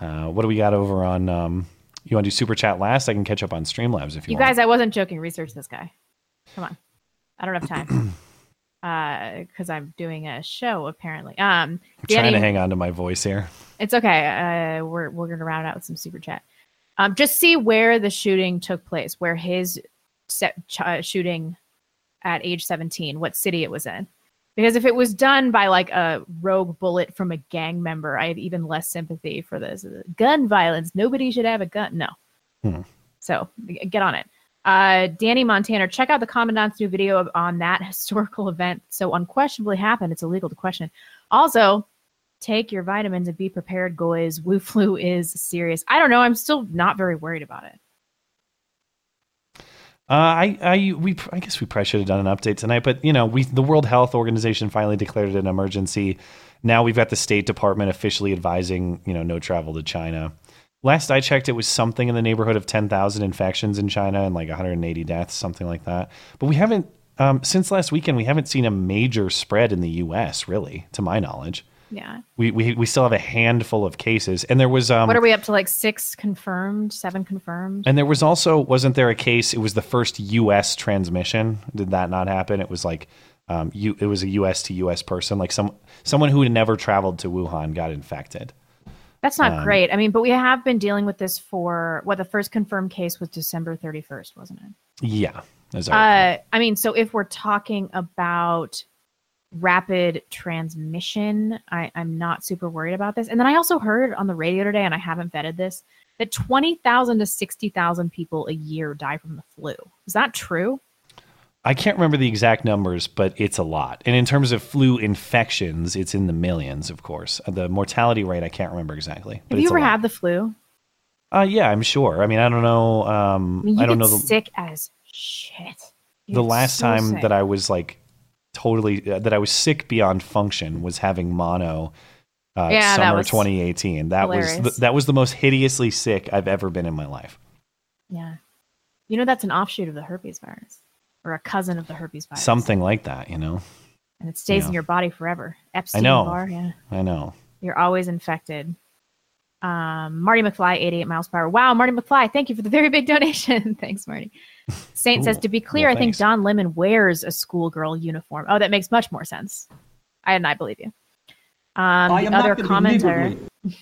Uh, what do we got over on? Um, you want to do super chat last? I can catch up on Streamlabs if you, you want. guys, I wasn't joking. Research this guy. Come on. I don't have time. Because I'm doing a show, apparently. Um, I'm Danny- trying to hang on to my voice here. It's okay. Uh, we're we're gonna round out with some super chat. Um, just see where the shooting took place, where his uh, shooting at age 17, what city it was in. Because if it was done by like a rogue bullet from a gang member, I have even less sympathy for this. Gun violence. Nobody should have a gun. No. Hmm. So get on it. Uh, Danny Montana, check out the Commandant's new video on that historical event. So unquestionably happened. It's illegal to question. Also, take your vitamins and be prepared, guys. Wu flu is serious. I don't know. I'm still not very worried about it. Uh, I, I, we, I guess we probably should have done an update tonight, but you know, we, the World Health Organization finally declared it an emergency. Now we've got the State Department officially advising, you know, no travel to China. Last I checked, it was something in the neighborhood of 10,000 infections in China and like 180 deaths, something like that. But we haven't, um, since last weekend, we haven't seen a major spread in the U.S. Really, to my knowledge. Yeah. We, we, we still have a handful of cases, and there was um, what are we up to? Like six confirmed, seven confirmed? and there was also wasn't there a case? It was the first U.S. transmission. Did that not happen? It was like um, you. It was a U.S. to U.S. person, like some someone who had never traveled to Wuhan got infected. That's not Um, great. I mean, but we have been dealing with this for what the first confirmed case was December 31st, wasn't it? Yeah, Uh, I mean, so if we're talking about rapid transmission, I, I'm not super worried about this. And then I also heard on the radio today, and I haven't vetted this, that 20,000 to 60,000 people a year die from the flu. Is that true? I can't remember the exact numbers, but it's a lot. And in terms of flu infections, it's in the millions, of course. Uh, The mortality rate, I can't remember exactly. But Have you ever had the flu? Uh, yeah, I'm sure. I mean, I don't know. Um, I mean, you I don't know the, sick as shit. You the last so time sick. that I was like totally uh, that I was sick beyond function was having mono. Uh, Yeah, that summer was 2018. That was the, that was the most hideously sick I've ever been in my life. Yeah. You know, that's an offshoot of the herpes virus or a cousin of the herpes virus. Something like that, you know. And it stays in your body forever. Epstein know. Barr, yeah. I know. You're always infected. Um, Marty McFly, 88 miles per hour. Wow, Marty McFly, thank you for the very big donation. Thanks, Marty. Saint says, to be clear, well, I think thanks. Don Lemon wears a schoolgirl uniform. Oh, that makes much more sense. I and I believe you. Um, I the am other gonna commenter,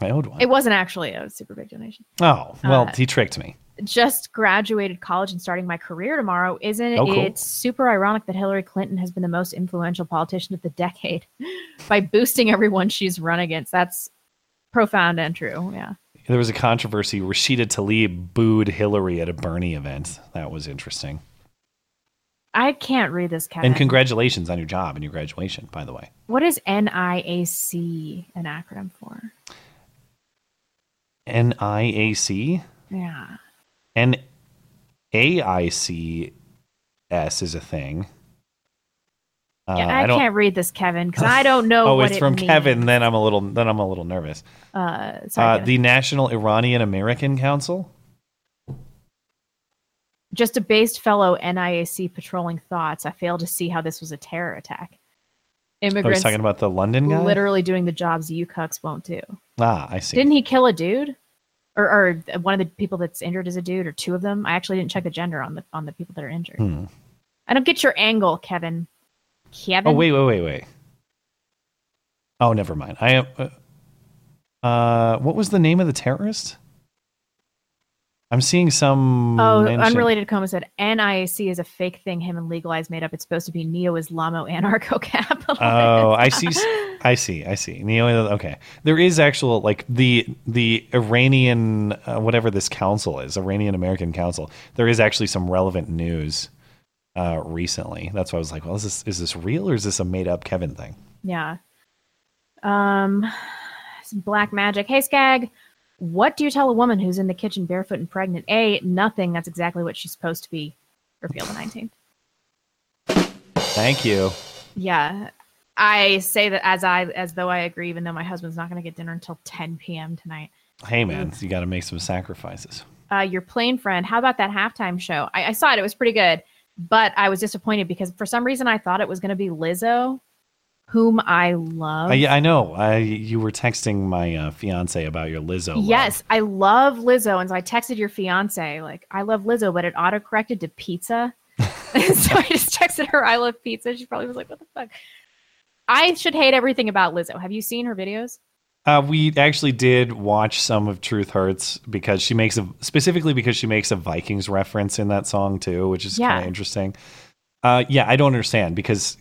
I owed one. it wasn't actually a super big donation. Oh well, Uh, he tricked me. just graduated college and starting my career tomorrow. Isn't Oh, cool. it super ironic that Hillary Clinton has been the most influential politician of the decade by boosting everyone she's run against? That's profound and true. Yeah. There was a controversy. Rashida Tlaib booed Hillary at a Bernie event. That was interesting. I can't read this, Kevin. And congratulations on your job and your graduation, by the way. What is NIAC an acronym for? NIAC? Yeah. NAICS is a thing. Uh, Yeah, I, don't- can't read this, Kevin, because I don't know oh, what it's it from means. Kevin. Then I'm a little. Then I'm a little nervous. Uh, sorry, Uh, the National Iranian American Council. just a based fellow NIAC patrolling thoughts. I fail to see how this was a terror attack. I was Immigrants Oh, talking about the London guy. literally doing the jobs you cucks won't do. Ah, I see. Didn't he kill a dude? Or, or one of the people that's injured is a dude, or two of them. I actually didn't check the gender on the on the people that are injured. Hmm. I don't get your angle, Kevin. Kevin. Oh wait, wait, wait, wait. Oh, never mind. I am. Uh, uh, what was the name of the terrorist? I'm seeing some. Oh, mention- unrelated comment said NIAC is a fake thing him and legalized made up. It's supposed to be neo Islamo anarcho capitalist. Oh, I see. I see. I see. Neo. Okay, there is actual like the the Iranian uh, whatever this council is, Iranian American Council. There is actually some relevant news uh, recently. That's why I was like, well, is this is this real or is this a made up Kevin thing? Yeah. Um, some black magic. Hey, Skag, what do you tell a woman who's in the kitchen barefoot and pregnant? A, nothing. That's exactly what she's supposed to be. Repeal the 19th. Thank you. Yeah. I say that as I as though I agree, even though my husband's not going to get dinner until 10 p.m. tonight. Hey man, you got to make some sacrifices. Uh, your plane friend. How about that halftime show? I, I saw it. It was pretty good, but I was disappointed because for some reason I thought it was going to be Lizzo, whom I love. Yeah, I know. I you were texting my uh, fiance about your Lizzo. love. Yes, I love Lizzo, and so I texted your fiance like, "I love Lizzo," but it auto corrected to pizza, so I just texted her, "I love pizza." She probably was like, "What the fuck?" I should hate everything about Lizzo. Have you seen her videos? Uh, we actually did watch some of Truth Hurts because she makes a specifically because she makes a Vikings reference in that song too, which is Yeah. kind of interesting. Uh, yeah, I don't understand because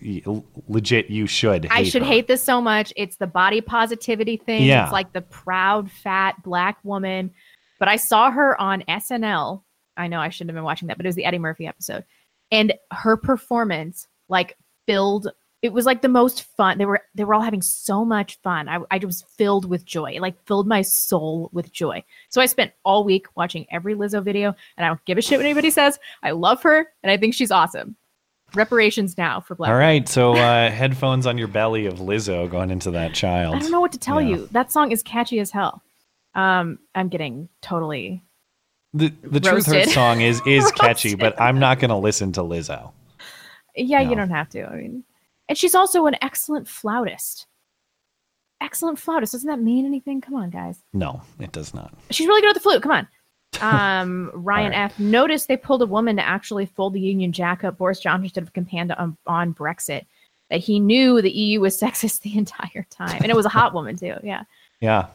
legit you should. Hate I should her. hate this so much. It's the body positivity thing. Yeah. It's like the proud, fat black woman. But I saw her on SNL. I know I shouldn't have been watching that, but it was the Eddie Murphy episode. And her performance, like, filled it was like the most fun. They were they were all having so much fun. I, I was filled with joy. It like filled my soul with joy. So I spent all week watching every Lizzo video, and I don't give a shit what anybody says. I love her, and I think she's awesome. Reparations now for black. All right, so uh, headphones on your belly of Lizzo going into that child. I don't know what to tell Yeah. you. That song is catchy as hell. Um, I'm getting totally. The the Truth Hurts Roasted. song is is catchy, but I'm not going to listen to Lizzo. Yeah, you don't have to. I mean, and she's also an excellent flautist. Excellent flautist. Doesn't that mean anything? Come on, guys. No, it does not. She's really good at the flute. Come on. Um, Ryan right. F. Noticed they pulled a woman to actually fold the Union Jack up. Boris Johnson should have campaigned on, on Brexit. That he knew the EU was sexist the entire time, and it was a hot woman too. Yeah. Yeah.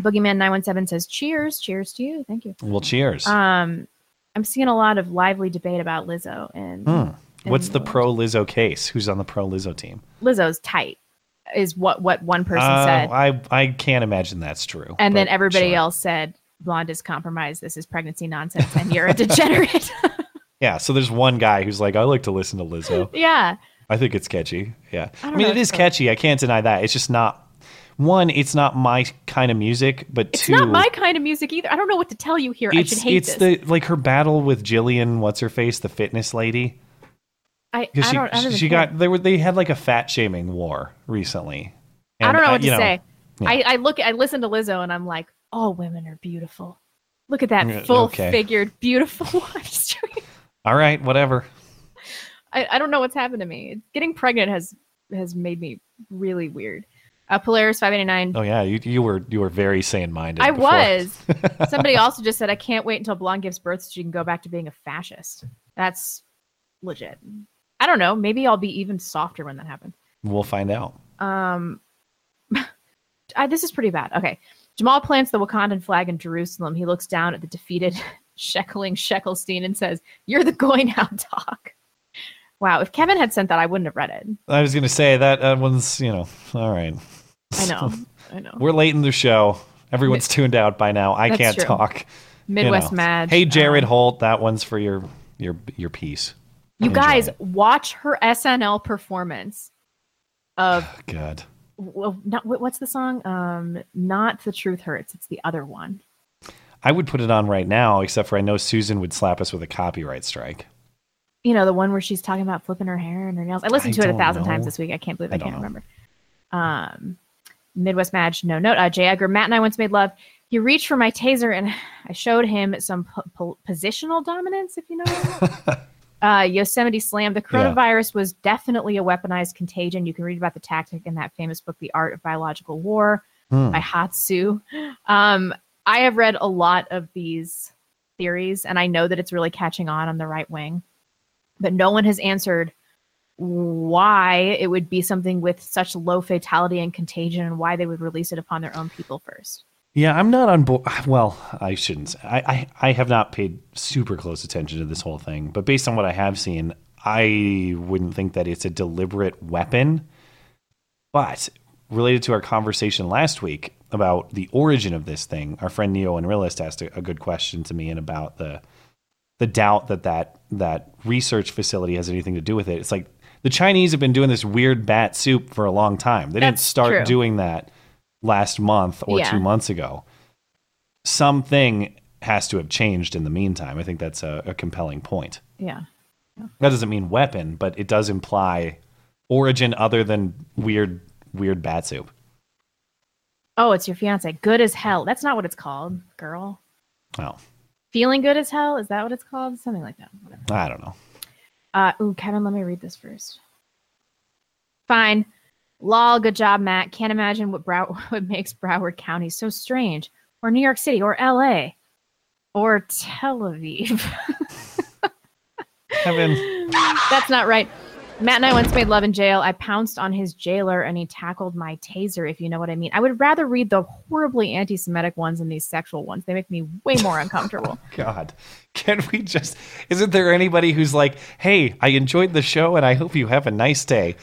Boogeyman nine one seven says, "Cheers, cheers to you. Thank you." Well, cheers. Um, I'm seeing a lot of lively debate about Lizzo, and Hmm. What's the pro Lizzo case? Who's on the pro Lizzo team? Lizzo's tight, is what what one person Uh, said, I I can't imagine that's true. and then everybody sure. else said, "Blonde is compromised. This is pregnancy nonsense, and you're a degenerate." Yeah, so there's one guy who's like, I like to listen to Lizzo. yeah, I think it's catchy. Yeah. I I, mean, it's is catchy. I can't deny that. It's just not one, it's not my kind of music, but it's two, not my kind of music either. I don't know what to tell you here. I should hate it's this. the like her battle with Jillian, what's her face, the fitness lady. I, I Because she don't. I don't she care. got they were they had like a fat shaming war recently. I don't know what to know, say. yeah. I, I look. I listen to Lizzo, and I'm like, all women are beautiful. Look at that full okay. figured, beautiful. Joking. All right, whatever. I, I don't know what's happened to me. Getting pregnant has has made me really weird. Uh, Polaris five eighty nine. Oh yeah, you you were you were very sane minded. I was. Somebody also just said I can't wait until Blonde gives birth so she can go back to being a fascist. That's legit. I don't know. Maybe I'll be even softer when that happens. We'll find out. Um, I, this is pretty bad. Okay. Jamal plants the Wakandan flag in Jerusalem. He looks down at the defeated Sheckling Sheckelstein and says, You're the going out dog. Wow. If Kevin had sent that, I wouldn't have read it. I was going to say that uh, one's, you know, all right. I know. I know. We're late in the show. Everyone's tuned out by now. I That's can't true. talk. you Midwest know. Madge, Hey, Jared um, Holt, that one's for your your your piece. You guys it. watch her SNL performance of God. well, not what's the song? Um, not the truth hurts. It's the other one. I would put it on right now, except for I know Susan would slap us with a copyright strike. You know the one where she's talking about flipping her hair and her nails. I listened I to it a thousand know. times this week. I can't believe I, I can't know. remember. Um, Midwest Madge, no note. Uh, Jay Edgar, Matt and I once made love. He reached for my taser and I showed him some po- po- positional dominance, if you know. What I mean. uh, Yosemite Slam. The coronavirus was definitely a weaponized contagion. You can read about the tactic in that famous book, The Art of Biological War Hmm. by Hatsu. Um, I have read a lot of these theories, and I know that it's really catching on on the right wing, but no one has answered why it would be something with such low fatality and contagion, and why they would release it upon their own people first. Yeah, I'm not on board. Well, I shouldn't. Say. I, I I have not paid super close attention to this whole thing, but based on what I have seen, I wouldn't think that it's a deliberate weapon. But related to our conversation last week about the origin of this thing, our friend Neo Unrealist asked a, a good question to me and about the the doubt that that that research facility has anything to do with it. It's like the Chinese have been doing this weird bat soup for a long time. They didn't start true. doing that last month or Yeah. two months ago. Something has to have changed in the meantime. I think that's a, a compelling point. Yeah. That doesn't mean weapon, but it does imply origin other than weird weird bat soup. Oh, it's your fiance. Good as hell. That's not what it's called, girl. Oh, Feeling good as hell. Is that what it's called? Something like that. Whatever. I don't know. Uh, ooh, Kevin, let me read this first. Fine. Lol, good job, Matt. Can't imagine what Brow- what makes Broward County so strange, or New York City, or L.A., or Tel Aviv. Kevin. That's not right. Matt and I once made love in jail. I pounced on his jailer and he tackled my taser, if you know what I mean. I would rather read the horribly anti Semitic ones than these sexual ones. They make me way more uncomfortable. God, can we just? Isn't there anybody who's like, "Hey, I enjoyed the show, and I hope you have a nice day."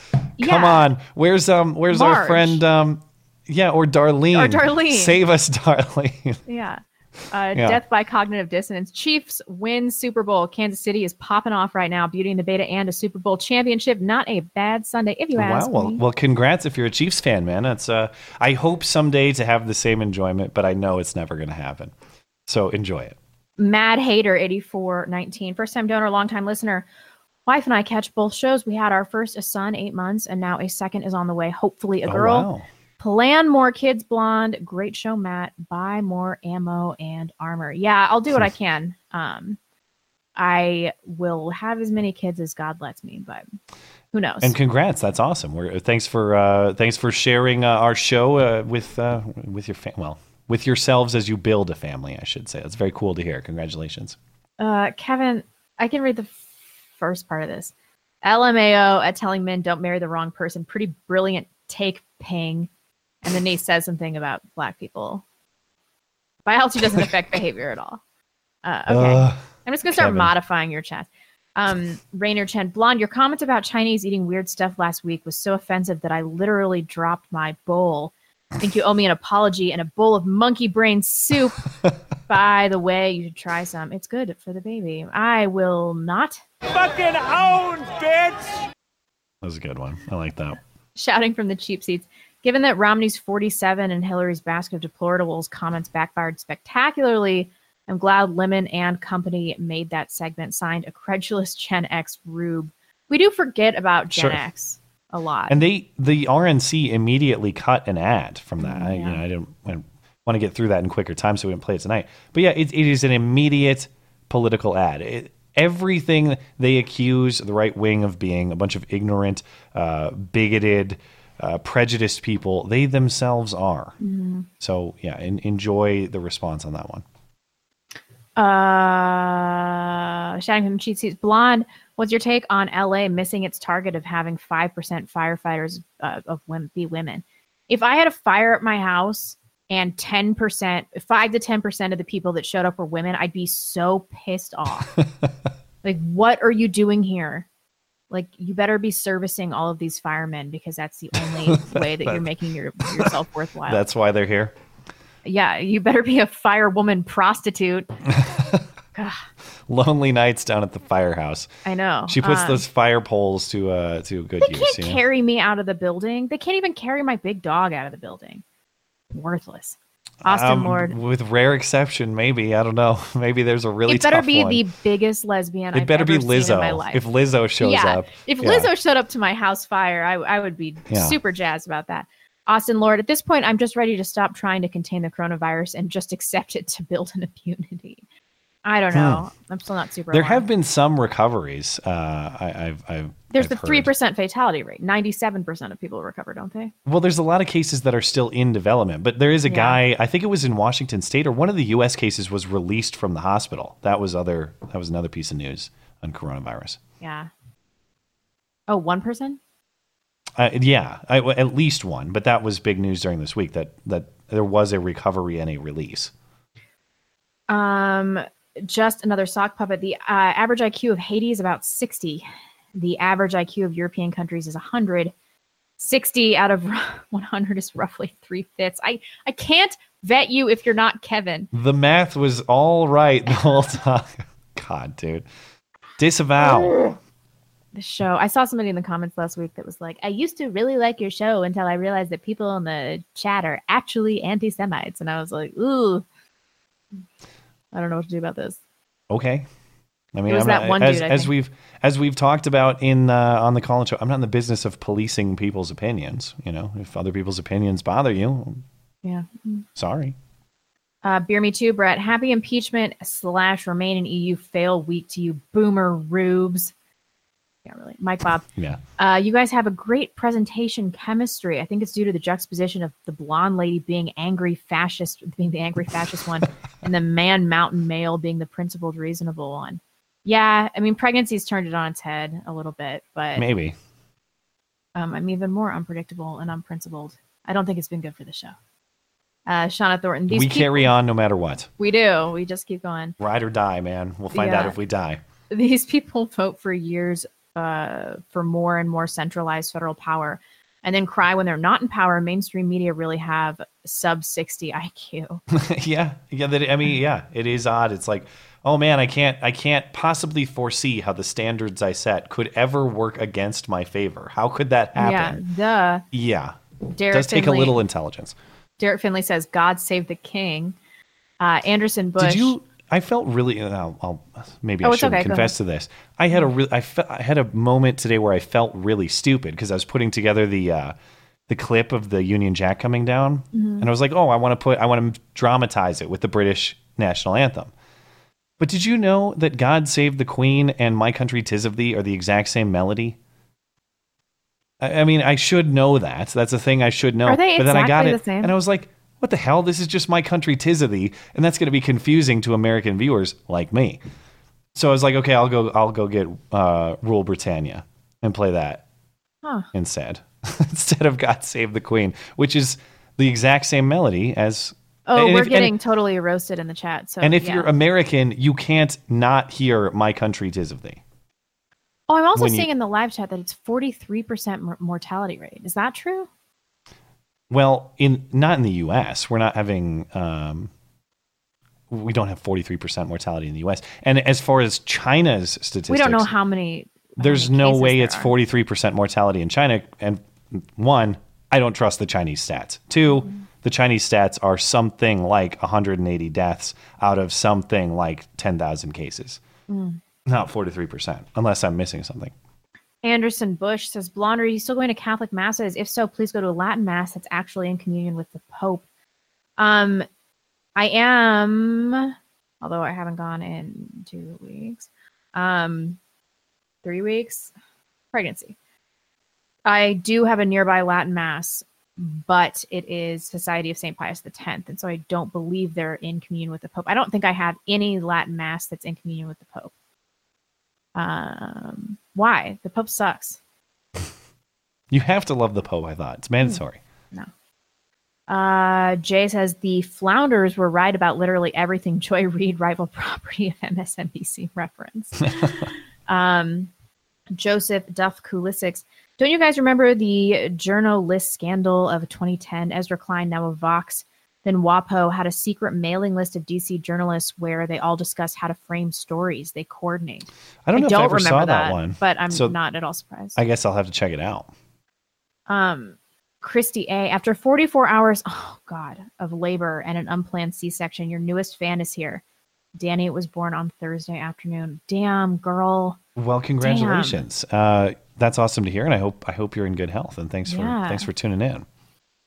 Come on, where's um, where's our friend um, yeah, or Darlene? Or Darlene. save us, Darlene. Yeah. Uh, Yeah. Death by cognitive dissonance. Chiefs win Super Bowl. Kansas City is popping off right now, beauty and the beta and a Super Bowl championship. Not a bad Sunday, if you ask wow, well, me. well, congrats if you're a Chiefs fan, man. That's uh, I hope someday to have the same enjoyment, but I know it's never going to happen. So enjoy it. Mad Hater 8419. First time donor, long time listener. Wife and I catch both shows. We had our first a son, eight months, and now a second is on the way. Hopefully, a Oh, girl. wow. Plan more kids blonde. Great show, Matt. Buy more ammo and armor. Yeah, I'll do what I can. Um, I will have as many kids as God lets me, but who knows? And congrats, that's awesome. We're thanks for uh, thanks for sharing uh, our show uh, with uh, with your fam- well with yourselves as you build a family. I should say that's very cool to hear. Congratulations. Uh, Kevin, I can read the f- first part of this. LMAO at telling men don't marry the wrong person. Pretty brilliant take, ping. And then he says something about black people. Biology doesn't affect behavior at all. Uh, okay. Ugh, I'm just going to start Kevin. modifying your chat. Um, Rainer Chen, Blonde, your comment about Chinese eating weird stuff last week was so offensive that I literally dropped my bowl. I think you owe me an apology and a bowl of monkey brain soup. By the way, you should try some. It's good for the baby. I will not. Fucking own, bitch! That was a good one. I like that. Shouting from the cheap seats. Given that Romney's 47 and Hillary's basket of deplorables comments backfired spectacularly, I'm glad Lemon and company made that segment. Signed a credulous Gen X Rube. We do forget about Gen Sure. X a lot. And they the RNC immediately cut an ad from that. I, you know, I didn't want to get through that in quicker time, so we didn't play it tonight. But yeah, it, it is an immediate political ad. It, everything they accuse the right wing of being a bunch of ignorant, uh, bigoted, uh, prejudiced people, they themselves are. Mhm. So yeah, en- enjoy the response on that one. Uh, shouting from cheat seats. Blonde, what's your take on LA missing its target of having 5% firefighters uh, of women, be women? If I had a fire at my house and 10%, 5 to 10% of the people that showed up were women, I'd be so pissed off. like, what are you doing here? Like, you better be servicing all of these firemen because that's the only way that you're making your, yourself worthwhile. That's why they're here. yeah, you better be a firewoman prostitute. Lonely nights down at the firehouse. I know. She puts Um, those fire poles to uh to good They use. can't you know? carry me out of the building. They can't even carry my big dog out of the building. Worthless. Austin Um, Lord. With rare exception, maybe I don't know. Maybe there's a really it better be one. the biggest lesbian It I've better be Lizzo. If Lizzo shows yeah, up, if yeah. Lizzo showed up to my house fire, I, I would be Yeah. super jazzed about that. Austin Lord, at this point, I'm just ready to stop trying to contain the coronavirus and just accept it to build an immunity. I don't know. I'm still not super. Hmm. There alarmed. have been some recoveries. Uh, I, I've, I've There's I've the three percent fatality rate. Ninety-seven percent of people recover, don't they? Well, there's a lot of cases that are still in development, but there is a Yeah. guy. I think it was in Washington State, or one of the U.S. cases was released from the hospital. That was other. That was another piece of news on coronavirus. Yeah. Oh, one person. Uh, yeah, I, at least one, but that was big news during this week that that there was a recovery and a release. Um, just another sock puppet. The uh, average IQ of Haiti is about 60. The average IQ of European countries is 100. 60 out of 100 is roughly three fifths. I, I can't vet you if you're not Kevin. The math was all right the whole time. God, dude, disavow. The show. I saw somebody in the comments last week that was like, I used to really like your show until I realized that people in the chat are actually anti Semites. And I was like, ooh, I don't know what to do about this. Okay. I mean, It was I'm that one as, dude, as we've as we've talked about in uh, on the Colin show. I'm not in the business of policing people's opinions. You know, if other people's opinions bother you, Yeah. sorry. Uh, Beer Me Too, Brett. Happy impeachment slash remain in EU fail week to you, boomer rubes. Yeah, really. Mike Bob. Yeah. Uh, you guys have a great presentation chemistry. I think it's due to the juxtaposition of the blonde lady being angry fascist, being the angry fascist one, and the man mountain male being the principled, reasonable one. Yeah, I mean, pregnancy's turned it on its head a little bit, but Maybe. um, I'm even more unpredictable and unprincipled. I don't think it's been good for the show. Uh, Shauna Thornton. These we people- carry on no matter what. We do. We just keep going. Ride or die, man. We'll find out if we die. These people vote for years uh, for more and more centralized federal power and then cry when they're not in power. Mainstream media really have sub 60 IQ. yeah, yeah. That I mean, yeah. It is odd. It's like, oh man, I can't, I can't possibly foresee how the standards I set could ever work against my favor. How could that happen? Yeah, duh. Yeah, Derek does take Finley- a little intelligence. Derek Finley says, God save the king. Uh, Anderson Bush. Did you? I felt really. I'll, I'll maybe Oh, I shouldn't okay, confess to this. I had a real. I, fe- I had a moment today where I felt really stupid because I was putting together the uh, the clip of the Union Jack coming down, Mhm. and I was like, oh, I want to put, I want to dramatize it with the British national anthem. But did you know that God Save the Queen and My Country Tis of Thee are the exact same melody? I, I mean, I should know that. That's a thing I should know. Are they but then I got exactly it, the same? and I was like, what the hell? This is just My Country Tis of Thee, and that's going to be confusing to American viewers like me. So I was like, okay, I'll go, I'll go get uh, Rule Britannia and play that Huh. instead, instead of God Save the Queen, which is the exact same melody as. Oh, and we're if- and- getting totally roasted in the chat. So, and if yeah. you're American, you can't not hear "My Country Tis of Thee." oh, I'm also when you- seeing in the live chat that it's 43% mortality rate. Is that true? Well, in not in the U.S., we're not having. Um, we don't have 43% mortality in the U.S. And as far as China's statistics, We don't know how many. there's many no way it's are. 43% mortality in China. And one, I don't trust the Chinese stats. Two, Mm-hmm. The Chinese stats are something like 180 deaths out of something like 10,000 cases. Mm. Not 43%, unless I'm missing something. Anderson Bush says, Blonde, are you still going to Catholic masses? If so, please go to a Latin mass that's actually in communion with the Pope. Um, I am, although I haven't gone in two weeks, um, three weeks, pregnancy. I do have a nearby Latin mass, but it is Society of St. Pius X, and so I don't believe they're in communion with the Pope. I don't think I have any Latin mass that's in communion with the Pope. Um, why? The Pope sucks. You have to love the Pope, I thought. It's mandatory. No. Uh, Jay says the Flounders were right about literally everything. Joy Reid, rival property of MSNBC reference. um, Joseph Duff Kulisics. Don't you guys remember the journalist scandal of 2010? Ezra Klein, now of Vox, then WAPO had a secret mailing list of DC journalists where they all discuss how to frame stories. They coordinate. I don't know if I ever remember saw that one, but I'm so not at all surprised. I guess I'll have to check it out. Um, Christy A. After 44 hours, oh God, of labor and an unplanned C-section, your newest fan is here. Danny was born on Thursday afternoon. Damn, girl. Well, congratulations. Uh, that's awesome to hear, and I hope I hope you're in good health. And thanks for thanks for tuning in.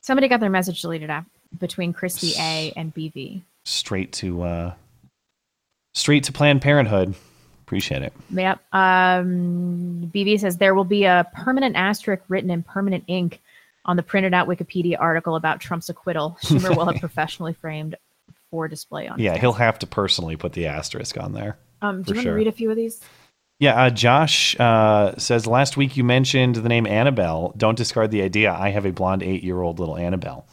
Somebody got their message deleted between Christy A and BV. Straight to uh, straight to Planned Parenthood. Appreciate it. Yep. Um, BV says there will be a permanent asterisk written in permanent ink on the printed out Wikipedia article about Trump's acquittal. Schumer will have professionally framed for display on. Yeah, he'll have to personally put the asterisk on there. Um, do you want sure. to read a few of these? Yeah, uh, Josh uh, says last week you mentioned the name Annabelle. Don't discard the idea. I have a blonde eight year old little Annabelle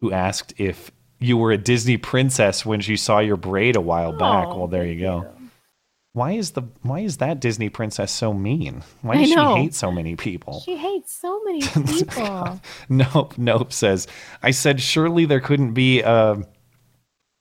who asked if you were a Disney princess when she saw your braid a while back. Oh, Well, there you go. Why is the why is that Disney princess so mean? Why does she hate so many people? She hates so many people. Nope, nope says I said surely there couldn't be a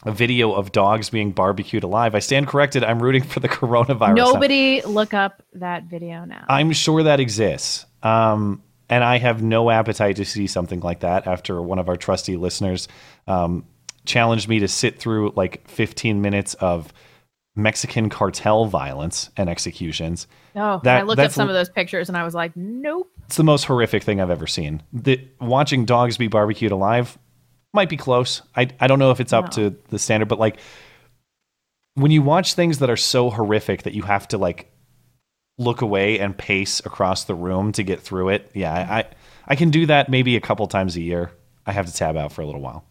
a video of dogs being barbecued alive. I stand corrected. I'm rooting for the coronavirus. Nobody look up that video now. I'm sure that exists. Um, and I have no appetite to see something like that after one of our trusty listeners um, challenged me to sit through like 15 minutes of Mexican cartel violence and executions. Oh, That- I looked up some of those pictures and I was like, nope. It's the most horrific thing I've ever seen. The, watching dogs be barbecued alive might be close. I, I don't know if it's up to the standard, but like when you watch things that are so horrific that you have to like look away and pace across the room to get through it. Yeah, I, I, I can do that maybe a couple times a year. I have to tab out for a little while.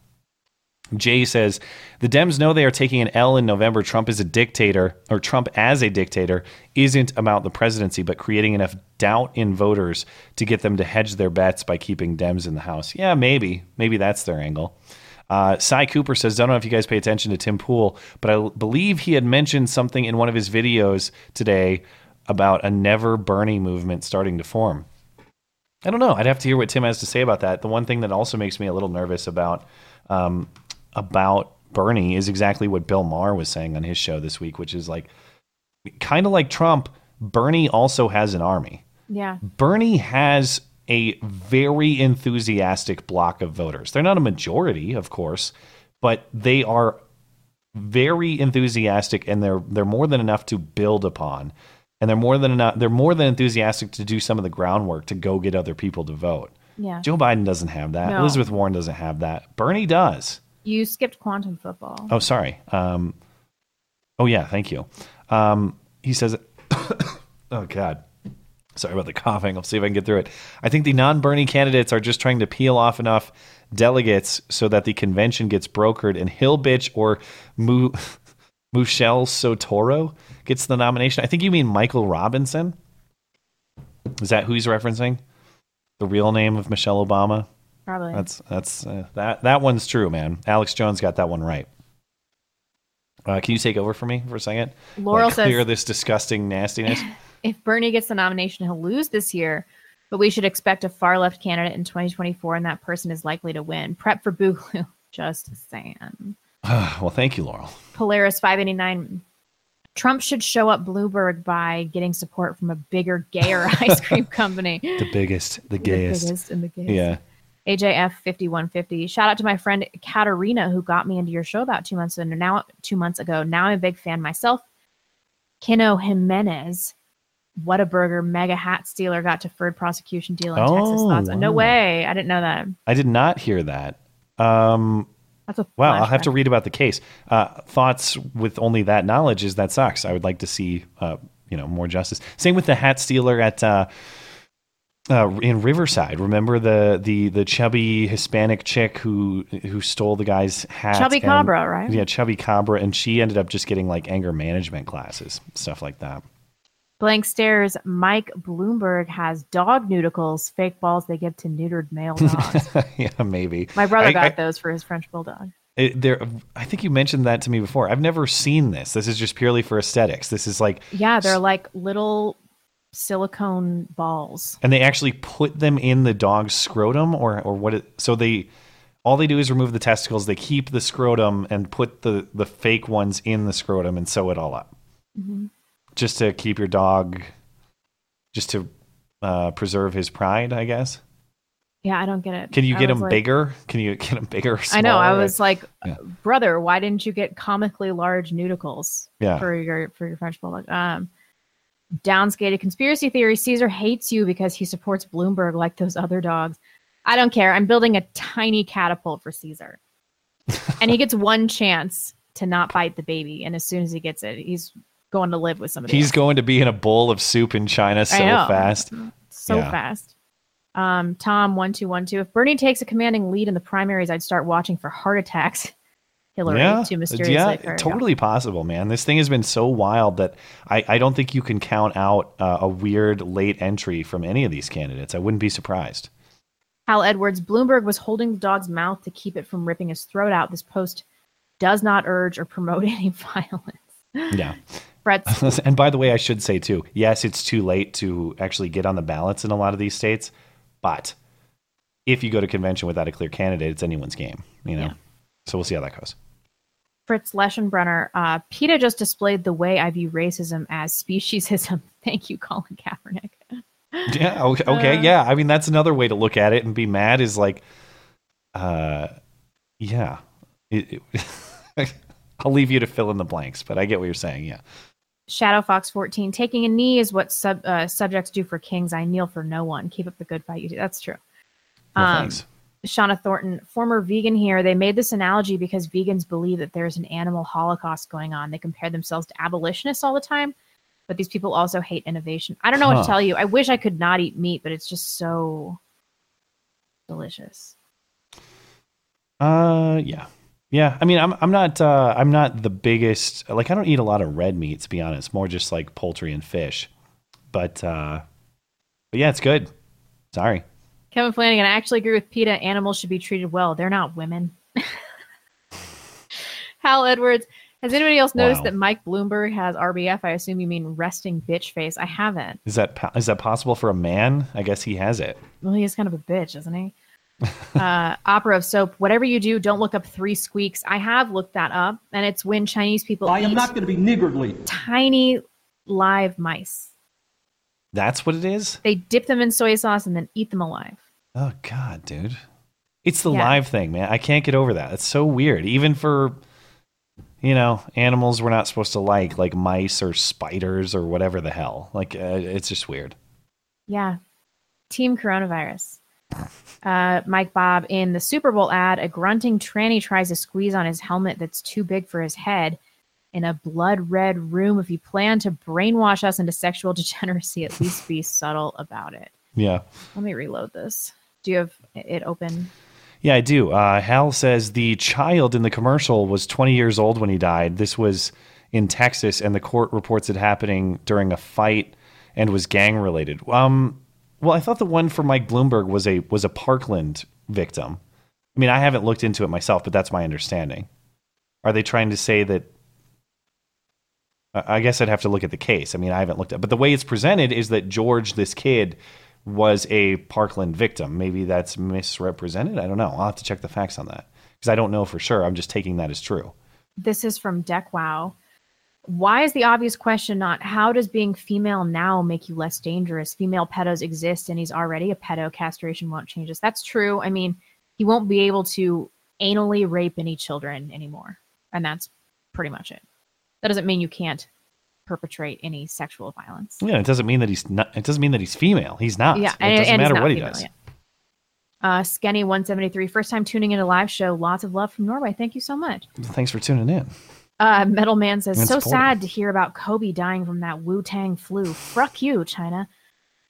Jay says the Dems know they are taking an L in November. Trump is a dictator, or Trump as a dictator isn't about the presidency, but creating enough doubt in voters to get them to hedge their bets by keeping Dems in the House. Yeah, maybe. Maybe that's their angle. Uh, Cy Cooper says, Don't know if you guys pay attention to Tim Pool, but I believe he had mentioned something in one of his videos today about a never Bernie movement starting to form. I don't know. I'd have to hear what Tim has to say about that. The one thing that also makes me a little nervous about um, about Bernie is exactly what Bill Maher was saying on his show this week, which is like kind of like Trump. Bernie also has an army. Yeah. Bernie has a very enthusiastic block of voters. They're not a majority, of course, but they are very enthusiastic and they're they're more than enough to build upon. And they're more than enough they're more than enthusiastic to do some of the groundwork to go get other people to vote. Yeah. Joe Biden doesn't have that. No. Elizabeth Warren doesn't have that. Bernie does. You skipped quantum football. Oh, sorry. Um, oh, yeah. Thank you. Um, he says, oh, God. Sorry about the coughing. I'll see if I can get through it. I think the non Bernie candidates are just trying to peel off enough delegates so that the convention gets brokered and Hill Bitch or Mu- Michelle Sotoro gets the nomination. I think you mean Michael Robinson. Is that who he's referencing? The real name of Michelle Obama? Probably. That's that's uh, that that one's true, man. Alex Jones got that one right. Uh, can you take over for me for a second? Laurel like, clear says- this disgusting nastiness. If Bernie gets the nomination, he'll lose this year, but we should expect a far left candidate in 2024, and that person is likely to win. Prep for Boogaloo. Just saying. well, thank you, Laurel. Polaris 589. Trump should show up Bloomberg by getting support from a bigger, gayer ice cream company. The biggest, the gayest. The biggest and the gayest. Yeah. AJF 5150. Shout out to my friend Katarina who got me into your show about two months ago. Now, two months ago. Now I'm a big fan myself. Kino Jimenez. What a burger. Mega hat stealer got deferred prosecution deal in Texas. Oh, Thoughts? No wow. way. I didn't know that. I did not hear that. Um, That's a wow. I'll have to read about the case. Uh, thoughts with only that knowledge is that sucks. I would like to see, uh, you know, more justice. Same with the hat stealer at uh, uh, in Riverside. Remember the the the chubby Hispanic chick who who stole the guy's hat? Chubby and- Cabra, right? Yeah, chubby Cabra, and she ended up just getting like anger management classes, stuff like that. Blank stares. Mike Bloomberg has dog noodles, fake balls they give to neutered male dogs. yeah, maybe. My brother I- got I- those for his French bulldog. It, there, I think you mentioned that to me before. I've never seen this. This is just purely for aesthetics. This is like, Yeah, they're like little silicone balls. and they actually put them in the dog's scrotum, or or what? It, so they, all they do is remove the testicles. They keep the scrotum and put the the fake ones in the scrotum and sew it all up, Mhm. Just to keep your dog, just to uh, preserve his pride, I guess. Yeah, I don't get it. Can you I get him like- bigger? Can you get him bigger? Or I know. I was like, Yeah. brother, why didn't you get comically large noodles Yeah. for your for your French bulldog? Um, downskated conspiracy theory: Caesar hates you because he supports Bloomberg like those other dogs. I don't care. I'm building a tiny catapult for Caesar, and he gets one chance to not bite the baby. And as soon as he gets it, he's going to live with somebody. He's else. going to be in a bowl of soup in China so fast. so Yeah. fast. Um, Tom one two one two. If Bernie takes a commanding lead in the primaries, I'd start watching for heart attacks. Hillary yeah, too mysteriously. yeah, for- totally possible, man. This thing has been so wild that I, I don't think you can count out uh, a weird late entry from any of these candidates. I wouldn't be surprised. Hal Edwards. Bloomberg was holding the dog's mouth to keep it from ripping his throat out. This post does not urge or promote any violence. Yeah. And by the way, I should say too, yes, it's too late to actually get on the ballots in a lot of these states, but if you go to convention without a clear candidate, it's anyone's game, you know. So we'll see how that goes. Fritz Leschenbrenner. Uh, PETA just displayed the way I view racism as speciesism. Thank you, Colin Kaepernick. Yeah. Okay. okay Uh, yeah. I mean, that's another way to look at it and be mad is like, uh, yeah. It- it- I'll leave you to fill in the blanks, but I get what you're saying. Yeah. Shadow Fox 14. Taking a knee is what sub, uh, subjects do for kings. I kneel for no one. Keep up the good fight. You do. That's true. Well, Um, thanks. Shauna Thornton, former vegan here. They made this analogy because vegans believe that there's an animal holocaust going on. They compare themselves to abolitionists all the time, but these people also hate innovation. I don't know what to tell you. I wish I could not eat meat, but it's just so delicious. Uh, yeah. Yeah. I mean, I'm, I'm not, uh, I'm not the biggest, like, I don't eat a lot of red meat, to be honest, more just like poultry and fish. But, uh, but yeah, it's good. Sorry. Kevin Flanagan, I actually agree with PETA. Animals should be treated well. They're not women. Hal Edwards, has anybody else noticed Wow. that Mike Bloomberg has RBF? I assume you mean resting bitch face. I haven't. Is that, is that possible for a man? I guess he has it. Well, he is kind of a bitch, isn't he? uh, opera of soap. Whatever you do, don't look up three squeaks. I have looked that up, and it's when Chinese people I am not going to be niggardly. tiny live mice. That's what it is? They dip them in soy sauce and then eat them alive. Oh God, dude. It's the Yeah. live thing, man. I can't get over that. It's so weird. Even for you know, animals we're not supposed to like, like mice or spiders or whatever the hell. Like uh, it's just weird. Yeah. Team coronavirus. Uh, Mike Bob in the Super Bowl ad, a grunting tranny tries to squeeze on his helmet that's too big for his head. In a blood red room, if you plan to brainwash us into sexual degeneracy, at least be subtle about it. Yeah. Let me reload this. Do you have it open? Yeah, I do. Uh, Hal says the child in the commercial was 20 years old when he died. This was in Texas, and the court reports it happening during a fight and was gang related. Um, well, I thought the one for Mike Bloomberg was a was a Parkland victim. I mean, I haven't looked into it myself, but that's my understanding. Are they trying to say that? I guess I'd have to look at the case. I mean, I haven't looked at, but the way it's presented is that George, this kid, was a Parkland victim. Maybe that's misrepresented. I don't know. I'll have to check the facts on that because I don't know for sure. I'm just taking that as true. This is from DeckWow. Why is the obvious question not how does being female now make you less dangerous? Female pedos exist and he's already a pedo. Castration won't change this. That's true. I mean, he won't be able to anally rape any children anymore. And that's pretty much it. That doesn't mean you can't perpetrate any sexual violence. Yeah, it doesn't mean that he's not. It doesn't mean that he's female. He's not. Yeah, it and- doesn't and matter what he female, does. yeah. Uh, Skenny 173, first time tuning in a live show. Lots of love from Norway. Thank you so much. Thanks for tuning in. Uh, Metal Man says, so sad to hear about Kobe dying from that Wu Tang flu. Fuck you, China.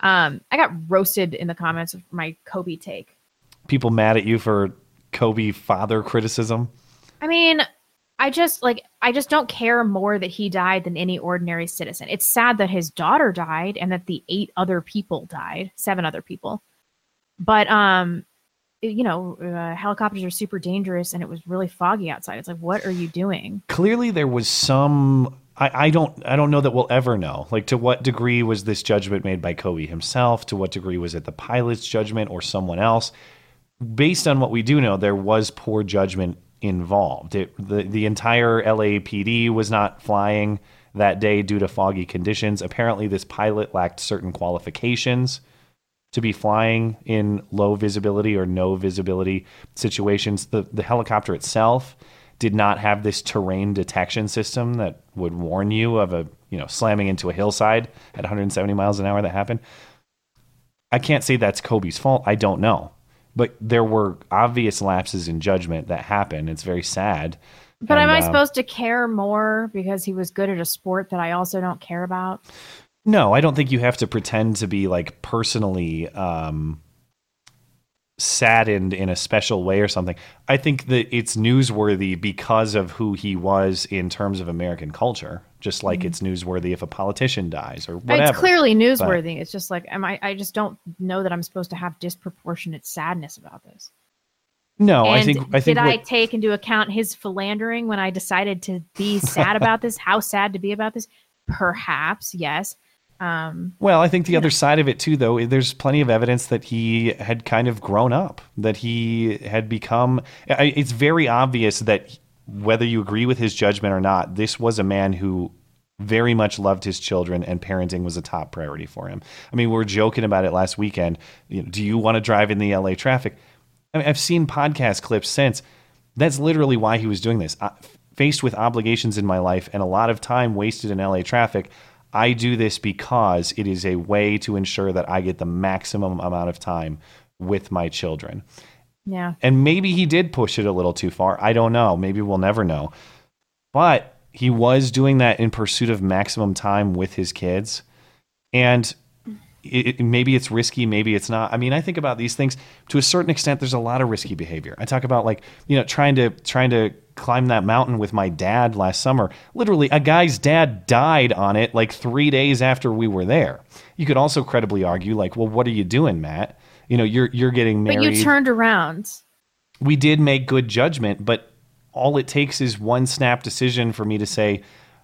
Um, I got roasted in the comments of my Kobe take. People mad at you for Kobe father criticism. I mean, I just like I just don't care more that he died than any ordinary citizen. It's sad that his daughter died and that the eight other people died, seven other people. But um you know, uh, helicopters are super dangerous and it was really foggy outside. It's like what are you doing? Clearly there was some I, I don't I don't know that we'll ever know. Like to what degree was this judgment made by Kobe himself? To what degree was it the pilot's judgment or someone else? Based on what we do know, there was poor judgment involved. It, the the entire LAPD was not flying that day due to foggy conditions. Apparently, this pilot lacked certain qualifications to be flying in low visibility or no visibility situations. The the helicopter itself did not have this terrain detection system that would warn you of a you know slamming into a hillside at 170 miles an hour that happened. I can't say that's Kobe's fault. I don't know but there were obvious lapses in judgment that happened. It's very sad. But And, am I uh, supposed to care more because he was good at a sport that I also don't care about? No, I don't think you have to pretend to be like personally um, saddened in a special way or something. I think that it's newsworthy because of who he was in terms of American culture, just like Mhm. it's newsworthy if a politician dies or whatever. It's clearly But- newsworthy. It's just like am I I just don't know that I'm supposed to have disproportionate sadness about this. no, I think I think did I take into account his philandering when I decided to be sad about this? How sad to be about this? Perhaps, yes. Um, Well, I think the other side of it too, though, there's plenty of evidence that he had kind of grown up, that he had become. It's very obvious that whether you agree with his judgment or not, this was a man who very much loved his children and parenting was a top priority for him. I mean, we were joking about it last weekend. You know, do you want to drive in the LA traffic? I mean, I've seen podcast clips since. That's literally why he was doing this. I, faced with obligations in my life and a lot of time wasted in LA traffic, I do this because it is a way to ensure that I get the maximum amount of time with my children. yeah. And maybe he did push it a little too far. I don't know. Maybe we'll never know. But he was doing that in pursuit of maximum time with his kids. And it, maybe it's risky, maybe it's not. I mean, I think about these things to a certain extent. There's a lot of risky behavior. I talk about like you know trying to trying to climb that mountain with my dad last summer. Literally, a guy's dad died on it like three days after we were there. You could also credibly argue like, well, what are you doing, Matt? You know, you're you're getting married. But you turned around. we did make good judgment, but all it takes is one snap decision for me to say,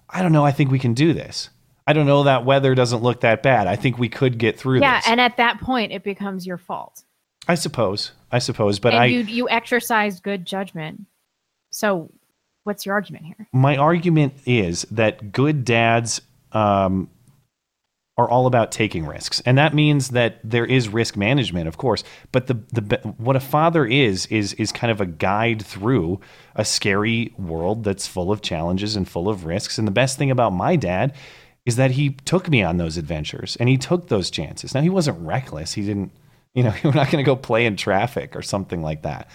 I don't know, I think we can do this. I don't know that weather doesn't look that bad. I think we could get through Yeah, this. and at that point, it becomes your fault. I suppose. I suppose, but and I you you exercised good judgment. So, what's your argument here? my argument is that good dads um, are all about taking risks, and that means that there is risk management, of course. But the the what a father is is is kind of a guide through a scary world that's full of challenges and full of risks. And the best thing about my dad is that he took me on those adventures and he took those chances. Now he wasn't reckless. He didn't, you know, we're not going to go play in traffic or something like that.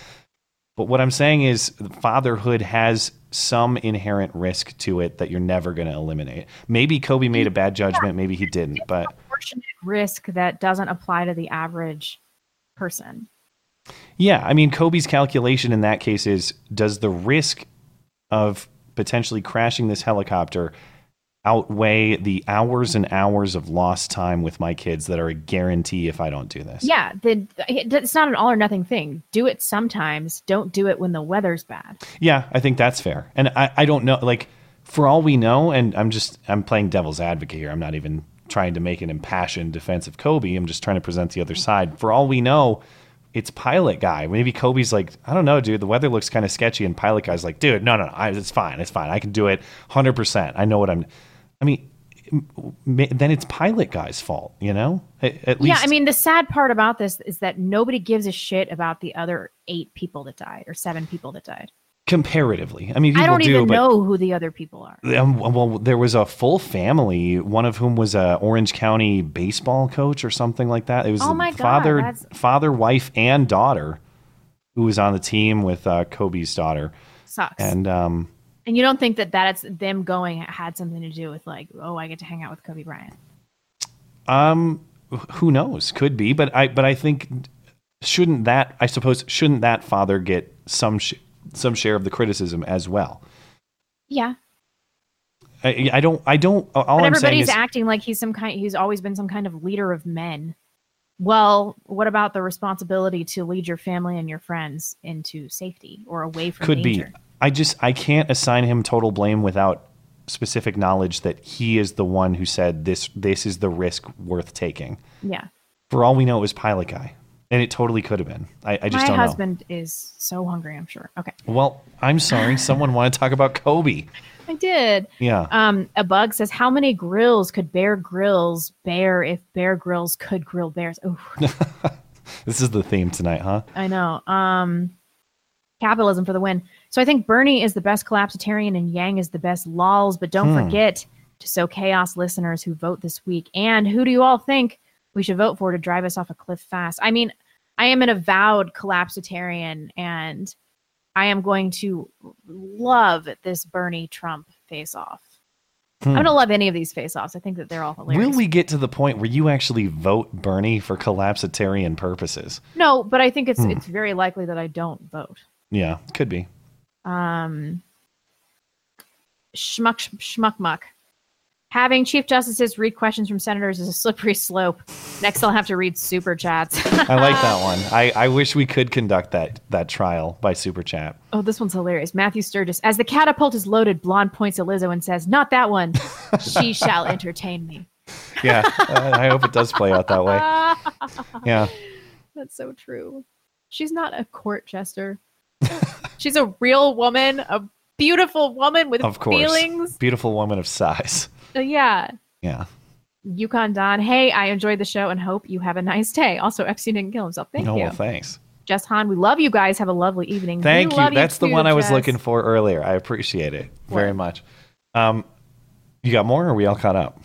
But what I'm saying is fatherhood has some inherent risk to it that you're never going to eliminate. Maybe Kobe made a bad judgment, maybe he didn't, but Proportionate risk that doesn't apply to the average person. yeah, I mean Kobe's calculation in that case is does the risk of potentially crashing this helicopter outweigh the hours and hours of lost time with my kids that are a guarantee if I don't do this? Yeah, the, it's not an all or nothing thing. Do it sometimes. Don't do it when the weather's bad. Yeah, I think that's fair. And I, I don't know, like, for all we know, and I'm just, I'm playing devil's advocate here. I'm not even trying to make an impassioned defense of Kobe. I'm just trying to present the other side. For all we know, it's pilot guy. Maybe Kobe's like, I don't know, dude, the weather looks kind of sketchy. And pilot guy's like, dude, no, no, no, it's fine. It's fine. I can do it 100%. I know what I'm, I mean, then it's pilot guy's fault, you know? At, least. yeah, I mean, the sad part about this is that nobody gives a shit about the other eight people that died or seven people that died. comparatively. I mean, I don't do, even know who the other people are. Um, well, there was a full family, one of whom was a Orange County baseball coach or something like that. It was Oh my God, father, that's- father, wife, and daughter who was on the team with uh, Kobe's daughter. Sucks. And um, And you don't think that that's them going had something to do with like, oh, I get to hang out with Kobe Bryant. um, who knows? Could be, but I, but I think shouldn't that? I suppose shouldn't that father get some sh- some share of the criticism as well? Yeah. I, I don't. I don't. All but I'm saying everybody's is, acting like he's some kind he's always been some kind of leader of men. Well, what about the responsibility to lead your family and your friends into safety or away from could danger? be. I just I can't assign him total blame without specific knowledge that he is the one who said this. This is the risk worth taking. Yeah. For all we know, it was Pilot Guy, and it totally could have been. I, I just My don't my husband is so hungry, I'm sure. Okay. Well, I'm sorry. Someone wanted to talk about Kobe. I did. Yeah. Um, a bug says, "How many grills could Bear Grylls bear if Bear Grylls could grill bears?" Ooh, This is the theme tonight, huh? I know. Um, capitalism for the win. So I think Bernie is the best collapsitarian and Yang is the best lols. But don't Hmm. forget to sow chaos, listeners who vote this week. And who do you all think we should vote for to drive us off a cliff fast? I mean, I am an avowed collapsitarian, and I am going to love this Bernie Trump face off. Hmm. I'm gonna love any of these face offs. I think that they're all hilarious. Will we get to the point where you actually vote Bernie for collapsitarian purposes? No, but I think it's Hmm. it's very likely that I don't vote. Yeah, could be. Um, schmuck schmuck muck. Having chief justices read questions from senators is a slippery slope. Next, I'll have to read super chats. I like that one. I, I wish we could conduct that that trial by super chat. Oh, this one's hilarious. Matthew Sturgis. As the catapult is loaded, Blonde points at Lizzo and says, Not that one. she shall entertain me. Yeah, uh, I hope it does play out that way. Yeah. That's so true. She's not a court jester. She's a real woman, a beautiful woman with Of course. feelings. Beautiful woman of size. Uh, yeah. Yeah. Yukon Don. Hey, I enjoyed the show and hope you have a nice day. Also, Epstein didn't kill himself. Thank no, you. well, thanks. Jess Han, we love you guys. Have a lovely evening. Thank We you. That's the too, one I was Jess. looking for earlier. I appreciate it very much. Um, you got more, or are we all caught up?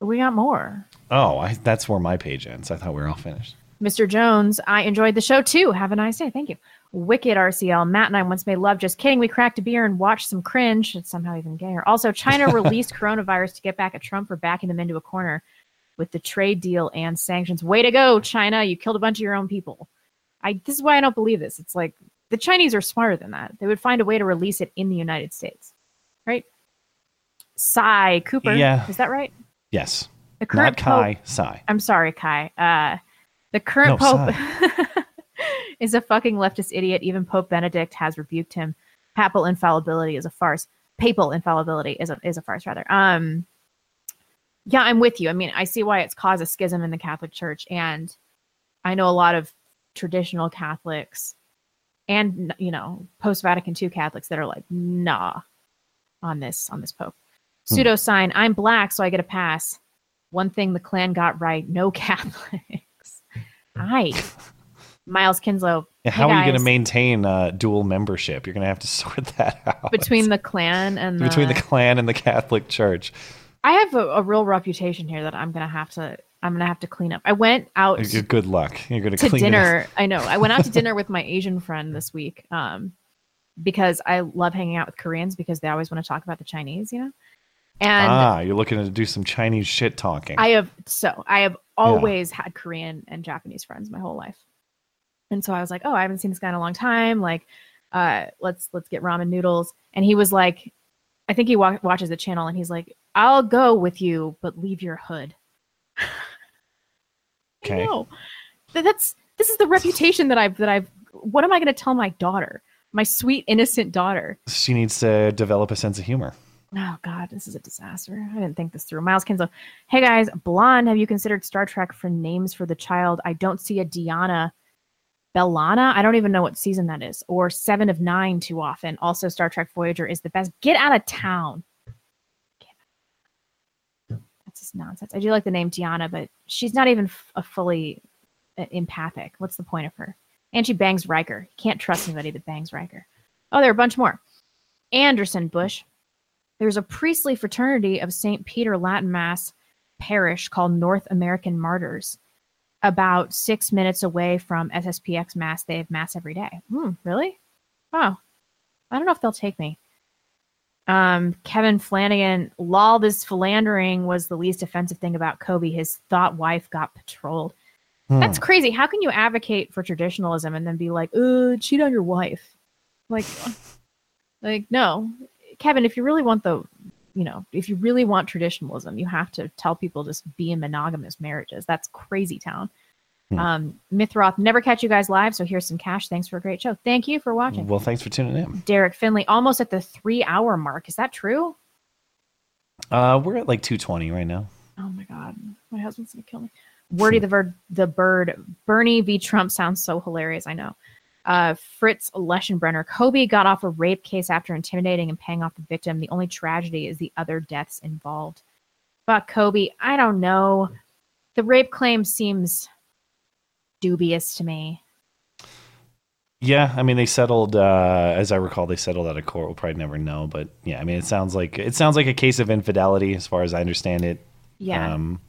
We got more. Oh, I, that's where my page ends. I thought we were all finished. Mr. Jones, I enjoyed the show too. Have a nice day. Thank you. Wicked RCL. Matt and I once made love. Just kidding. We cracked a beer and watched some cringe. It's somehow even gayer. Also, China released coronavirus to get back at Trump for backing them into a corner with the trade deal and sanctions. Way to go, China. You killed a bunch of your own people. I this is why I don't believe this. It's like the Chinese are smarter than that. They would find a way to release it in the United States. Right? Cy Cooper. Yeah. Is that right? Yes. The current Not Kai, Pope- Sai. I'm sorry, Kai. Uh, the current No, Pope is a fucking leftist idiot. Even Pope Benedict has rebuked him. Papal infallibility is a farce. Papal infallibility is a is a farce, rather. Um, yeah, I'm with you. I mean, I see why it's caused a schism in the Catholic Church, and I know a lot of traditional Catholics and you know post Vatican II Catholics that are like, nah, on this on this Pope. Hmm. Pseudo sign. I'm black, so I get a pass. One thing the Klan got right: no Catholics. Hi, Miles Kinslow. Yeah, hey How are you going to maintain uh, dual membership? You're going to have to sort that out between the Klan and the, between the Klan and the Catholic Church. I have a, a real reputation here that I'm gonna have to. I'm gonna have to clean up. I went out Good luck. You're going to dinner. I know. I went out to dinner with my Asian friend this week um, because I love hanging out with Koreans because they always want to talk about the Chinese, you know. And ah, you're looking to do some Chinese shit talking. I have so I have always had Korean and Japanese friends my whole life, and so I was like, oh, I haven't seen this guy in a long time. Like, uh, let's let's get ramen noodles. And he was like, I think he wa- watches the channel, and he's like, I'll go with you, but leave your hood. okay. No, that's this is the reputation that I've that I've. What am I going to tell my daughter, my sweet innocent daughter? She needs to develop a sense of humor. Oh God, this is a disaster. I didn't think this through. Miles Kinslow. Hey guys, blonde. Have you considered Star Trek for names for the child? I don't see a Diana B'Elanna. I don't even know what season that is. Or Seven of Nine too often. Also, Star Trek Voyager is the best. Get out of town. That's just nonsense. I do like the name Diana, but she's not even a fully uh, empathic. What's the point of her? And she bangs Riker. You can't trust anybody that bangs Riker. Oh, there are a bunch more. Anderson Bush. There's a priestly fraternity of St. Peter Latin Mass parish called North American Martyrs. About six minutes away from SSPX Mass, they have Mass every day. Hmm, really? Oh, I don't know if they'll take me. Um, Kevin Flanagan, lol, this philandering was the least offensive thing about Kobe. His thought wife got patrolled. That's Hmm. crazy. How can you advocate for traditionalism and then be like, uh, cheat on your wife? Like, like no. Kevin, if you really want the, you know, if you really want traditionalism, you have to tell people just be in monogamous marriages. That's crazy town. Hmm. Um, Mithroth, never catch you guys live, so here's some cash. Thanks for a great show. Thank you for watching. Well, thanks for tuning in. Derek Finley, almost at the three hour mark. Is that true? Uh, we're at like 220 right now. Oh my god, my husband's gonna kill me. Wordy the bird, the bird, Bernie v. Trump sounds so hilarious. I know. Uh, Fritz Leschenbrenner, Kobe got off a rape case after intimidating and paying off the victim. The only tragedy is the other deaths involved. But Kobe, I don't know. The rape claim seems dubious to me. Yeah, I mean they settled. Uh, as I recall, they settled out of court. We'll probably never know, but yeah, I mean it sounds like it sounds like a case of infidelity, as far as I understand it. Yeah. Um,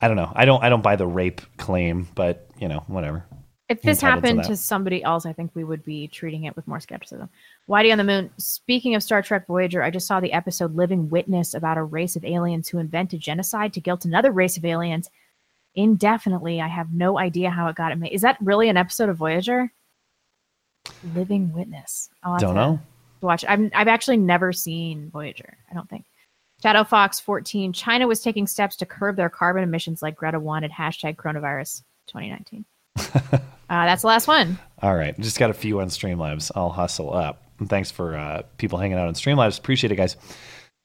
I don't know. I don't. I don't buy the rape claim, but you know, whatever. If this happened that. to, somebody else, I think we would be treating it with more skepticism. Whitey on the Moon. Speaking of Star Trek Voyager, I just saw the episode Living Witness about a race of aliens who invented genocide to guilt another race of aliens indefinitely. I have no idea how it got it made. Is that really an episode of Voyager? Living Witness. I'll Don't know. Watch. I've I've actually never seen Voyager. I don't think. Shadow Fox 14. China was taking steps to curb their carbon emissions like Greta wanted. Hashtag coronavirus 2019. uh, that's the last one. All right, just got a few on Streamlabs. I'll hustle up. And thanks for uh, people hanging out on Streamlabs. Appreciate it, guys.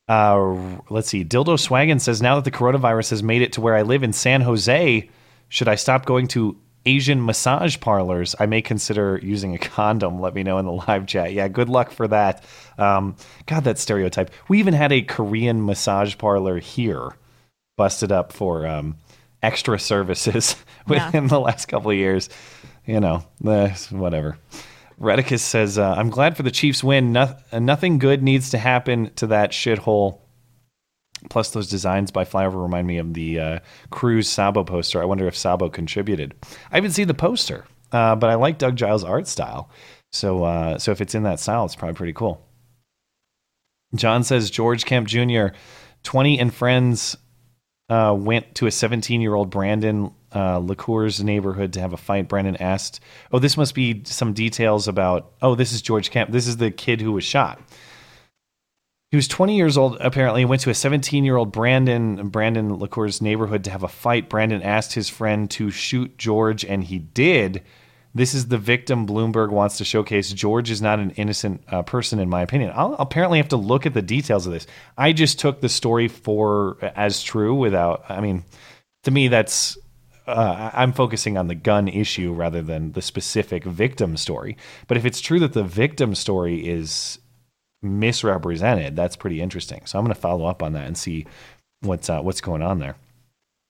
Uh, let's see. Dildo Swaggin says now that the coronavirus has made it to where I live in San Jose, should I stop going to Asian massage parlors? I may consider using a condom. Let me know in the live chat. Yeah, good luck for that. Um, God, that stereotype. We even had a Korean massage parlor here, busted up for um, extra services Yeah. within the last couple of years. You know, whatever. Redicus says, uh, I'm glad for the Chiefs win. No- nothing good needs to happen to that shithole. Plus, those designs by Flyover remind me of the uh, Cruz Sabo poster. I wonder if Sabo contributed. I haven't seen the poster, uh, but I like Doug Giles' art style. So, uh, so if it's in that style, it's probably pretty cool. John says George Kemp Jr., 20 and friends uh, went to a 17 year old Brandon uh, LaCour's neighborhood to have a fight. Brandon asked, Oh, this must be some details about. Oh, this is George Kemp. This is the kid who was shot. He was 20 years old, apparently, went to a 17 year old Brandon Brandon LaCour's neighborhood to have a fight. Brandon asked his friend to shoot George, and he did. This is the victim Bloomberg wants to showcase. George is not an innocent uh, person, in my opinion. I'll apparently have to look at the details of this. I just took the story for as true without, I mean, to me, that's uh, I'm focusing on the gun issue rather than the specific victim story. But if it's true that the victim story is misrepresented, that's pretty interesting. So I'm going to follow up on that and see what's uh, what's going on there.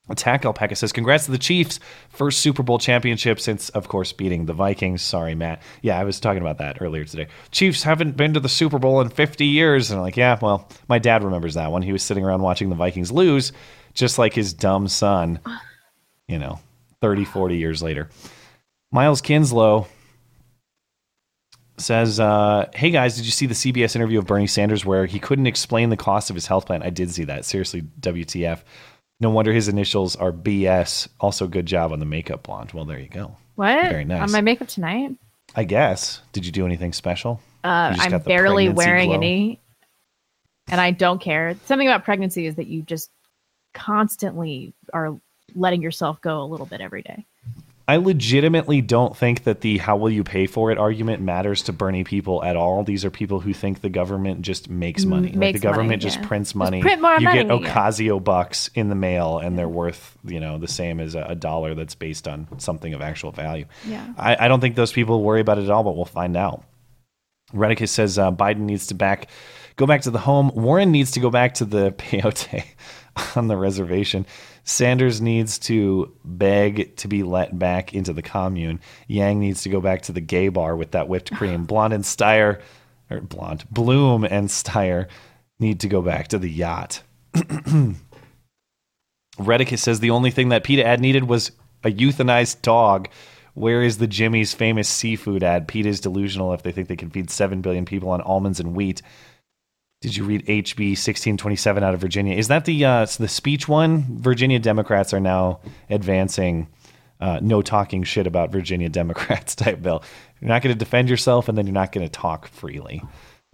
Attack Alpaca says, "Congrats to the Chiefs, first Super Bowl championship since, of course, beating the Vikings." Sorry, Matt. Yeah, I was talking about that earlier today. Chiefs haven't been to the Super Bowl in 50 years, and I'm like, yeah, well, my dad remembers that one. He was sitting around watching the Vikings lose, just like his dumb son. You know, 30, 40 years later. Miles Kinslow says, uh, "Hey guys, did you see the CBS interview of Bernie Sanders where he couldn't explain the cost of his health plan? I did see that. Seriously, WTF? No wonder his initials are BS. Also, good job on the makeup, blonde. Well, there you go. What? Very nice. On my makeup tonight? I guess. Did you do anything special? Uh, I'm barely wearing glow? any, and I don't care. Something about pregnancy is that you just constantly are letting yourself go a little bit every day. I legitimately don't think that the "how will you pay for it" argument matters to Bernie people at all. These are people who think the government just makes money. like the government money, just yeah. prints Just money. print more you get money, yeah. Ocasio bucks in the mail, and they're worth you know the same as a, dollar that's based on something of actual value. Yeah. I, I don't think those people worry about it at all, but we'll find out. Redicus says uh, Biden needs to back go back to the home. Warren needs to go back to the peyote on the reservation. Sanders needs to beg to be let back into the commune. Yang needs to go back to the gay bar with that whipped cream. Blonde and Steyer, or Blonde, Bloom and Steyer need to go back to the yacht. Redicus says the only thing that PETA ad needed was a euthanized dog. Where is the Jimmy's famous seafood ad? PETA is delusional if they think they can feed 7 billion people on almonds and wheat. Did you read HB 1627 out of Virginia? Is that the uh, the speech one? Virginia Democrats are now advancing uh, no talking shit about Virginia Democrats type bill. You're not going to defend yourself, and then you're not going to talk freely.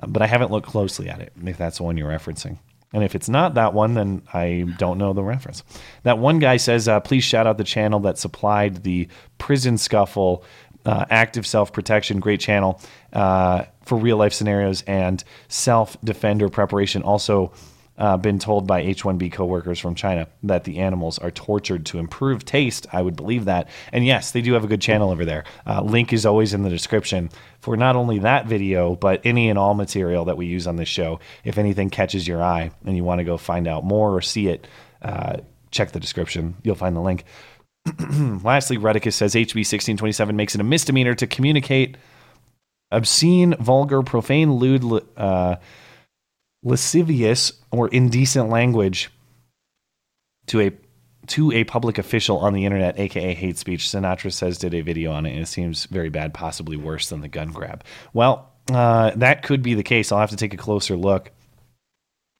Uh, but I haven't looked closely at it. If that's the one you're referencing. And if it's not that one, then I don't know the reference. That one guy says, uh, please shout out the channel that supplied the prison scuffle uh, active self protection. Great channel uh, for real life scenarios and self defender preparation. Also, uh, been told by H1B coworkers from China that the animals are tortured to improve taste. I would believe that. And yes, they do have a good channel over there. Uh, link is always in the description for not only that video, but any and all material that we use on this show. If anything catches your eye and you want to go find out more or see it, uh, check the description. You'll find the link. Lastly, Redicus says HB 1627 makes it a misdemeanor to communicate obscene, vulgar, profane, lewd, uh, lascivious, or indecent language to a to a public official on the internet, aka hate speech. Sinatra says did a video on it, and it seems very bad, possibly worse than the gun grab. Well, uh, that could be the case. I'll have to take a closer look,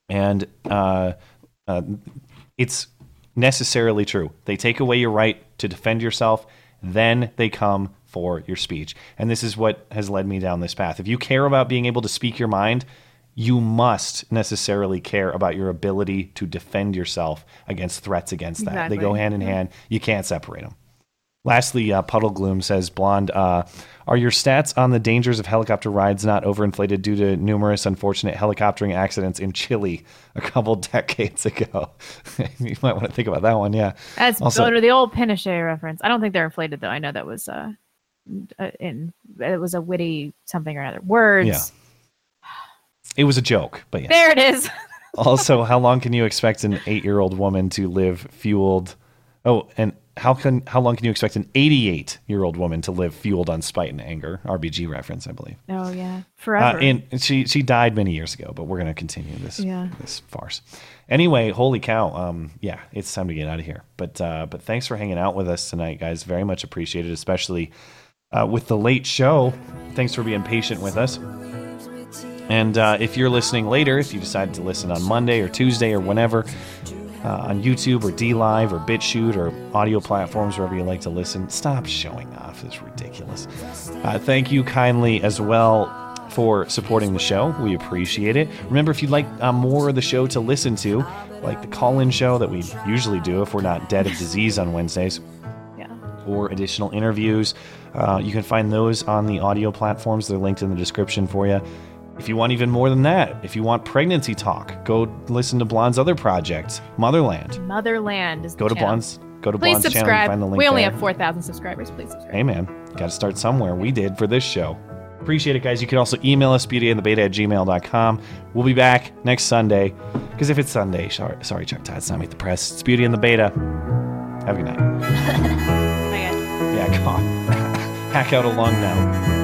and uh, uh, it's necessarily true. They take away your right to defend yourself, then they come for your speech. And this is what has led me down this path. If you care about being able to speak your mind, you must necessarily care about your ability to defend yourself against threats against that. Exactly. They go hand in hand. You can't separate them. Lastly, uh, Puddle Gloom says, Blonde, uh, are your stats on the dangers of helicopter rides not overinflated due to numerous unfortunate helicoptering accidents in Chile a couple decades ago? you might want to think about that one, yeah. That's Also- also, the old Pinochet reference. I don't think they're inflated though. I know that was uh, uh in it was a witty something or another. Words. Yeah. It was a joke, but yeah. There it is. also, how long can you expect an eight-year-old woman to live fueled? Oh, and how can how long can you expect an 88-year-old woman to live fueled on spite and anger? RBG reference, I believe. oh yeah, forever. Uh, and she she died many years ago, but we're gonna continue this Yeah. this farce. Anyway, holy cow! Um, yeah, it's time to get out of here. But uh, but thanks for hanging out with us tonight, guys. Very much appreciated, especially uh, with the late show. Thanks for being patient with us. And uh, if you're listening later, if you decide to listen on Monday or Tuesday or whenever, uh, on YouTube or DLive or BitChute or audio platforms, wherever you like to listen, stop showing off. It's ridiculous. Uh, thank you kindly as well for supporting the show. We appreciate it. Remember, if you'd like uh, more of the show to listen to, like the call in show that we usually do if we're not dead of disease on Wednesdays, Yeah. or additional interviews. Uh, you can find those on the audio platforms. They're linked in the description for you. If you want even more than that, if you want pregnancy talk, go listen to Blonde's other project, Motherland. Motherland is. the Go to channel. Blonde's. Go to Please Blonde's channel. subscribe. and Find the link we only there. have four thousand subscribers. Please subscribe. Hey man, got to start somewhere. We did for this show. Appreciate it, guys. You can also email us, beautyandthebeta at gmail.com. We'll be back next Sunday. Because if it's Sunday, sorry, sorry Chuck Todd, it's not Meet the Press. It's Beauty and the Beta. Have a good night. yeah, come on. Hack out a lung now.